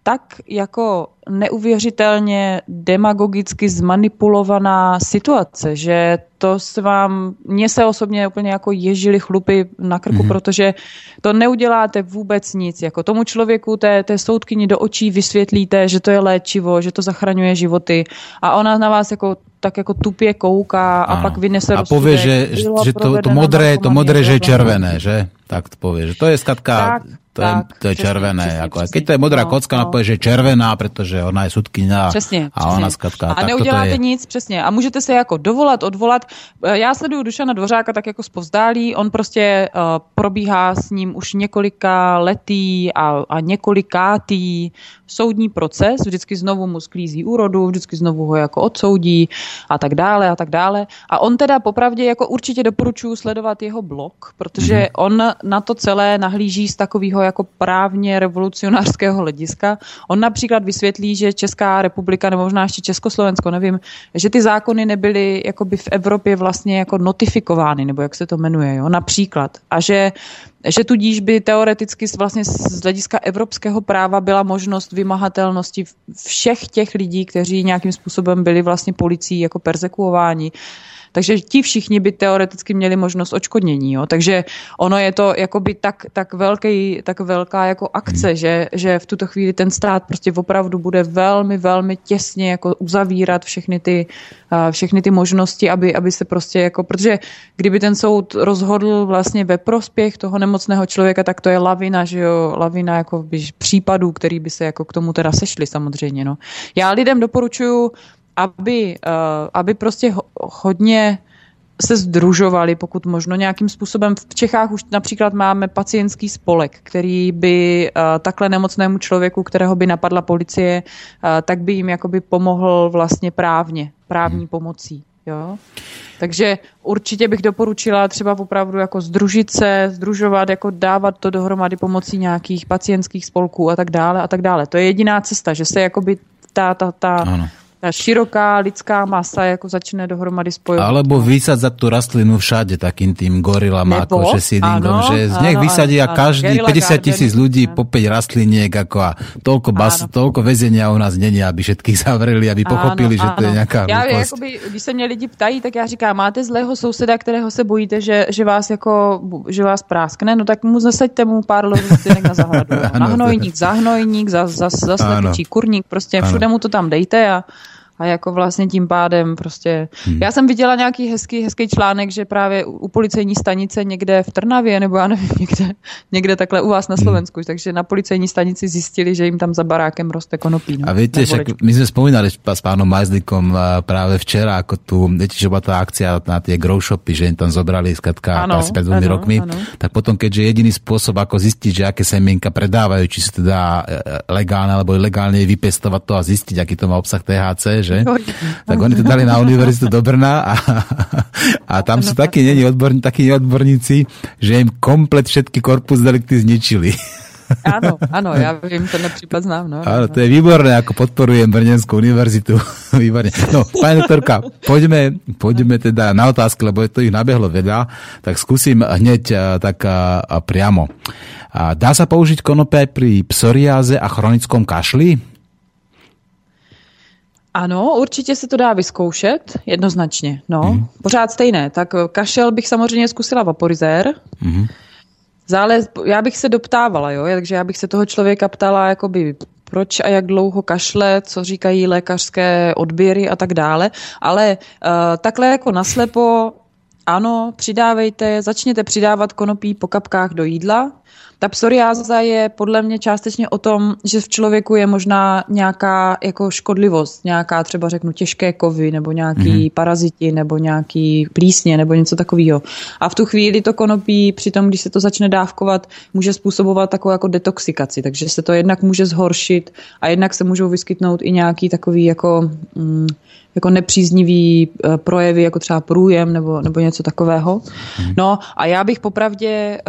tak jako neuvěřitelně demagogicky zmanipulovaná situace, že to se vám, mně se osobně úplně jako ježili chlupy na krku, mm-hmm. protože to neuděláte vůbec nic. Jako tomu člověku, té, té soudkyni do očí vysvětlíte, že to je léčivo, že to zachraňuje životy a ona na vás jako tak jako tupě kouká a ano. pak vynese A povie, že, že to, to modré, to modré, že je červené, že? Tak to povie, že to je skatka, tak, to, tak, je, to je červené. Přesně, ako, přesně, keď to je modrá no, kocka, no. je červená, protože ona je sudkyňa přesně, a ona skatka. A neuděláte je... nic, přesně. A můžete se jako dovolat, odvolat. Já sleduju Dušana Dvořáka tak jako zpovzdálí. On prostě uh, probíhá s ním už několika letý a, a několikátý soudní proces. Vždycky znovu mu sklízí úrodu, vždycky znovu ho jako odsoudí a tak dále a tak dále. A on teda popravdě jako určitě doporučuji sledovat jeho blog, protože mm-hmm. on na to celé nahlíží z takového jako právně revolucionářského hlediska. On například vysvětlí, že Česká republika, nebo možná ještě Československo, nevím, že ty zákony nebyly jakoby v Evropě vlastně jako notifikovány, nebo jak se to jmenuje, jo, například. A že že tudíž by teoreticky vlastně z hlediska evropského práva byla možnost vymahatelnosti všech těch lidí, kteří nějakým způsobem byli vlastně policií jako persekuováni. Takže ti všichni by teoreticky měli možnost očkodnění. Jo? Takže ono je to jakoby tak, tak, velký, tak velká jako akce, hmm. že, že v tuto chvíli ten stát prostě opravdu bude velmi, velmi těsně jako uzavírat všechny ty, všechny ty možnosti, aby, aby se prostě jako, protože kdyby ten soud rozhodl vlastně ve prospěch toho nemocného člověka, tak to je lavina, že jo, lavina jako případů, který by se jako k tomu teda sešli samozřejmě, no. Já lidem doporučuji aby, uh, aby prostě hodně se združovali, pokud možno nějakým způsobem. V Čechách už například máme pacientský spolek, který by uh, takhle nemocnému člověku, kterého by napadla policie, uh, tak by jim jakoby pomohl vlastně právně, právní hmm. pomocí. Jo? Takže určitě bych doporučila třeba opravdu jako združit se, združovat, jako dávat to dohromady pomocí nějakých pacientských spolků a tak dále a tak dále. To je jediná cesta, že se jakoby ta, ta, ta ano široká lidská masa jako začne dohromady spojovat. Alebo vysadzať tú rastlinu všade takým tým gorilám, Nebo, akože seedingom, ano, že z nich vysadia áno, každý 50 tisíc ľudí po 5 rastliniek ako a toľko, bas, toľko väzenia u nás není, aby všetkých zavreli, aby pochopili, ano, že to je nějaká já, jakoby, když se mě lidi ptají, tak já říkám, máte zlého souseda, kterého se bojíte, že, že vás jako, že vás práskne, no tak mu zasaďte mu pár ložistinek na zahradu. na hnojník, za hnojník, za, za, za slepičí kurník, prostě všude mu to tam dejte a a jako vlastně tím pádem prostě... Hmm. Já jsem viděla nějaký hezký, hezký článek, že právě u policejní stanice někde v Trnavě, nebo já nevím, někde, někde takhle u vás na hmm. Slovensku, hmm. takže na policejní stanici zjistili, že jim tam za barákem roste konopí. No, a víte, že my jsme spomínali s pánom Majzlikom právě včera, jako tu, viete, že byla ta akcia na tie grow shopy, že jim tam zobrali zkrátka asi pred dvomi rokmi, ano. tak potom, keďže jediný spôsob, ako zistiť, že aké semienka predávajú, či sú teda e, e, legálne alebo ilegálne, vypestovať to a zistiť, aký to má obsah THC, že? Tak oni to dali na univerzitu do Brna a, a tam sú takí, není odborní, takí odborníci, že im komplet všetky korpus delikty zničili. Áno, áno, ja viem, ten prípad znám. No, áno, to je výborné, ako podporujem Brněnskou univerzitu. Výborne. No, pani doktorka, poďme, poďme teda na otázky, lebo to ich nabehlo veľa, tak skúsim hneď eh, tak a, a priamo. A dá sa použiť konope pri psoriáze a chronickom kašli? Ano, určitě se to dá vyzkoušet, jednoznačně. No, mm. pořád stejné. Tak kašel bych samozřejmě zkusila vaporizér. Mm. Zále, já bych se doptávala, jo, takže já bych se toho člověka ptala, jakoby, proč a jak dlouho kašle, co říkají lékařské odběry a tak dále. Ale uh, takhle jako naslepo ano, přidávejte, začněte přidávat konopí po kapkách do jídla, ta psoriáza je podle mě částečně o tom, že v člověku je možná nějaká jako škodlivost, nějaká třeba řeknu těžké kovy, nebo nějaký mm-hmm. paraziti, nebo nějaký plísně, nebo něco takového. A v tu chvíli to konopí, přitom když se to začne dávkovat, může způsobovat takovou jako detoxikaci, takže se to jednak může zhoršit a jednak se můžou vyskytnout i nějaký takový jako mm, jako nepříznivý eh, projevy, jako třeba průjem nebo, nebo něco takového. Mhm. No a já bych popravdě, eh,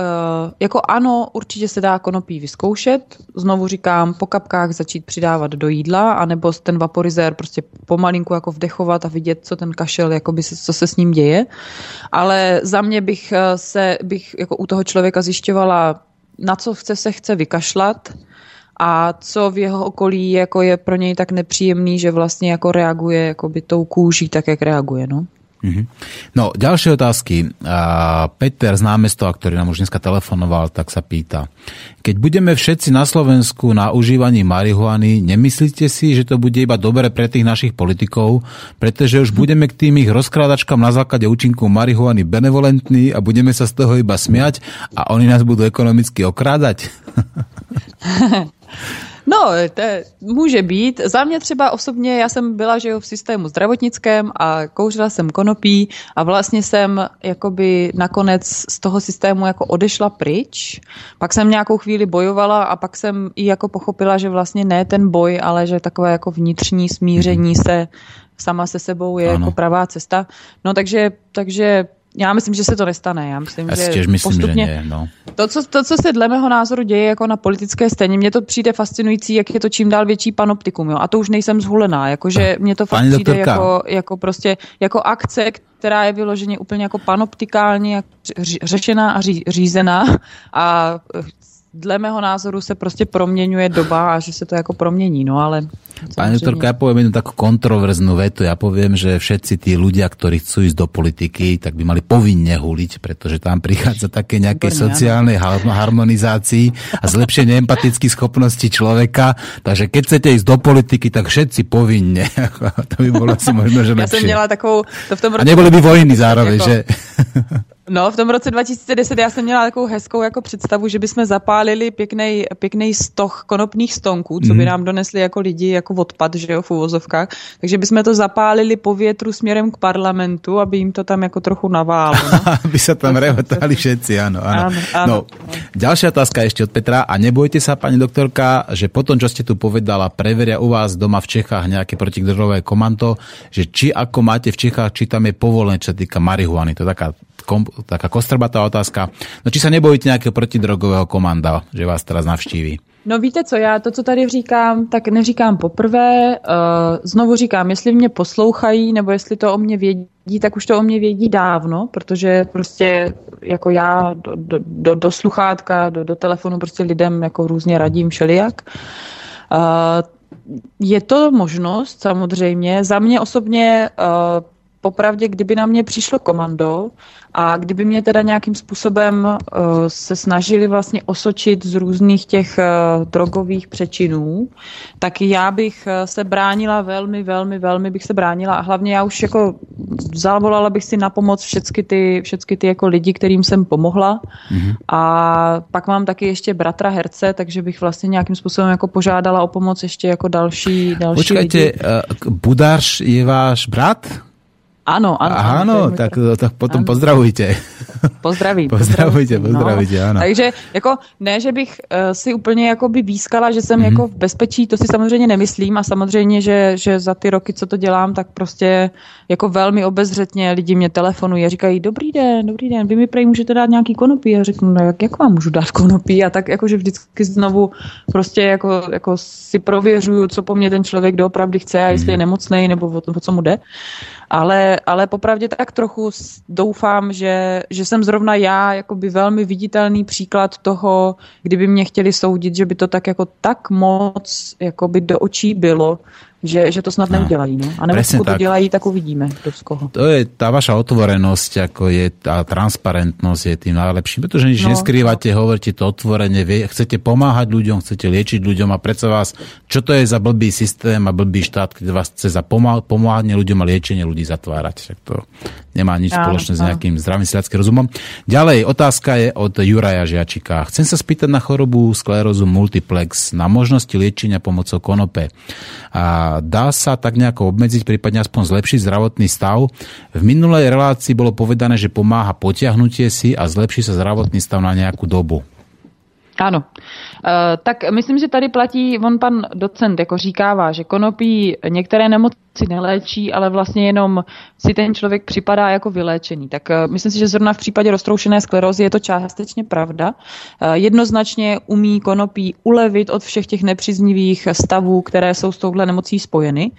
jako ano, určitě se dá konopí vyzkoušet. Znovu říkám, po kapkách začít přidávat do jídla, anebo ten vaporizér prostě pomalinku jako vdechovat a vidět, co ten kašel, jakoby se, co se s ním děje. Ale za mě bych eh, se, bych jako u toho člověka zjišťovala, na co chce se chce vykašlat, a co v jeho okolí jako je pro něj tak nepříjemný, že vlastně jako reaguje jako by tou kůží tak, jak reaguje. No? Mm-hmm. No, ďalšie otázky. Peter z námestova, ktorý nám už dneska telefonoval, tak sa pýta. Keď budeme všetci na Slovensku na užívaní marihuany, nemyslíte si, že to bude iba dobre pre tých našich politikov, pretože už budeme k tým ich rozkrádačkám na základe účinku marihuany benevolentní a budeme sa z toho iba smiať a oni nás budú ekonomicky okrádať? No, to může být. Za mě třeba osobně, já jsem byla že jo, v systému zdravotnickém a kouřila jsem konopí a vlastně jsem jakoby nakonec z toho systému jako odešla pryč. Pak jsem nějakou chvíli bojovala a pak jsem i jako pochopila, že vlastně ne ten boj, ale že takové jako vnitřní smíření se sama se sebou je ano. jako pravá cesta. No takže, takže já myslím, že se to nestane. Já myslím, já že myslím, postupně, že ne, no. to, co, to, co se dle mého názoru děje jako na politické scéně, mně to přijde fascinující, jak je to čím dál větší panoptikum. Jo? A to už nejsem zhulená. Jakože mně to fakt Pani přijde jako, jako, prostě, jako akce, která je vyloženě úplně jako panoptikálně řešená a ří, řízená a dle mého názoru se prostě proměňuje doba a že se to jako promění, no ale... Pani doktorka, ja poviem jednu takú kontroverznú vetu. Ja poviem, že všetci tí ľudia, ktorí chcú ísť do politiky, tak by mali povinne huliť, pretože tam prichádza také nejaké sociálnej harmonizácii a zlepšenie empatických schopností človeka. Takže keď chcete ísť do politiky, tak všetci povinne. to by bolo asi možno, že lepšie. Ja som měla takovou... To v tom a neboli by vojny zároveň, jako... že? No, v tom roce 2010 já jsem měla takovou hezkou jako představu, že bychom zapálili pěkný, pěkný stoch konopných stonků, co by mhm. nám donesli jako lidi jako odpad, že jo, v uvozovkách. Takže bychom to zapálili po větru směrem k parlamentu, aby jim to tam jako trochu naválo. No? aby se tam rehotali všetci, ano, ano. ano, ano. No, ďalšia otázka ještě od Petra. A nebojte se, paní doktorka, že potom, čo ste tu povedala, preveria u vás doma v Čechách nějaké protidrogové komando, že či ako máte v Čechách, či tam je povolené, čo týka marihuany. To je taká kom, taká kostrbatá otázka. No či sa nebojíte nějakého protidrogového komanda, že vás teraz navštíví? No víte co, já to, co tady říkám, tak neříkám poprvé. Uh, znovu říkám, jestli mě poslouchají, nebo jestli to o mě vědí, tak už to o mě vědí dávno, protože prostě jako já do, do, do, do sluchátka, do, do telefonu prostě lidem jako různě radím všelijak. Uh, je to možnost samozřejmě. Za mě osobně uh, popravdě, kdyby na mě přišlo komando a kdyby mě teda nějakým způsobem uh, se snažili vlastně osočit z různých těch uh, drogových přečinů, tak já bych uh, se bránila velmi, velmi, velmi bych se bránila a hlavně já už jako zavolala bych si na pomoc všechny ty, všechny ty jako lidi, kterým jsem pomohla mm-hmm. a pak mám taky ještě bratra herce, takže bych vlastně nějakým způsobem jako požádala o pomoc ještě jako další, další Počkejte, lidi. Uh, Budáš je váš brat? Ano, ano. Áno, tak, tak potom ano. pozdravujte. Pozdraví. pozdravujte, pozdravujte, no. ano. Takže jako ne, že bych uh, si úplně jako by výskala, že jsem mm-hmm. jako v bezpečí, to si samozřejmě nemyslím a samozřejmě, že, že za ty roky, co to dělám, tak prostě jako velmi obezřetně lidi mě telefonují a říkají, dobrý den, dobrý den, vy mi prej můžete dát nějaký konopí a řeknu, no jak, jak vám můžu dát konopí a tak jakože vždycky znovu prostě jako, jako si prověřuju, co po mně ten člověk doopravdy chce a jestli je mhm. nemocný nebo o, o co mu jde. Ale, ale popravdě tak trochu doufám, že, že jsem zrovna já jakoby velmi viditelný příklad toho, kdyby mě chtěli soudit, že by to tak jako tak moc jakoby do očí bylo, že, že to snad neudělají. No? A nebo to dělají, tak uvidíme, kdo z koho. To je tá vaša otvorenosť, ako je tá transparentnosť je tým najlepším, pretože nič no, neskrývate, no. hovoríte to otvorene, vie, chcete pomáhať ľuďom, chcete liečiť ľuďom a predsa vás, čo to je za blbý systém a blbý štát, keď vás chce za pomáhanie ľuďom a liečenie ľudí zatvárať. Tak to nemá nič áno, spoločné áno. s nejakým zdravým sľadským rozumom. Ďalej, otázka je od Juraja Žiačika. Chcem sa spýtať na chorobu sklerózu multiplex, na možnosti liečenia pomocou konope. A dá sa tak nejako obmedziť, prípadne aspoň zlepšiť zdravotný stav. V minulej relácii bolo povedané, že pomáha potiahnutie si a zlepší sa zdravotný stav na nejakú dobu. Ano. E, tak myslím, že tady platí, on pan docent jako říkává, že konopí některé nemoci neléčí, ale vlastně jenom si ten člověk připadá jako vyléčený. Tak e, myslím si, že zrovna v případě roztroušené sklerózy je to částečně pravda. E, jednoznačně umí konopí ulevit od všech těch nepříznivých stavů, které jsou s touhle nemocí spojeny,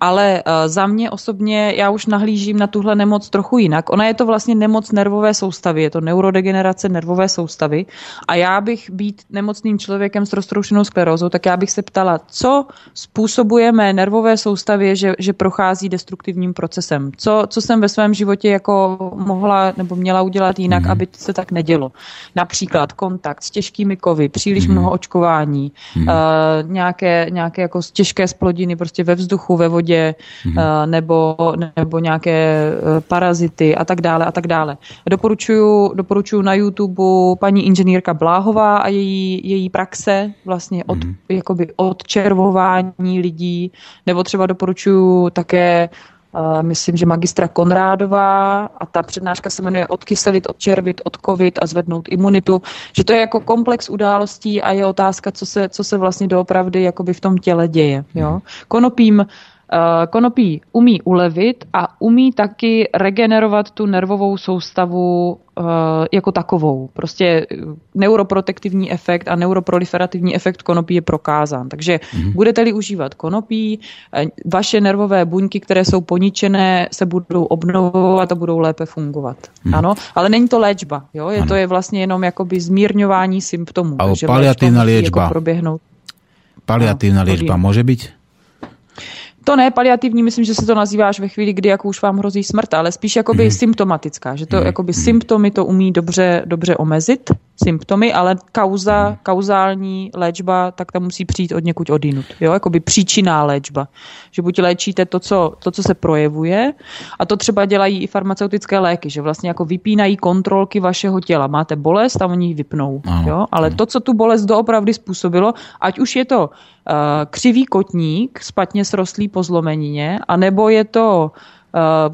ale za mě osobně já už nahlížím na tuhle nemoc trochu jinak. Ona je to vlastně nemoc nervové soustavy, je to neurodegenerace nervové soustavy a já bych být nemocným člověkem s roztroušenou sklerózou, tak já bych se ptala, co způsobuje mé nervové soustavě, že, že prochází destruktivním procesem. Co, co jsem ve svém životě jako mohla nebo měla udělat jinak, mm-hmm. aby se tak nedělo. Například kontakt s těžkými kovy, příliš mm-hmm. mnoho očkování, mm-hmm. uh, nějaké, nějaké jako těžké splodiny prostě ve vzduchu, ve vodě, mm-hmm. uh, nebo, nebo nějaké uh, parazity a tak dále a tak dále. Doporučuju, doporučuju na YouTube paní inženýrka Bláhová a její, její praxe vlastně od, mm. jakoby od červování lidí, nebo třeba doporučuju také Uh, myslím, že magistra Konrádová a ta přednáška se jmenuje Odkyselit, odčervit, odkovit a zvednout imunitu, že to je jako komplex událostí a je otázka, co se, co se vlastně doopravdy jakoby v tom těle děje. Jo? Mhm. Konopím konopí umí ulevit a umí taky regenerovat tu nervovou soustavu eh, jako takovou. Prostě eh, neuroprotektivní efekt a neuroproliferativní efekt konopí je prokázán. Takže mm-hmm. budete-li užívat konopí, vaše nervové buňky, které jsou poničené, se budou obnovovat a budou lépe fungovat. Mm. Ano, ale není to léčba. Jo? Je, to je vlastně jenom jakoby zmírňování symptomů. A paliatívna liečba. Jako proběhnout. Paliatívna liečba môže byť? To ne, paliativní, myslím, že se to nazývá až ve chvíli, kdy jako už vám hrozí smrt, ale spíš jakoby mm. symptomatická, že to mm. jakoby symptomy to umí dobře, dobře omezit, symptomy, ale kauza, kauzální léčba, tak tam musí přijít od někud odinut. Jo, jakoby příčiná léčba. Že buď léčíte to co, to, co se projevuje, a to třeba dělají i farmaceutické léky, že vlastně jako vypínají kontrolky vašeho těla. Máte bolest a oni ji vypnou. Jo? Ale to, co tu bolest doopravdy způsobilo, ať už je to uh, křivý kotník, špatně srostlý po zlomenině, anebo je to uh,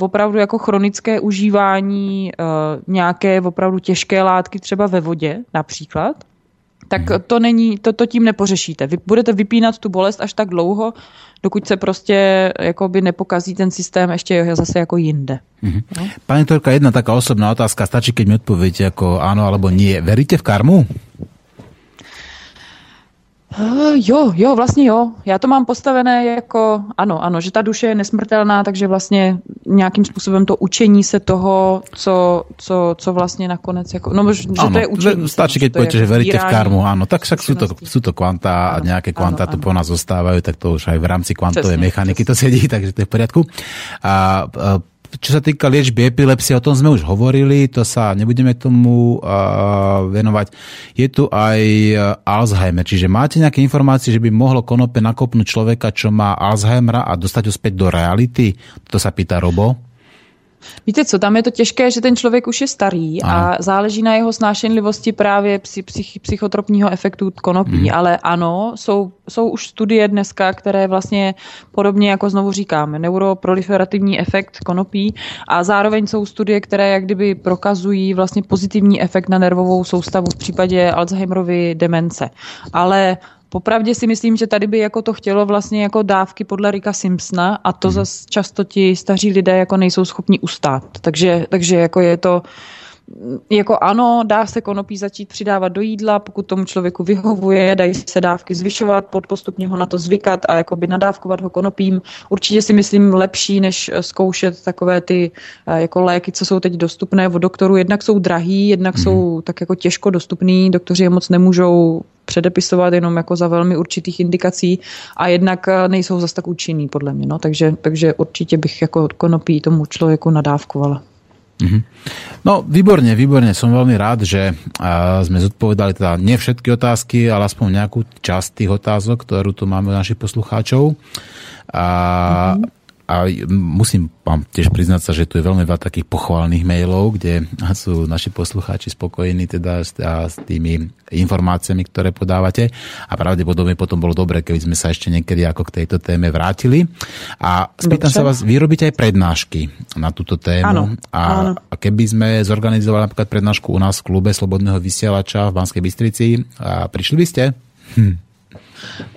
opravdu jako chronické užívání uh, nějaké opravdu těžké látky třeba ve vodě například, tak to není, to, to tím nepořešíte. Vy budete vypínat tu bolest až tak dlouho, dokud se prostě jakoby nepokazí ten systém ještě zase jako jinde. Mm-hmm. No? Pani Torka, jedna taká osobná otázka. Stačí, keď mi odpoviete ako áno alebo nie. Veríte v karmu? Uh, jo, jo, vlastně jo. Já to mám postavené jako, ano, ano, že ta duše je nesmrtelná, takže vlastně nějakým způsobem to učení se toho, co, co, co vlastně nakonec, jako, no, že ano, to je učení. Stačí, keď poviete, že veríte v karmu, áno, tak však sú to, sú to kvanta a nejaké kvanta tu po nás zostávajú, tak to už aj v rámci kvantovej mechaniky to sedí, takže to je v poriadku. A, a čo sa týka liečby epilepsie, o tom sme už hovorili, to sa nebudeme tomu uh, venovať. Je tu aj Alzheimer, čiže máte nejaké informácie, že by mohlo konope nakopnúť človeka, čo má Alzheimera a dostať ho späť do reality? To sa pýta Robo. Víte co, tam je to těžké, že ten člověk už je starý a záleží na jeho snášenlivosti právě psych, psychotropního efektu konopí, hmm. ale ano, jsou, jsou už studie dneska, které vlastně podobně jako znovu říkáme, neuroproliferativní efekt konopí a zároveň jsou studie, které jak kdyby prokazují vlastně pozitivní efekt na nervovou soustavu v případě Alzheimerovy demence. Ale Popravdě si myslím, že tady by jako to chtělo vlastně jako dávky podle Rika Simpsona a to hmm. zase často ti staří lidé jako nejsou schopni ustát. Takže, takže jako je to, jako ano, dá se konopí začít přidávat do jídla, pokud tomu člověku vyhovuje, dají se dávky zvyšovat, pod postupně ho na to zvykat a jakoby nadávkovat ho konopím. Určitě si myslím lepší, než zkoušet takové ty eh, jako léky, co jsou teď dostupné od doktorů. Jednak jsou drahý, jednak mm. jsou tak jako těžko dostupný, doktoři je moc nemůžou předepisovat jenom jako za velmi určitých indikací a jednak nejsou zas tak účinný podle mě. No. Takže, takže určitě bych jako konopí tomu člověku nadávkovala. Mm-hmm. No, výborne, výborne. Som veľmi rád, že a, sme zodpovedali teda nie všetky otázky, ale aspoň nejakú časť tých otázok, ktorú tu máme od našich poslucháčov. A, mm-hmm. A musím vám tiež priznať sa, že tu je veľmi veľa takých pochválnych mailov, kde sú naši poslucháči spokojení teda s, s tými informáciami, ktoré podávate. A pravdepodobne potom bolo dobre, keby sme sa ešte niekedy ako k tejto téme vrátili. A spýtam Dobře. sa vás, vy robíte aj prednášky na túto tému. Áno, a, áno. a keby sme zorganizovali napríklad prednášku u nás v klube Slobodného vysielača v Banskej Bystrici, a prišli by ste? Hm.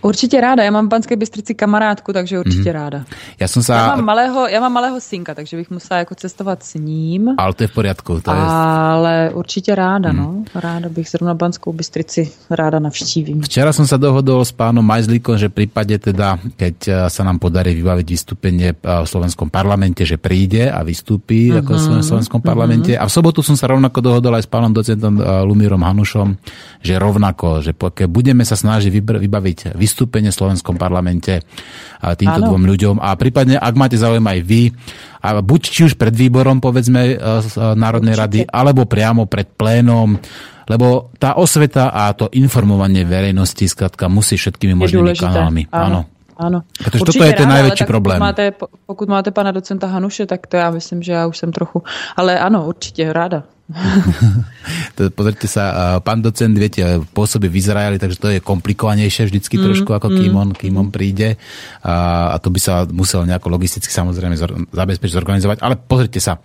Určitě ráda, já mám v Banské Bystrici kamarádku, takže určitě mm-hmm. ráda. Já jsem sa... Já mám, malého, já mám malého synka, takže bych musela jako cestovat s ním. Ale to je v poriadku. To je... Ale určitě ráda, mm. no. Ráda bych zrovna Banskou Bystrici ráda navštívím. Včera som sa dohodol s pánom Majzlíkom, že v prípade teda, keď eh, sa nám podarí vybaviť vystúpenie eh, v slovenskom parlamente, že príde a vystúpi mm-hmm. ako v mhm. slovenskom parlamente. Mm-hmm. A v sobotu som sa rovnako dohodol aj s pánom docentom eh, Lumírom Hanušom, že rovnako, že keď budeme sa snažiť vybaviť urobiť vystúpenie v slovenskom parlamente týmto ano. dvom ľuďom a prípadne, ak máte záujem aj vy, a buď či už pred výborom, povedzme, e, e, Národnej Určite. rady, alebo priamo pred plénom, lebo tá osveta a to informovanie verejnosti skladka musí všetkými možnými kanálmi. Áno. Ano. Protože Určitě toto je ten největší problém. Pokud máte, pokud máte pana docenta Hanuše, tak to já myslím, že já už jsem trochu... Ale ano, určitě, ráda. Pozrite sa, pán docent, viete, pôsobí v Izraeli, takže to je komplikovanejšie vždycky mm, trošku, ako mm. kým, on, kým on príde. A, a to by sa musel nejako logisticky samozrejme zabezpečiť, zorganizovať. Ale pozrite sa,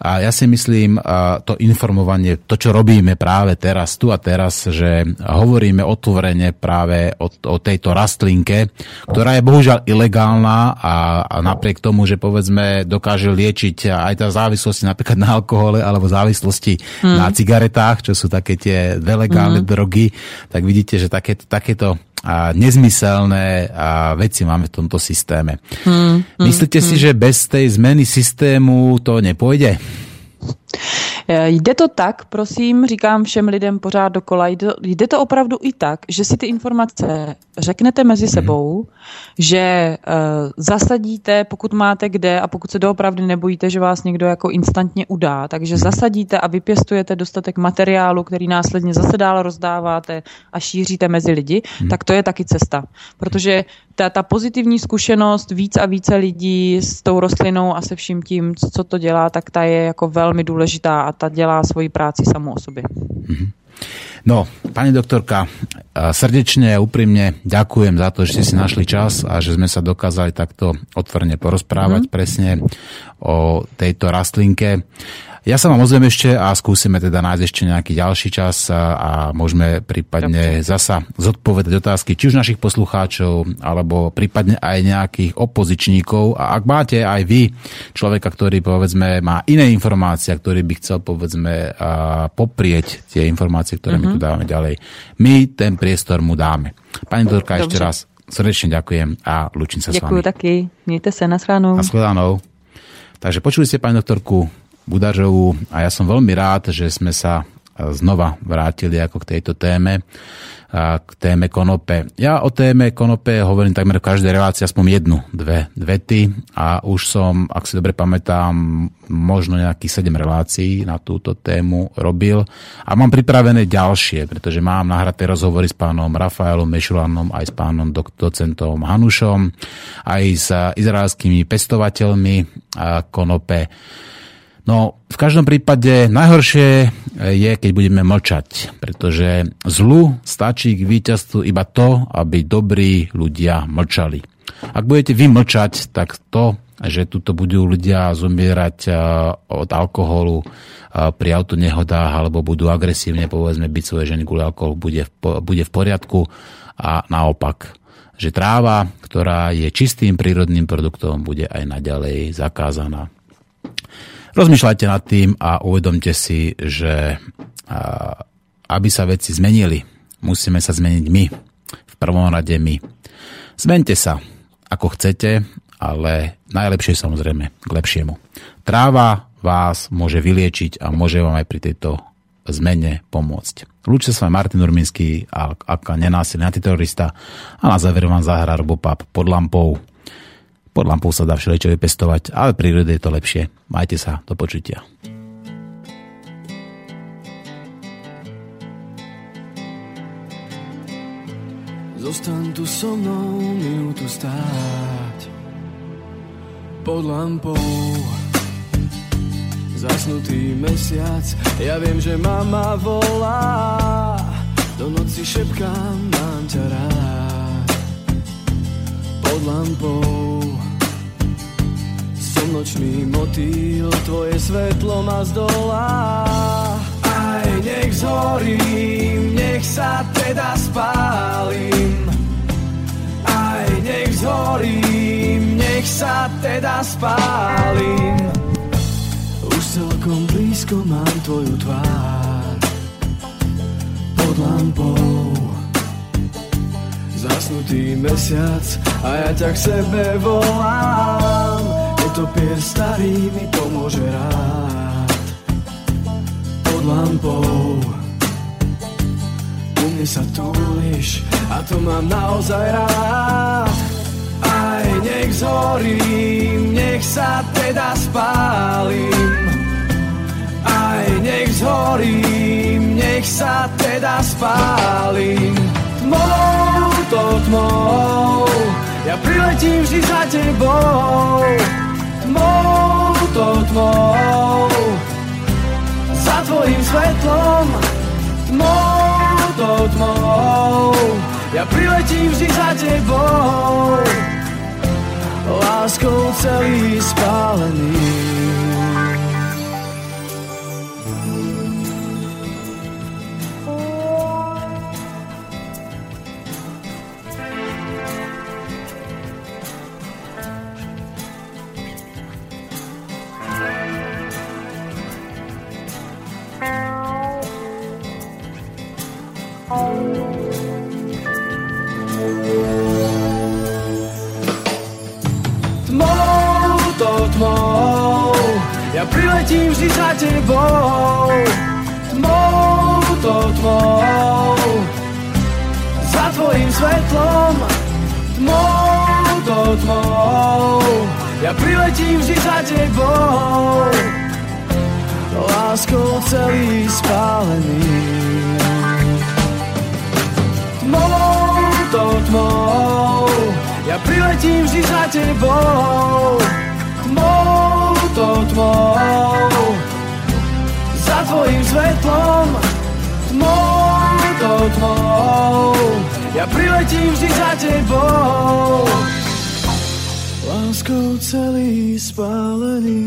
a ja si myslím, to informovanie, to, čo robíme práve teraz, tu a teraz, že hovoríme otvorene práve o, o tejto rastlinke, ktorá je bohužiaľ ilegálna a, a napriek tomu, že povedzme dokáže liečiť aj tá závislosti napríklad na alkohole alebo závislosti hmm. na cigaretách, čo sú také tie delegálne hmm. drogy, tak vidíte, že také, takéto a nezmyselné a veci máme v tomto systéme. Hmm, hmm, Myslíte hmm. si, že bez tej zmeny systému to nepůjde? Eh, jde to tak, prosím, říkám všem lidem pořád dokola, jde, to opravdu i tak, že si ty informace řeknete mezi mhm. sebou, že uh, zasadíte, pokud máte kde a pokud se doopravdy nebojíte, že vás někdo jako instantně udá, takže zasadíte a vypěstujete dostatek materiálu, který následně zase dál rozdáváte a šíříte mezi lidi, hmm. tak to je taky cesta. Protože ta, ta pozitivní zkušenost víc a více lidí s tou rostlinou a se vším tím, co to dělá, tak ta je jako velmi důležitá a ta dělá svoji práci samou o sobě. Mm-hmm. No, pani doktorka, srdečne a úprimne ďakujem za to, že ste si našli čas a že sme sa dokázali takto otvorene porozprávať mm. presne o tejto rastlinke. Ja sa vám ozvem ešte a skúsime teda nájsť ešte nejaký ďalší čas a, a môžeme prípadne zasa zodpovedať otázky či už našich poslucháčov, alebo prípadne aj nejakých opozičníkov. A ak máte aj vy človeka, ktorý povedzme má iné informácie, ktorý by chcel povedzme poprieť tie informácie, ktoré mm-hmm. my tu mhm. dávame ďalej, my ten priestor mu dáme. Pani doktorka, ešte raz srdečne ďakujem a lučím sa Ďakujem s vami. Ďakujem taky. Mějte se, nashledanou. Nashledanou. Takže počuli ste, pani doktorku, Budažovú a ja som veľmi rád, že sme sa znova vrátili ako k tejto téme, k téme konope. Ja o téme konope hovorím takmer v každej relácii aspoň jednu, dve vety a už som, ak si dobre pamätám, možno nejakých sedem relácií na túto tému robil. A mám pripravené ďalšie, pretože mám nahraté rozhovory s pánom Rafaelom Mešulanom aj s pánom docentom Hanušom, aj s izraelskými pestovateľmi konope No, v každom prípade najhoršie je, keď budeme mlčať, pretože zlu stačí k víťazstvu iba to, aby dobrí ľudia mlčali. Ak budete vy mlčať, tak to, že tuto budú ľudia zomierať eh, od alkoholu eh, pri autonehodách alebo budú agresívne povedzme byť svoje ženy kvôli alkoholu, bude v, bude v poriadku a naopak že tráva, ktorá je čistým prírodným produktom, bude aj naďalej zakázaná. Rozmýšľajte nad tým a uvedomte si, že aby sa veci zmenili, musíme sa zmeniť my. V prvom rade my. Zmente sa, ako chcete, ale najlepšie samozrejme k lepšiemu. Tráva vás môže vyliečiť a môže vám aj pri tejto zmene pomôcť. Lúčte sa Martin Urminský aká nenásilný antiterorista a na záver vám zahrá Robopap pod lampou. Pod lampou sa dá všeličo vypestovať, ale prírode je to lepšie. Majte sa, do počutia. Zostaň tu so mnou minútu stáť. Pod lampou. Zasnutý mesiac, ja viem, že mama volá. Do noci šepkám, mám ťa rád. Pod lampou Som nočný motýl, tvoje svetlo ma zdolá Aj nech zhorím, nech sa teda spálim Aj nech zhorím, nech sa teda spálim Už celkom blízko mám tvoju tvár. Pod lampou. Zasnutý mesiac a ja ťa k sebe volám Netopier starý mi pomôže rád. Pod lampou. U mne sa túliš a to mám naozaj rád. Aj nech zhorím, nech sa teda spálim Aj nech zhorím, nech sa teda spálim Tmou to tmou, ja priletím vždy za tebou Tmou to tmou, za tvojim svetlom Tmou to tmou, ja priletím vždy za tebou. Láskou celý spálený ja priletím vždy za tebou. Tmou to tmou, za tvojim svetlom. Tmou to tmou, ja priletím vždy za tebou. Láskou celý spálený. Tmou to tmou, ja priletím vždy za tebou Tmou to tmou Za tvojim svetlom Tmou to tmou Ja priletím vždy za tebou. Láskou celý spálený